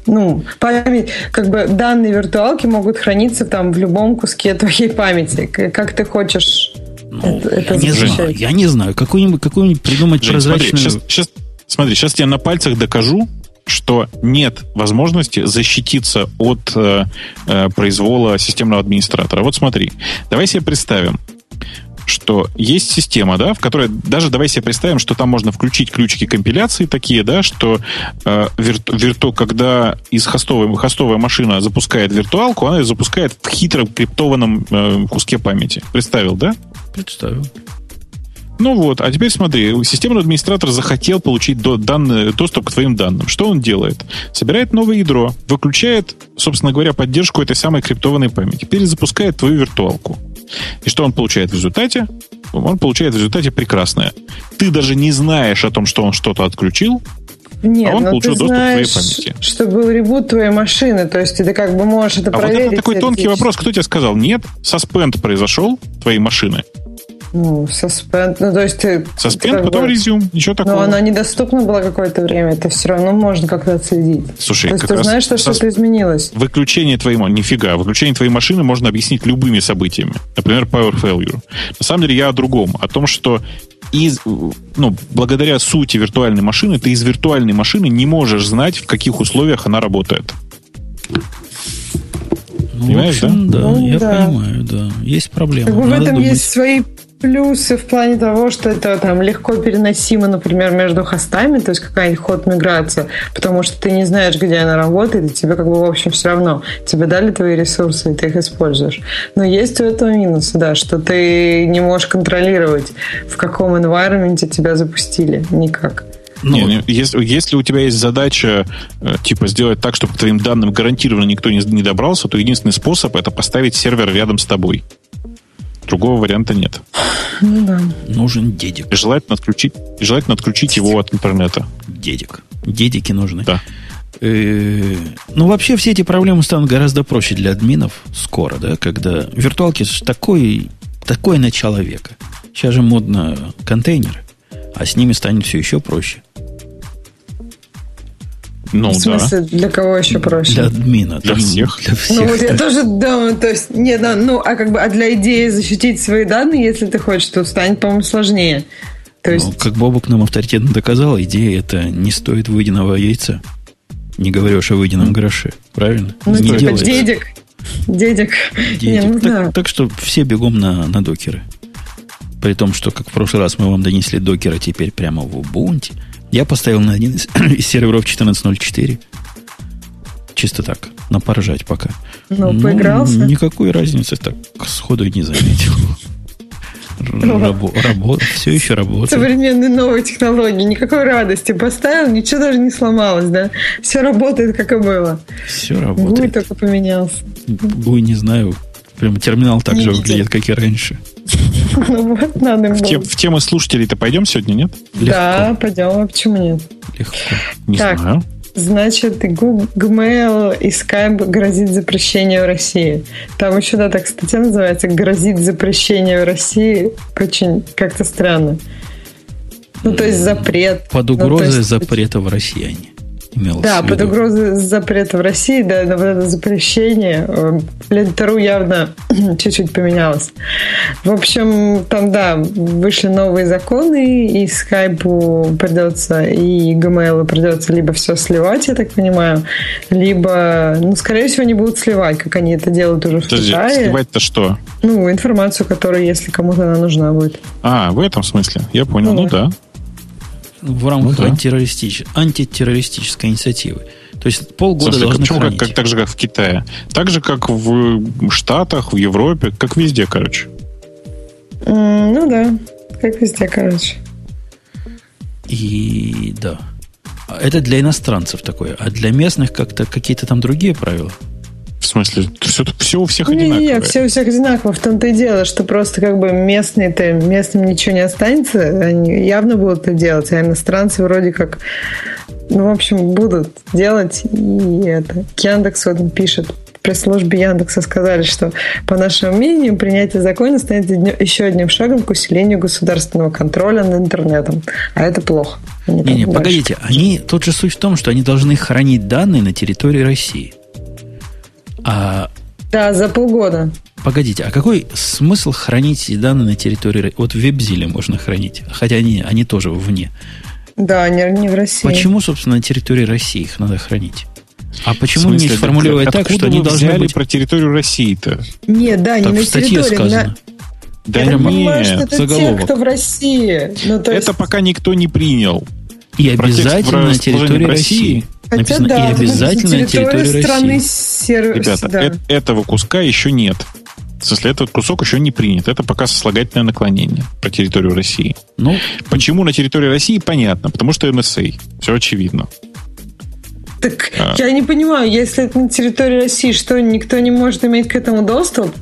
ну, память, как бы данные виртуалки могут храниться там в любом куске твоей памяти. Как ты хочешь ну, это, это я, не знаю, я не знаю. Какую-нибудь какую придумать Жень, прозрачную... Смотри, сейчас, сейчас, смотри, сейчас я на пальцах докажу, что нет возможности защититься от э, э, произвола системного администратора. Вот смотри, давай себе представим, что есть система, да, в которой даже давай себе представим, что там можно включить ключики компиляции такие, да, что э, вирту, вирту, когда из хостовой, хостовая машина запускает виртуалку, она ее запускает в хитро криптованном э, куске памяти. Представил, да? Представил. Ну вот, а теперь смотри, системный администратор захотел получить до, данные, доступ к твоим данным. Что он делает? Собирает новое ядро, выключает, собственно говоря, поддержку этой самой криптованной памяти, перезапускает твою виртуалку. И что он получает в результате? Он получает в результате прекрасное. Ты даже не знаешь о том, что он что-то отключил, нет, а он получил ты доступ знаешь, к твоей памяти. Что был ребут твоей машины, то есть ты как бы можешь это а проверить. Вот это такой тонкий вопрос. Кто тебе сказал? Нет, саспенд произошел твоей машины. Ну, суспенд, ну, то есть ты... Суспенд, потом бы, резюм, ничего такого. Но она недоступна была какое-то время, это все равно можно как-то отследить. Слушай, то есть ты знаешь, что что-то изменилось. Выключение твоей... Нифига, выключение твоей машины можно объяснить любыми событиями. Например, power failure. На самом деле я о другом. О том, что из, ну, благодаря сути виртуальной машины ты из виртуальной машины не можешь знать, в каких условиях она работает. Ну, Понимаешь, общем, да? Да, ну, я да. понимаю, да. Есть проблема. в этом думать. есть свои плюсы в плане того, что это там легко переносимо, например, между хостами, то есть какая-нибудь ход миграция, потому что ты не знаешь, где она работает, и тебе как бы в общем все равно. Тебе дали твои ресурсы, и ты их используешь. Но есть у этого минусы, да, что ты не можешь контролировать, в каком environment тебя запустили. Никак. Ну, не, если, если у тебя есть задача э, типа сделать так, чтобы к твоим данным гарантированно никто не, не добрался, то единственный способ это поставить сервер рядом с тобой. Другого варианта нет. Ну да. Нужен дедик. И желательно отключить, и желательно отключить дедик. его от интернета. Дедик. Дедики нужны. Да. Э, ну, вообще все эти проблемы станут гораздо проще для админов скоро, да, когда виртуалки такой, такое начало века. Сейчас же модно контейнеры, а с ними станет все еще проще. Ну, в смысле, да. для кого еще проще? Для админа. Для, для всех. Для всех. Ну, вот я [LAUGHS] тоже думаю, то есть, нет, да, ну, а как бы, а для идеи защитить свои данные, если ты хочешь, то станет, по-моему, сложнее. То есть... Ну, как Бобок нам авторитетно доказал, идея это не стоит выеденного яйца. Не говорю уж о выеденном гроше. Правильно? Ну, не типа делается. дедик. Дедик. дедик. Не, ну, так, да. так что все бегом на, на докеры. При том, что, как в прошлый раз мы вам донесли докера теперь прямо в Ubuntu. Я поставил на один из, [CLEARS THROAT] из серверов 14.04. Чисто так, на поржать пока. Ну, ну, поигрался? Никакой разницы так сходу не заметил. Рабо, рабо, все еще работает. Современные новые технологии. Никакой радости. Поставил, ничего даже не сломалось, да? Все работает, как и было. Все работает. Гуй только поменялся. Гуй, не знаю. Прям терминал так не же видел. выглядит, как и раньше. Ну вот, надо в, тем, в темы слушателей-то пойдем сегодня, нет? Легко. Да, пойдем, а почему нет? Легко. Не так, знаю. Значит, Gmail и Skype грозит запрещение в России. Там еще, да, так статья называется «Грозит запрещение в России». Очень как-то странно. Ну, то есть запрет. Под угрозой ну, есть... запрета в России они. Имелось Да, под угрозой запрета в России, да, на вот это запрещение, э, Лентеру явно [CLEARS THROAT] чуть-чуть поменялось. В общем, там, да, вышли новые законы, и скайпу придется, и Gmail придется либо все сливать, я так понимаю, либо, ну, скорее всего, они будут сливать, как они это делают уже в Подожди, Китае. сливать-то что? Ну, информацию, которая, если кому-то она нужна будет. А, в этом смысле. Я понял. Ну Ну да. В рамках Ну да. антитеррористич- антитеррористической инициативы. То есть полгода смысле, должны почему как, хранить. как- так же, как в Китае? Так же, как в Штатах, в Европе, как везде, короче. Ну да, как везде, короче. И да. А Это для иностранцев такое. А для местных как-то какие-то там другие правила. В смысле, все, все у всех Не, не, одинаковое. не, все у всех одинаково. В том-то и дело, что просто как бы местные-то, местным ничего не останется. Они явно будут это делать, а иностранцы вроде как, ну, в общем, будут делать. И это. Яндекс вот пишет, пресс-службе Яндекса сказали, что, по нашему мнению, принятие закона станет еще одним шагом к усилению государственного контроля над интернетом. А это плохо. Там Не-не, дальше. погодите. Они, тут же суть в том, что они должны хранить данные на территории России. А Да, за полгода. погодите, а какой смысл хранить эти данные на территории России? Вот в веб-зиле можно хранить, хотя они, они тоже вне. Да, не, не в России. Почему, собственно, на территории России их надо хранить? А почему не смысле, сформулировать так, что они должны взяли быть... про территорию России-то? Нет, да, не Так на в статье территории. на- сказано. Да Я так понимаю, что нет. это заголовок. те, кто в России. Ну, то есть, Это пока никто не принял. И Про текст обязательно на территории России. России. Хотя Написано, да, и обязательно на территории страны сервис, Ребята, да. э- этого куска еще нет. В смысле, этот кусок еще не принят. Это пока сослагательное наклонение про территорию России. Ну, Почему на территории России, понятно. Потому что НСА. Все очевидно. Так А. я не понимаю, если это на территории России, что никто не может иметь к этому доступ?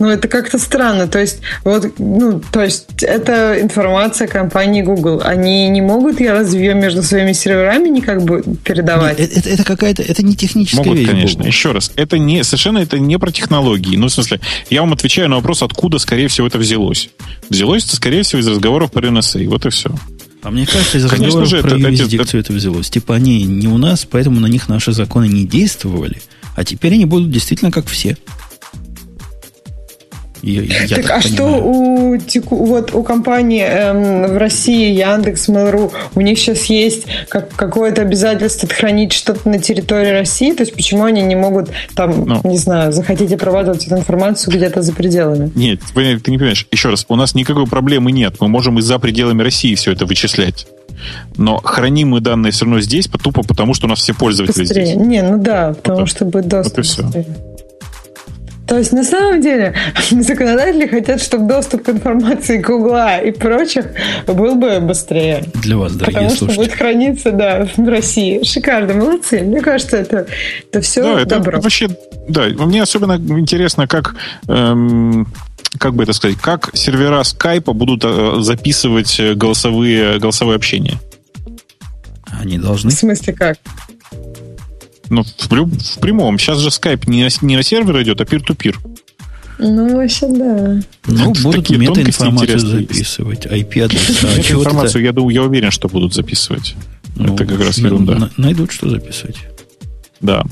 Ну, это как-то странно. То есть, вот, ну, то есть, это информация компании Google. Они не могут ее разве между своими серверами никак бы передавать? нет, это, это какая-то, это не техническая Могут, вещь. конечно. Google. Еще раз, это не совершенно это не про технологии. Ну, в смысле, я вам отвечаю на вопрос, откуда, скорее всего, это взялось. Взялось это, скорее всего, из разговоров про NSA. Вот и все. А мне кажется, из Конечно разговоров же, про это- юрисдикцию это взялось. Типа они не у нас, поэтому на них наши законы не действовали. А теперь они будут действительно как все. Я, я так, так а что понимаю. у, теку- вот, у компании эм, в России, Яндекс, Mail.ru, у них сейчас есть как, какое-то обязательство хранить что-то на территории России? То есть почему они не могут там, Ну. не знаю, захотите обрабатывать эту информацию где-то за пределами? Нет, ты, ты не понимаешь. Еще раз, у нас никакой проблемы нет. Мы можем и за пределами России все это вычислять. Но храним мы данные все равно здесь, по- тупо потому, что у нас все пользователи Быстрее. здесь. Не, ну да, потому Вот что будет доступ вот и всё. быстрее. То есть, на самом деле, [LAUGHS] законодатели хотят, чтобы доступ к информации Гугла и прочих был бы быстрее. Для вас, дорогие Потому что слушатели. будет храниться, да, в России. Шикарно, молодцы. Мне кажется, это, это все Да, это добро. вообще, да, мне особенно интересно, как, эм, как бы это сказать, как сервера скайпа будут э, записывать э, голосовые, голосовое общение. Они должны. В смысле как? Ну, в, в прямом. Сейчас же скайп не на, не на сервер идет, а пир-ту-пир. Ну, вообще, да. Ну, Это будут метаинформацию интересные. записывать, IP-адреса. А информацию, я, думаю, я уверен, что будут записывать. Ну, это как раз ерунда. на- найдут, что записывать. Да.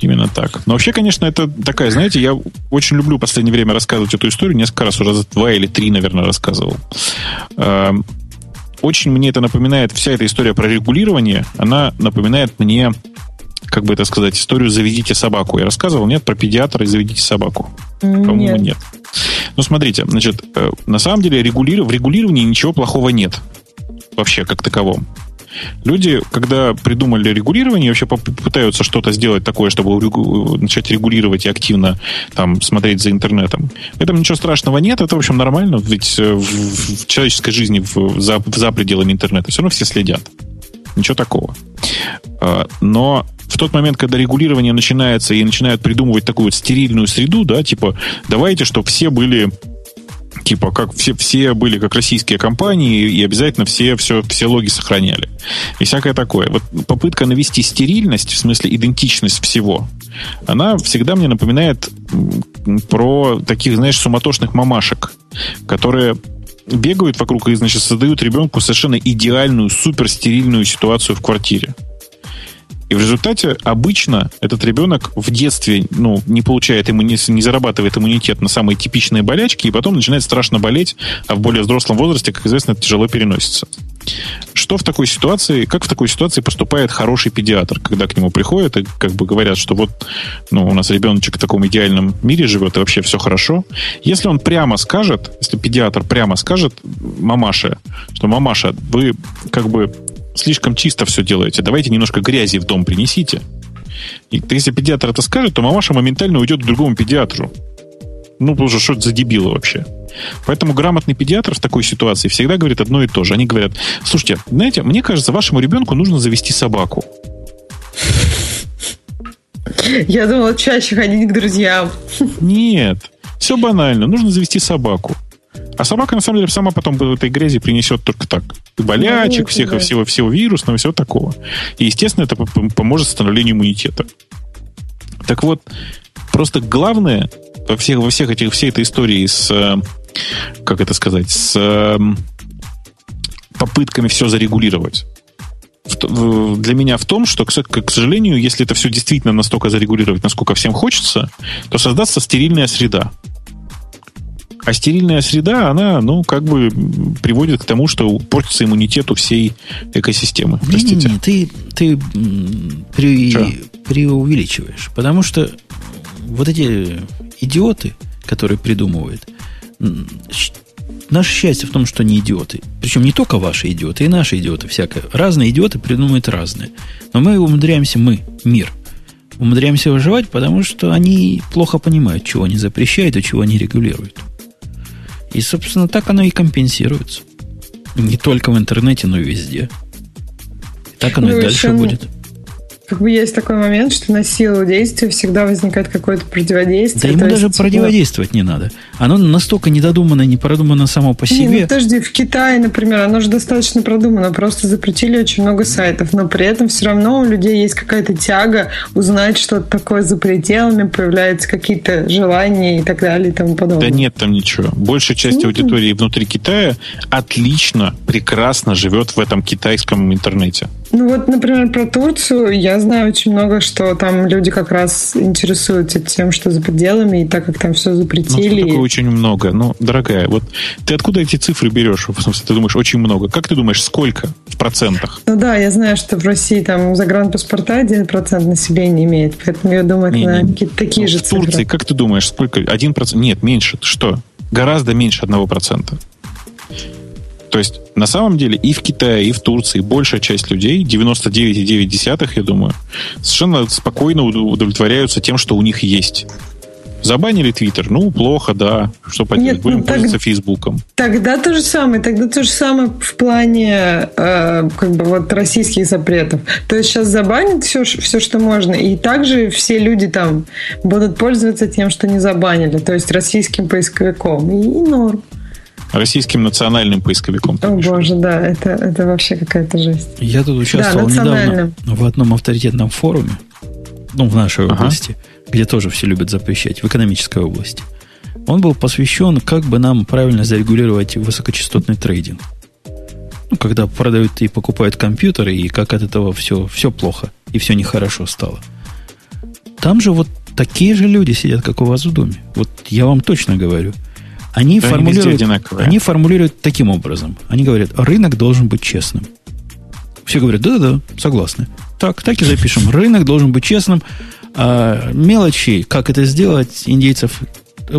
Именно так. Но вообще, конечно, это такая, знаете, я очень люблю в последнее время рассказывать эту историю. Несколько раз уже два или три, наверное, рассказывал. Очень мне это напоминает, вся эта история про регулирование, она напоминает мне, как бы это сказать, историю «Заведите собаку». Я рассказывал, нет, про педиатра и «Заведите собаку». По-моему, Нет. нет. Ну, смотрите, значит, э, на самом деле регулиров- в регулировании ничего плохого нет. Вообще, как таковом. Люди, когда придумали регулирование, вообще пытаются что-то сделать такое, чтобы регу- начать регулировать и активно там смотреть за интернетом. В этом ничего страшного нет, это, в общем, нормально, ведь э, в, в человеческой жизни в- за, за пределами интернета все равно все следят. Ничего такого. А, Но в тот момент, когда регулирование начинается и начинают придумывать такую вот стерильную среду, да, типа, давайте, чтобы все были типа, как все, все были как российские компании, и обязательно все, все, все логи сохраняли. И всякое такое. Вот попытка навести стерильность, в смысле идентичность всего, она всегда мне напоминает про таких, знаешь, суматошных мамашек, которые бегают вокруг и, значит, создают ребенку совершенно идеальную, суперстерильную ситуацию в квартире. И в результате обычно этот ребенок в детстве ну, не получает иммунитет, не зарабатывает иммунитет на самые типичные болячки, и потом начинает страшно болеть, а в более взрослом возрасте, как известно, это тяжело переносится. Что в такой ситуации, как в такой ситуации поступает хороший педиатр, когда к нему приходят и как бы говорят, что вот ну, у нас ребеночек в таком идеальном мире живет, и вообще все хорошо. Если он прямо скажет, если педиатр прямо скажет мамаше, что мамаша, вы как бы слишком чисто все делаете, давайте немножко грязи в дом принесите. И если педиатр это скажет, то мамаша моментально уйдет к другому педиатру. Ну, потому что что это за дебилы вообще? Поэтому грамотный педиатр в такой ситуации всегда говорит одно и то же. Они говорят, слушайте, знаете, мне кажется, вашему ребенку нужно завести собаку. Я думала, чаще ходить к друзьям. Нет, все банально. Нужно завести собаку. А собака, на самом деле, сама потом в этой грязи принесет только так. И болячек, ну, всех, да. всего, всего вирусного, всего такого. И, естественно, это поможет становлению иммунитета. Так вот, просто главное во всех, во всех этих, всей этой истории с, э, как это сказать, с эм, попытками все зарегулировать, для меня в том, что, к сожалению, если это все действительно настолько зарегулировать, насколько всем хочется, то создастся стерильная среда. А стерильная среда, она, ну, как бы приводит к тому, что портится иммунитет у всей экосистемы. Простите. Не, не, ты, ты при, преувеличиваешь. Потому что вот эти идиоты, которые придумывают, наше счастье в том, что они идиоты. Причем не только ваши идиоты, и наши идиоты всякое. Разные идиоты придумывают разные. Но мы умудряемся, мы, мир, умудряемся выживать, потому что они плохо понимают, чего они запрещают и чего они регулируют. И, собственно, так оно и компенсируется. Не только в интернете, но и везде. Так оно ну, и дальше будет как бы есть такой момент, что на силу действия всегда возникает какое-то противодействие. Да ему даже есть, противодействовать не надо. Оно настолько недодумано, не продумано само по себе. Не, ну, подожди, в Китае, например, оно же достаточно продумано, просто запретили очень много сайтов, но при этом все равно у людей есть какая-то тяга узнать что-то такое за пределами, появляются какие-то желания и так далее и тому подобное. Да нет там ничего. Большая часть mm-hmm. аудитории внутри Китая отлично, прекрасно живет в этом китайском интернете. Ну вот, например, про Турцию я знаю очень много, что там люди как раз интересуются тем, что за пределами, и так как там все запретили. Ну, такое очень много. Ну, дорогая, вот ты откуда эти цифры берешь? В смысле, ты думаешь, очень много. Как ты думаешь, сколько в процентах? Ну да, я знаю, что в России там загранпаспорта 1% населения имеет, поэтому я думаю, это не, какие-то такие ну, же в цифры. В Турции, как ты думаешь, сколько? 1%? Нет, меньше. Что? Гораздо меньше 1%. То есть, на самом деле, и в Китае, и в Турции большая часть людей, 99,9, я думаю, совершенно спокойно удовлетворяются тем, что у них есть. Забанили Твиттер, ну, плохо, да. Что поделать, Нет, будем ну, пользоваться так, Фейсбуком. Тогда то же самое, тогда то же самое в плане э, как бы вот российских запретов. То есть сейчас забанят все, все, что можно, и также все люди там будут пользоваться тем, что не забанили, то есть российским поисковиком, и норм российским национальным поисковиком. О боже, да, это, это вообще какая-то жесть. Я тут участвовал да, недавно в одном авторитетном форуме, ну, в нашей ага. области, где тоже все любят запрещать, в экономической области. Он был посвящен, как бы нам правильно зарегулировать высокочастотный трейдинг. Ну, когда продают и покупают компьютеры, и как от этого все, все плохо, и все нехорошо стало. Там же вот такие же люди сидят, как у вас в доме. Вот я вам точно говорю – они, да формулируют, они формулируют таким образом. Они говорят, рынок должен быть честным. Все говорят, да-да-да, согласны. Так, так и запишем. Рынок должен быть честным. А мелочи, как это сделать, индейцев,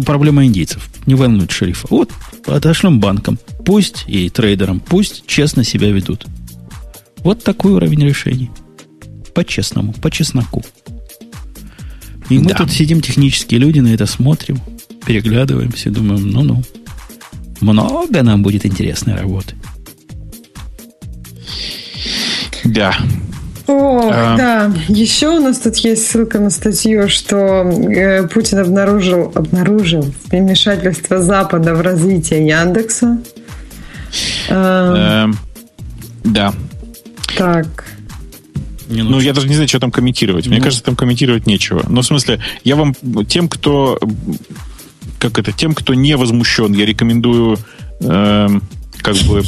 проблема индейцев. Не волнует шерифа. Вот, отошлем банкам. Пусть и трейдерам, пусть честно себя ведут. Вот такой уровень решений. По-честному, по чесноку. И мы да. тут сидим, технические люди, на это смотрим переглядываемся, думаем, ну-ну, много нам будет интересной работы. Да. О, а... да. Еще у нас тут есть ссылка на статью, что э, Путин обнаружил, обнаружил вмешательство Запада в развитие Яндекса. А... Эм, да. Так. ну, я даже не знаю, что там комментировать. Мне ну. кажется, там комментировать нечего. Но, в смысле, я вам, тем, кто как это, тем, кто не возмущен, я рекомендую э, как бы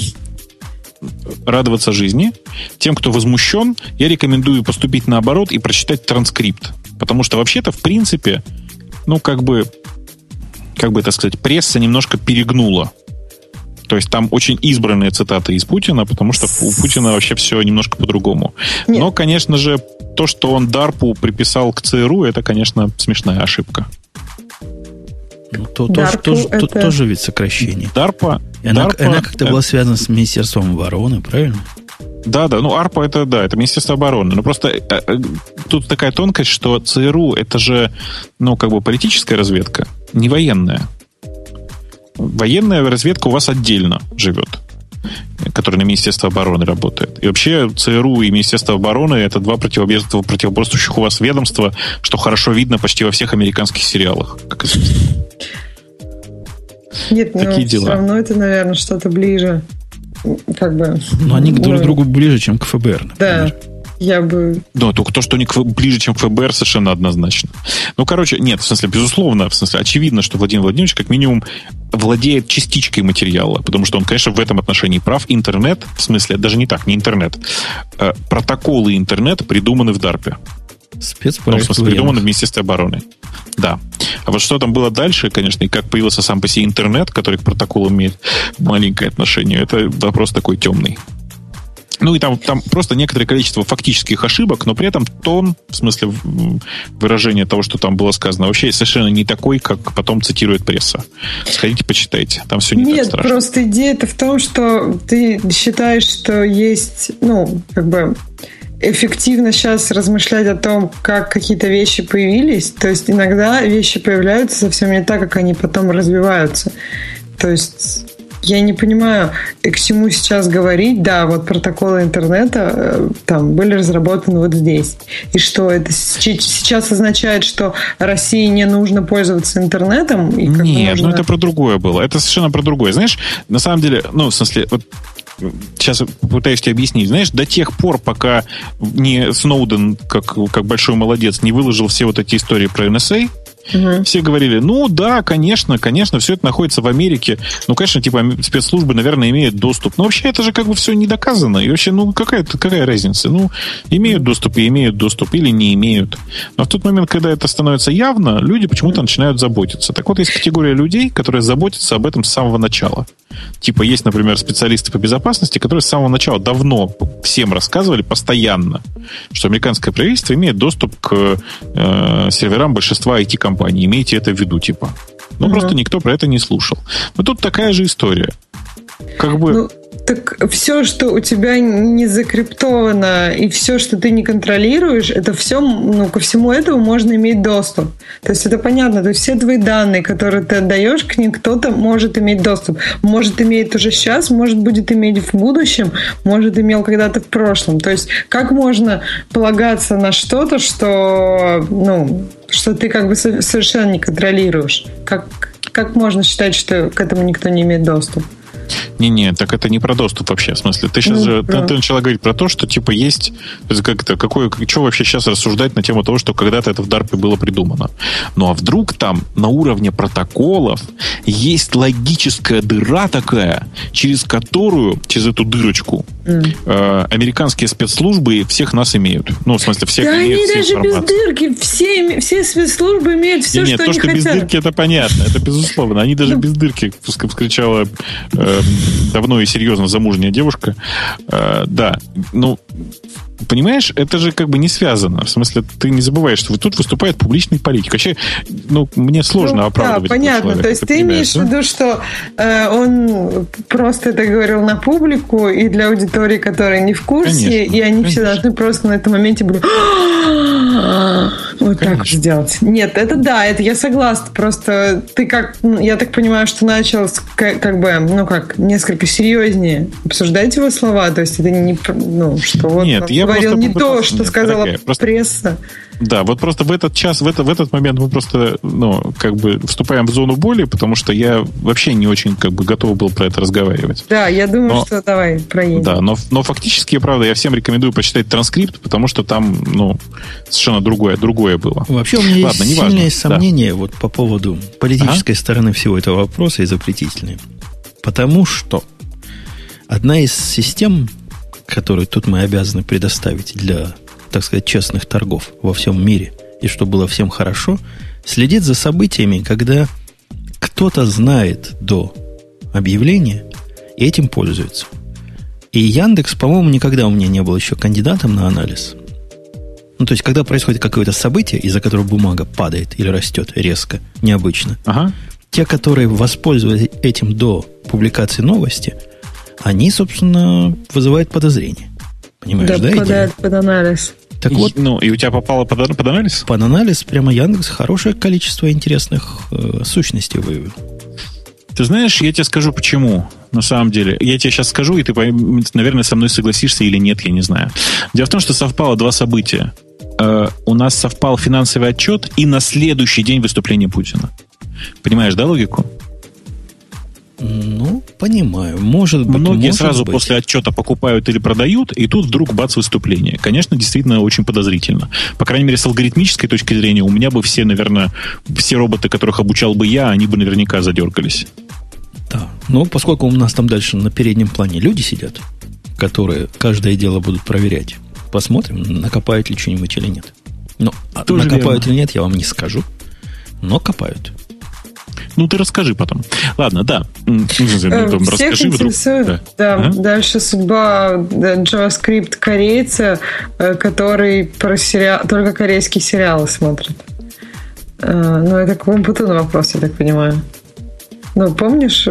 радоваться жизни. Тем, кто возмущен, я рекомендую поступить наоборот и прочитать транскрипт. Потому что вообще-то, в принципе, ну, как бы, как бы это сказать, пресса немножко перегнула. То есть там очень избранные цитаты из Путина, потому что у Путина вообще все немножко по-другому. Но, конечно же, то, что он Дарпу приписал к ЦРУ, это, конечно, смешная ошибка. Ну, то, тоже, тоже, это... тоже ведь сокращение. Дарпа. И она, DARPA, она как-то это... была связана с Министерством обороны, правильно? Да, да, ну АРПА это да, это Министерство обороны. Но просто э, э, тут такая тонкость, что ЦРУ это же, ну, как бы политическая разведка, не военная. Военная разведка у вас отдельно живет который на Министерство обороны работает. И вообще ЦРУ и Министерство обороны это два противоборствующих у вас ведомства, что хорошо видно почти во всех американских сериалах, как известно. Нет, Такие но дела. все равно это, наверное, что-то ближе. Как бы. Но они друг к другу ближе, чем к ФБР. Например. Да. Я бы... Да, только то, что они ближе, чем ФБР, совершенно однозначно. Ну, короче, нет, в смысле, безусловно, в смысле, очевидно, что Владимир Владимирович как минимум владеет частичкой материала, потому что он, конечно, в этом отношении прав. Интернет, в смысле, даже не так, не интернет, э, протоколы интернет придуманы в ДАРПе. Спецпроект ну, в смысле, придуманы в Министерстве обороны. Да. А вот что там было дальше, конечно, и как появился сам по себе интернет, который к протоколу имеет маленькое отношение, это вопрос такой темный. Ну и там, там просто некоторое количество фактических ошибок, но при этом тон, в смысле выражения того, что там было сказано, вообще совершенно не такой, как потом цитирует пресса. Сходите, почитайте. Там все не Нет, так страшно. просто идея-то в том, что ты считаешь, что есть, ну, как бы эффективно сейчас размышлять о том, как какие-то вещи появились. То есть иногда вещи появляются совсем не так, как они потом развиваются. То есть я не понимаю, к чему сейчас говорить. Да, вот протоколы интернета э, там были разработаны вот здесь. И что это сейчас означает, что России не нужно пользоваться интернетом? И Нет, нужно... ну это про другое было. Это совершенно про другое. Знаешь, на самом деле, ну, в смысле, вот сейчас попытаюсь тебе объяснить. Знаешь, до тех пор, пока не Сноуден, как, как большой молодец, не выложил все вот эти истории про NSA, Угу. Все говорили, ну да, конечно, конечно, все это находится в Америке. Ну, конечно, типа спецслужбы, наверное, имеют доступ. Но вообще это же как бы все не доказано. И вообще, ну, какая, какая разница? Ну, имеют доступ и имеют доступ или не имеют. Но в тот момент, когда это становится явно, люди почему-то начинают заботиться. Так вот, есть категория людей, которые заботятся об этом с самого начала. Типа есть, например, специалисты по безопасности, которые с самого начала давно всем рассказывали постоянно, что американское правительство имеет доступ к э, серверам большинства IT-компаний. Имейте это в виду, типа. Ну, угу. просто никто про это не слушал. Но тут такая же история. Как бы... Ну, так все, что у тебя не закриптовано, и все, что ты не контролируешь, это все, ну, ко всему этому можно иметь доступ. То есть это понятно. То есть все твои данные, которые ты отдаешь, к ним кто-то может иметь доступ. Может, имеет уже сейчас, может, будет иметь в будущем, может, имел когда-то в прошлом. То есть как можно полагаться на что-то, что, ну, что ты как бы совершенно не контролируешь? Как, как можно считать, что к этому никто не имеет доступ? Не-не, так это не про доступ вообще. В смысле, ты сейчас ну, да. ты, начала говорить про то, что типа есть, как это, какое, что вообще сейчас рассуждать на тему того, что когда-то это в DARPе было придумано. Ну а вдруг там на уровне протоколов есть логическая дыра такая, через которую, через эту дырочку, mm. э, американские спецслужбы всех нас имеют. Ну, в смысле, всех да имеют они даже без дырки, все, все спецслужбы имеют все, не, нет, что то, они что хотят. без дырки, это понятно, это безусловно. Они даже ну. без дырки, вскричала э, давно и серьезно замужняя девушка. Э, да, ну, понимаешь, это же как бы не связано. В смысле, ты не забываешь, что тут выступает публичный политик. Вообще, ну, мне сложно ну, оправдывать. Да, понятно. Человека, То есть ты имеешь в виду, что э, он просто это говорил на публику и для аудитории, которая не в курсе, конечно, и они конечно. все должны просто на этом моменте были вот так вот сделать. Нет, это да, это я согласна. Просто ты как, я так понимаю, что начал как бы, ну как, несколько серьезнее обсуждать его слова. То есть это не, ну, что вот Нет, я говорил не то, что нет, сказала дорогая, просто... пресса. Да, вот просто в этот час, в, это, в этот момент мы просто, ну, как бы вступаем в зону боли, потому что я вообще не очень, как бы, готов был про это разговаривать. Да, я думаю, но, что давай проедем. Да, но, но фактически, правда, я всем рекомендую почитать транскрипт, потому что там, ну, совершенно другое, другое было. Вообще у меня Ладно, есть сильные сомнения да. вот по поводу политической ага. стороны всего этого вопроса и запретительной. Потому что одна из систем, которую тут мы обязаны предоставить для, так сказать, честных торгов во всем мире, и чтобы было всем хорошо, следит за событиями, когда кто-то знает до объявления и этим пользуется. И Яндекс, по-моему, никогда у меня не был еще кандидатом на анализ. Ну, то есть, когда происходит какое-то событие, из-за которого бумага падает или растет резко, необычно, ага. те, которые воспользовались этим до публикации новости, они, собственно, вызывают подозрения. Понимаешь, да? Да, попадают под анализ. Так и, вот, ну, и у тебя попало под, под анализ? Под анализ прямо Яндекс хорошее количество интересных э, сущностей выявил. Ты знаешь, я тебе скажу почему, на самом деле. Я тебе сейчас скажу, и ты, наверное, со мной согласишься или нет, я не знаю. Дело в том, что совпало два события. Э, у нас совпал финансовый отчет и на следующий день выступление Путина. Понимаешь, да, логику? Ну, понимаю. Может быть. Многие может сразу быть. после отчета покупают или продают, и тут вдруг бац выступление. Конечно, действительно очень подозрительно. По крайней мере, с алгоритмической точки зрения, у меня бы все, наверное, все роботы, которых обучал бы я, они бы наверняка задергались. Да. Ну, поскольку у нас там дальше на переднем плане люди сидят, которые каждое дело будут проверять, посмотрим, накопают ли что-нибудь или нет. Ну, накопают верно. или нет, я вам не скажу. Но копают. Ну, ты расскажи потом. Ладно, да. Ну, расскажи вдруг. Да. Да, ага. дальше судьба JavaScript корейца, э, который про сериал, только корейские сериалы смотрит. Э, ну, это к Умпутуну вопрос, я так понимаю. Ну, помнишь,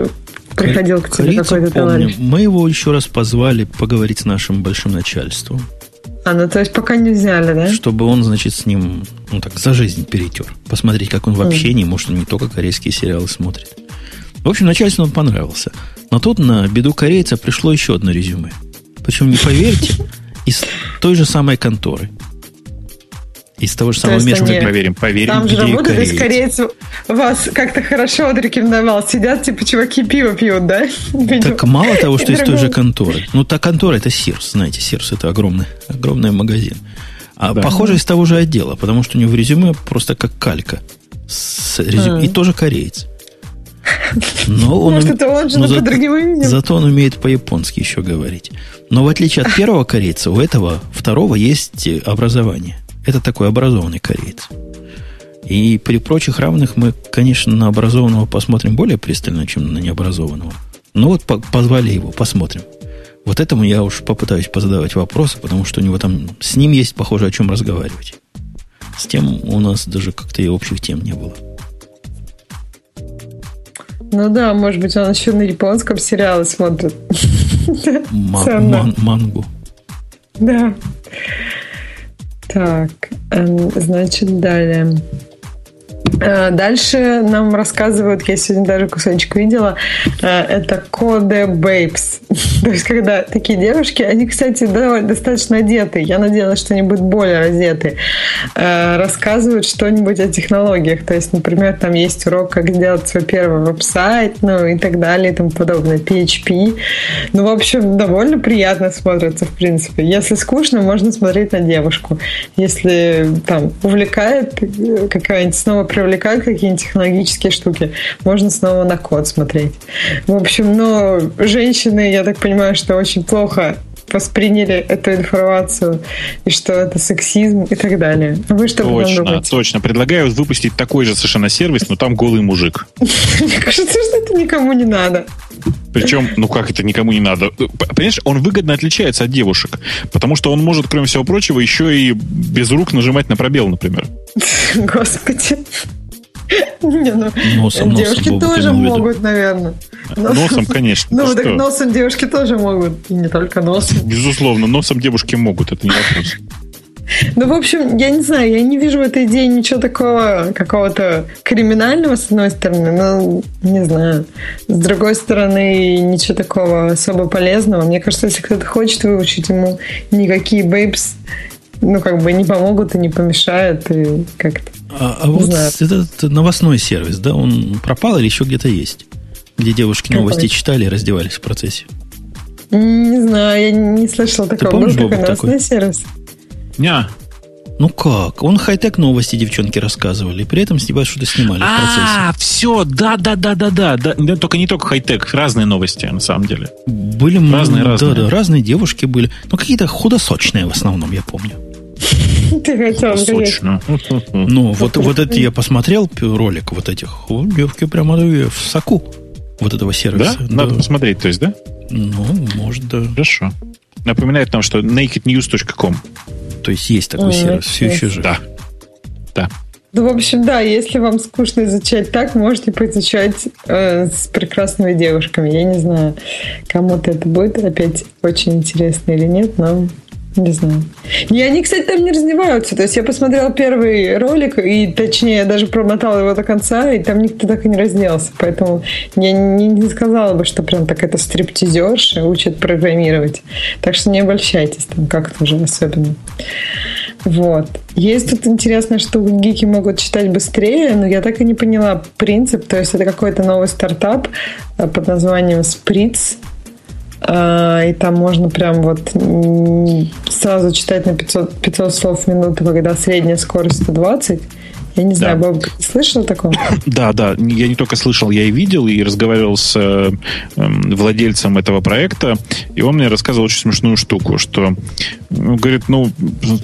приходил к тебе какой-то товарищ? Мы его еще раз позвали поговорить с нашим большим начальством. А, ну то есть пока не взяли, да? Чтобы он, значит, с ним, ну так, за жизнь перетер. Посмотреть, как он вообще mm. не может, он не только корейские сериалы смотрит. В общем, начальству он понравился. Но тут на беду корейца пришло еще одно резюме. Причем, не поверите, [LAUGHS] из той же самой конторы. Из того же самого То места. Они... Проверим, проверим. Там же работают из корейцев. Вас как-то хорошо отрекомендовал. Сидят, типа, чуваки пиво пьют, да? Так мало того, что из той же конторы. Ну, та контора это Сирс, знаете, Сирс это огромный, огромный магазин. А да. похоже из того же отдела, потому что у него в резюме просто как калька. С резюме. А. И тоже кореец. Но он, Может, это он же но за, зато он умеет по-японски еще говорить. Но в отличие от первого корейца, у этого второго есть образование. Это такой образованный кореец. И при прочих равных мы, конечно, на образованного посмотрим более пристально, чем на необразованного. Но вот по позвали его, посмотрим. Вот этому я уж попытаюсь позадавать вопросы, потому что у него там с ним есть, похоже, о чем разговаривать. С тем у нас даже как-то и общих тем не было. Ну да, может быть, он еще на японском сериалы смотрит. Мангу. Да. Так, эм, значит, далее. Э, дальше нам рассказывают, я сегодня даже кусочек видела, э, это коды бейбс. [LAUGHS] То есть, когда такие девушки, они, кстати, достаточно одеты. Я надеялась, что они будут более одеты. Э, рассказывают что-нибудь о технологиях. То есть, например, там есть урок, как сделать свой первый веб-сайт, ну и так далее, и тому подобное. PHP. Ну, в общем, довольно приятно смотрится, в принципе. Если скучно, можно смотреть на девушку. Если там увлекает какая-нибудь снова привлекают какие-нибудь технологические штуки, можно снова на код смотреть. В общем, но женщины, я так понимаю, что очень плохо восприняли эту информацию, и что это сексизм и так далее. Вы что Точно, точно. Предлагаю выпустить такой же совершенно сервис, но там голый мужик. [LAUGHS] Мне кажется, что это никому не надо. Причем, ну как это никому не надо? Понимаешь, он выгодно отличается от девушек, потому что он может, кроме всего прочего, еще и без рук нажимать на пробел, например. [LAUGHS] Господи. Не, ну, носом, девушки носом, тоже могут, наверное. Носом, носом конечно. Ну, так носом девушки тоже могут, и не только носом. Безусловно, носом девушки могут, это не вопрос. [LAUGHS] Ну, в общем, я не знаю, я не вижу в этой идее ничего такого, какого-то криминального, с одной стороны, но не знаю. С другой стороны, ничего такого особо полезного. Мне кажется, если кто-то хочет выучить, ему никакие бейбс ну, как бы не помогут и не помешают, и как-то. А, а вот знаю. этот новостной сервис, да, он пропал или еще где-то есть? Где девушки Какой? новости читали и раздевались в процессе? Не знаю, я не слышал такого. Ты помнишь, Был такой новостной сервис? Не. Ну как? Он хай-тек новости девчонки рассказывали, при этом снимают что-то снимали в процессе. А, все, да, да, да, да, да, да. Только не только хай-тек, разные новости на самом деле. Были разные, разные. Да, да, разные девушки были. Но какие-то худосочные в основном, я помню. Ты хотел Сочно. [LAUGHS] Ну, вот, вот это я посмотрел ролик вот этих. О, девки прямо в соку вот этого сервиса. Да? Надо посмотреть, то есть, да? Ну, может, да. Хорошо. Напоминает нам, что nakednews.com. То есть есть такой сервис, все еще жив. Да. Да. Ну, в общем, да, если вам скучно изучать так, можете поизучать э, с прекрасными девушками. Я не знаю, кому-то это будет опять очень интересно или нет, но не знаю. И они, кстати, там не раздеваются. То есть я посмотрела первый ролик, и точнее, я даже промотала его до конца, и там никто так и не разделся. Поэтому я не, не сказала бы, что прям так это стриптизерша учат программировать. Так что не обольщайтесь там как-то уже особенно. Вот. Есть тут интересно, что гики могут читать быстрее, но я так и не поняла принцип. То есть это какой-то новый стартап э, под названием Spritz. А, и там можно прям вот сразу читать на 500, 500 слов в минуту, когда средняя скорость 120. Я не знаю, да. Боб, слышал такого? [COUGHS] Да, да. Я не только слышал, я и видел, и разговаривал с э, владельцем этого проекта, и он мне рассказывал очень смешную штуку, что ну, говорит, ну,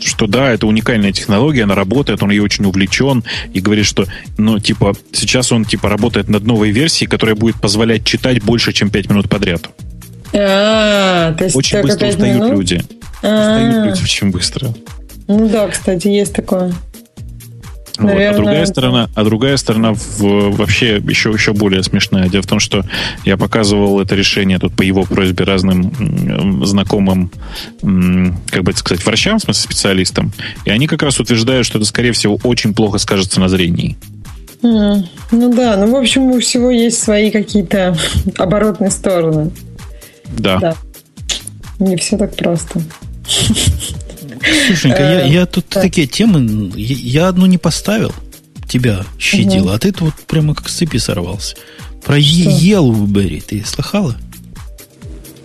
что да, это уникальная технология, она работает, он ей очень увлечен, и говорит, что, ну, типа, сейчас он, типа, работает над новой версией, которая будет позволять читать больше, чем 5 минут подряд. А, то есть Очень быстро устают минут? люди. А-а-а. Устают люди очень быстро. Ну да, кстати, есть такое. Вот. А другая сторона, а другая сторона в, вообще еще, еще более смешная. Дело в том, что я показывал это решение тут по его просьбе разным знакомым, как бы это сказать, врачам, в смысле специалистам, и они как раз утверждают, что это, скорее всего, очень плохо скажется на зрении. Mm. Ну да, ну в общем у всего есть свои какие-то [LAUGHS] оборотные стороны. Да. да. Не все так просто. Слушай, я, я тут такие темы, я одну не поставил, тебя щадил, а ты тут прямо как с цепи сорвался. Про Елбери ты слыхала?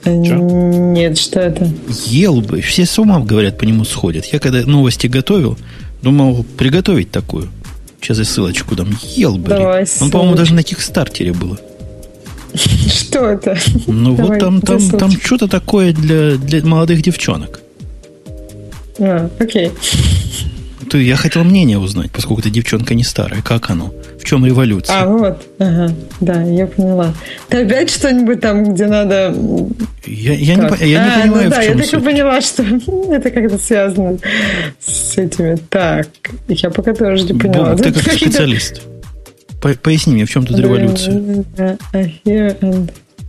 Что? Нет, что это? Елбы. Все с ума, говорят, по нему сходят. Я когда новости готовил, думал приготовить такую. Сейчас я ссылочку дам. Елбери. Он, по-моему, даже на Кикстартере было. [LAUGHS] Что это? Ну Давай, вот там, там, там что-то такое для, для молодых девчонок. А, окей. То я хотел мнение узнать, поскольку ты девчонка не старая. Как оно? В чем революция? А, вот. Ага. Да, я поняла. Ты опять что-нибудь там, где надо... Я, я, не, я не а, понимаю, ну, да, в чем я так и поняла, что [LAUGHS] это как-то связано с этими. Так, я пока тоже не поняла. Боб, ты как специалист. Поясни мне, в чем тут революция?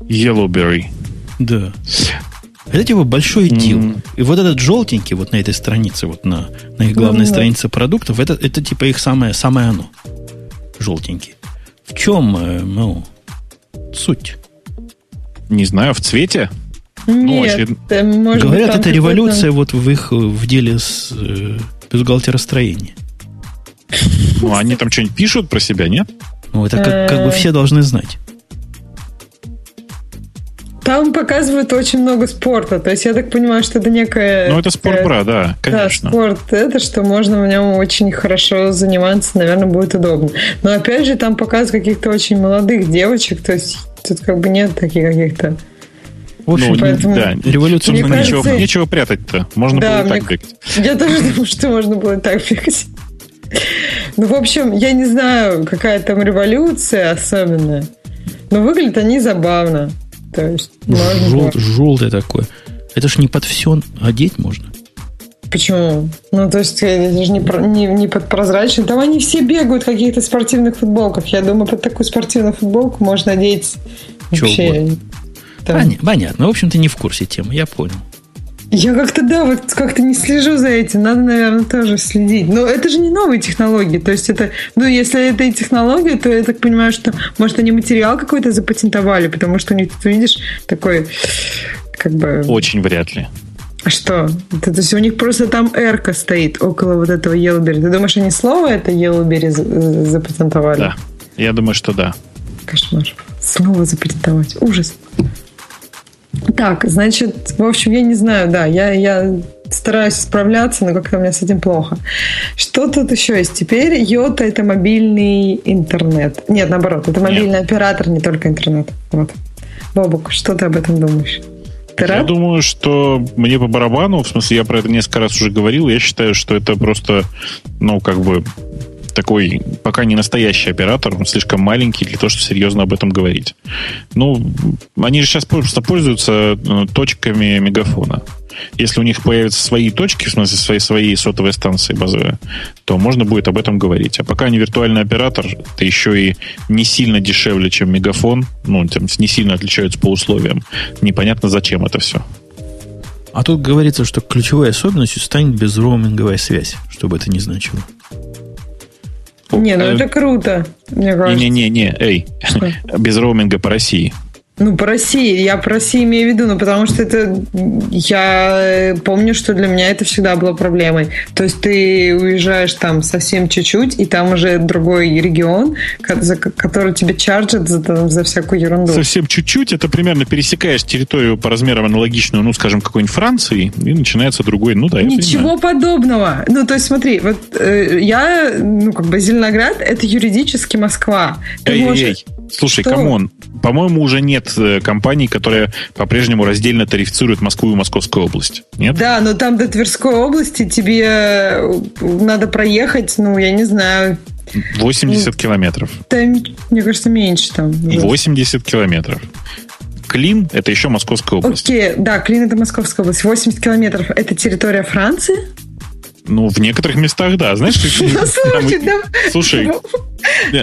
Yellowberry. Да. Это типа большой дил. Mm. И вот этот желтенький вот на этой странице, вот на, на их главной mm-hmm. странице продуктов, это, это типа их самое, самое оно. Желтенький. В чем, э, ну, суть? Не знаю, в цвете? Ну, Нет, ну, может Говорят, это революция вот в их в деле с э, бюстгальтеростроения. Ну, они там что-нибудь пишут про себя, нет? Ну, это как, как бы все должны знать. Там показывают очень много спорта. То есть я так понимаю, что это некая... Ну, это спорт-бра, да, конечно. Да, спорт. Это, что можно в нем очень хорошо заниматься, наверное, будет удобно. Но опять же, там показывают каких-то очень молодых девочек. То есть тут как бы нет таких каких-то... В общем, ну, поэтому, да, революцию мне кажется, нечего, нечего прятать-то. Можно да, было и так бегать. Я тоже думаю, что можно было так бегать. Ну, в общем, я не знаю, какая там революция особенная, но выглядят они забавно. То есть, Жел, желтое такое. Это ж не под все одеть можно. Почему? Ну, то есть, это же не, не, не под прозрачный. Там они все бегают в каких-то спортивных футболках. Я думаю, под такую спортивную футболку можно одеть вообще... Там. Понятно. В общем, ты не в курсе темы, я понял. Я как-то, да, вот как-то не слежу за этим. Надо, наверное, тоже следить. Но это же не новые технологии. То есть это, ну, если это и технология, то я так понимаю, что, может, они материал какой-то запатентовали, потому что у них тут, видишь, такой, как бы... Очень вряд ли. А что? Это, то есть у них просто там эрка стоит около вот этого Yellowberry. Ты думаешь, они слово это Yellowberry запатентовали? Да. Я думаю, что да. Кошмар. Слово запатентовать. Ужас. Так, значит, в общем, я не знаю, да, я, я стараюсь справляться, но как-то у меня с этим плохо. Что тут еще есть? Теперь Йота это мобильный интернет. Нет, наоборот, это мобильный Нет. оператор, не только интернет. Вот. Бобук, что ты об этом думаешь? Ты я думаю, что мне по барабану, в смысле, я про это несколько раз уже говорил, я считаю, что это просто, ну, как бы такой пока не настоящий оператор, он слишком маленький для того, чтобы серьезно об этом говорить. Ну, они же сейчас просто пользуются э, точками мегафона. Если у них появятся свои точки, в смысле свои, свои сотовые станции базовые, то можно будет об этом говорить. А пока они виртуальный оператор, это еще и не сильно дешевле, чем мегафон, ну, там, не сильно отличаются по условиям. Непонятно, зачем это все. А тут говорится, что ключевой особенностью станет безроуминговая связь, что бы это ни значило. Не, ну э, это круто, мне кажется. Не-не-не, эй, [LAUGHS] без роуминга по России. Ну, по России. Я по России имею в виду, ну, потому что это... Я помню, что для меня это всегда было проблемой. То есть ты уезжаешь там совсем чуть-чуть, и там уже другой регион, который тебе чарджит за, там, за всякую ерунду. Совсем чуть-чуть. Это примерно пересекаешь территорию по размерам аналогичную, ну, скажем, какой-нибудь Франции, и начинается другой. Ну, да, Ничего подобного. Ну, то есть смотри, вот э, я, ну, как бы Зеленоград — это юридически Москва. Ты эй, можешь... слушай, come on. По-моему, уже нет э, компаний, которые по-прежнему раздельно тарифицируют Москву и Московскую область. Нет? Да, но там до Тверской области тебе э, надо проехать, ну, я не знаю, 80 ну, километров. Там, мне кажется, меньше там. 80 километров. Клин – это еще Московская область. Окей, да, Клин – это Московская область. 80 километров – это территория Франции? Ну, в некоторых местах, да. Знаешь, [LAUGHS] слушай,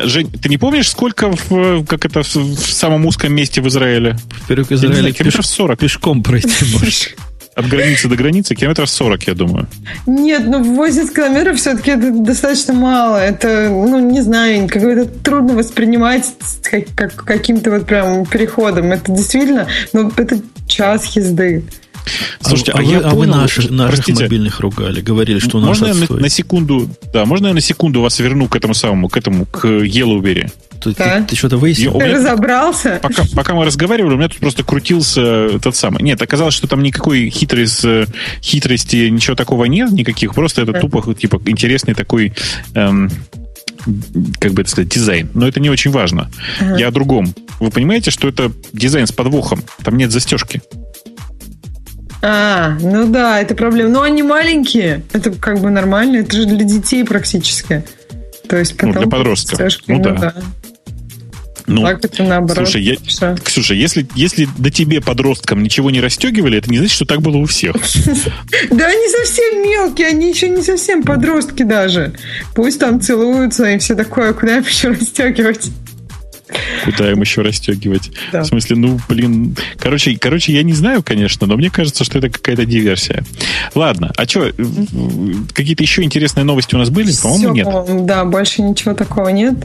Жень, ты не помнишь, сколько в, как это, в самом узком месте в Израиле? Во-первых, Израиле километров 40. Пешком пройти [LAUGHS] можешь. От границы до границы километров 40, я думаю. Нет, ну 80 километров все-таки это достаточно мало. Это, ну, не знаю, как это трудно воспринимать как, как каким-то вот прям переходом. Это действительно, ну, это час езды. Слушайте, а, а, а я вы, понял, а вы наших, наших мобильных ругали, говорили, что у нас Можно я на, на секунду, да, можно я на секунду вас верну к этому самому, к этому, к Yellowberry? Ты, да. ты, ты что-то выяснил? Ты разобрался? Пока, пока мы разговаривали, у меня тут просто крутился тот самый. Нет, оказалось, что там никакой хитрости, э, хитрости ничего такого нет, никаких. Просто это тупо, типа, интересный такой... Эм, как бы это сказать, дизайн. Но это не очень важно. Ага. Я о другом. Вы понимаете, что это дизайн с подвохом? Там нет застежки. А, ну да, это проблема. Но они маленькие. Это как бы нормально. Это же для детей практически. То есть потом... Ну, для подростков. Стяжки, ну, ну да. да. Ну, так это наоборот. Слушай, я, Ксюша, если, если до тебе подросткам ничего не расстегивали, это не значит, что так было у всех. [LAUGHS] Да они совсем мелкие, они еще не совсем подростки даже. Пусть там целуются и все такое, куда еще расстегивать. Куда им еще расстегивать? Да. В смысле, ну, блин. Короче, короче, я не знаю, конечно, но мне кажется, что это какая-то диверсия. Ладно, а что, какие-то еще интересные новости у нас были? По-моему, нет. Да, больше ничего такого нет.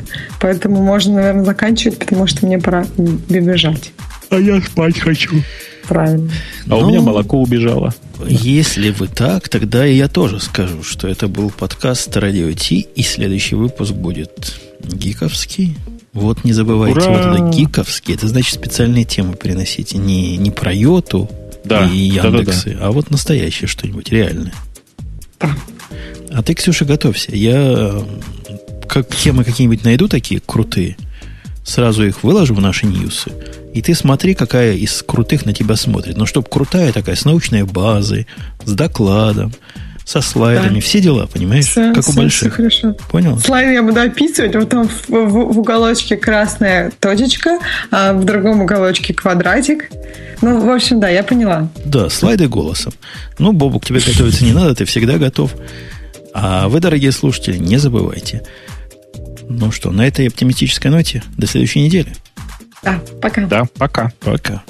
Поэтому можно, наверное, заканчивать, потому что мне пора бежать. А я спать хочу. Правильно. А ну, у меня ну, молоко убежало. Если вы так, тогда и я тоже скажу, что это был подкаст Радио Ти, и следующий выпуск будет гиковский. Вот не забывайте, Ура! вот это гиковский, это значит специальные темы приносите. Не, не про Йоту да, и Яндексы, да, да, да. а вот настоящее что-нибудь, реальное. А ты, Ксюша, готовься. Я как темы какие-нибудь найду такие крутые, сразу их выложу в наши ньюсы. И ты смотри, какая из крутых на тебя смотрит. Но чтобы крутая такая, с научной базой, с докладом, со слайдами, да. все дела, понимаешь? Все, как все, у больших. Все хорошо. Понял? Слайды я буду описывать. Вот там в, в, в уголочке красная точечка, а в другом уголочке квадратик. Ну, в общем, да, я поняла. Да, слайды голосом. Ну, Бобук, тебе готовиться не надо, ты всегда готов. А вы, дорогие слушатели, не забывайте. Ну что, на этой оптимистической ноте до следующей недели. Да, пока. Да, пока. Пока.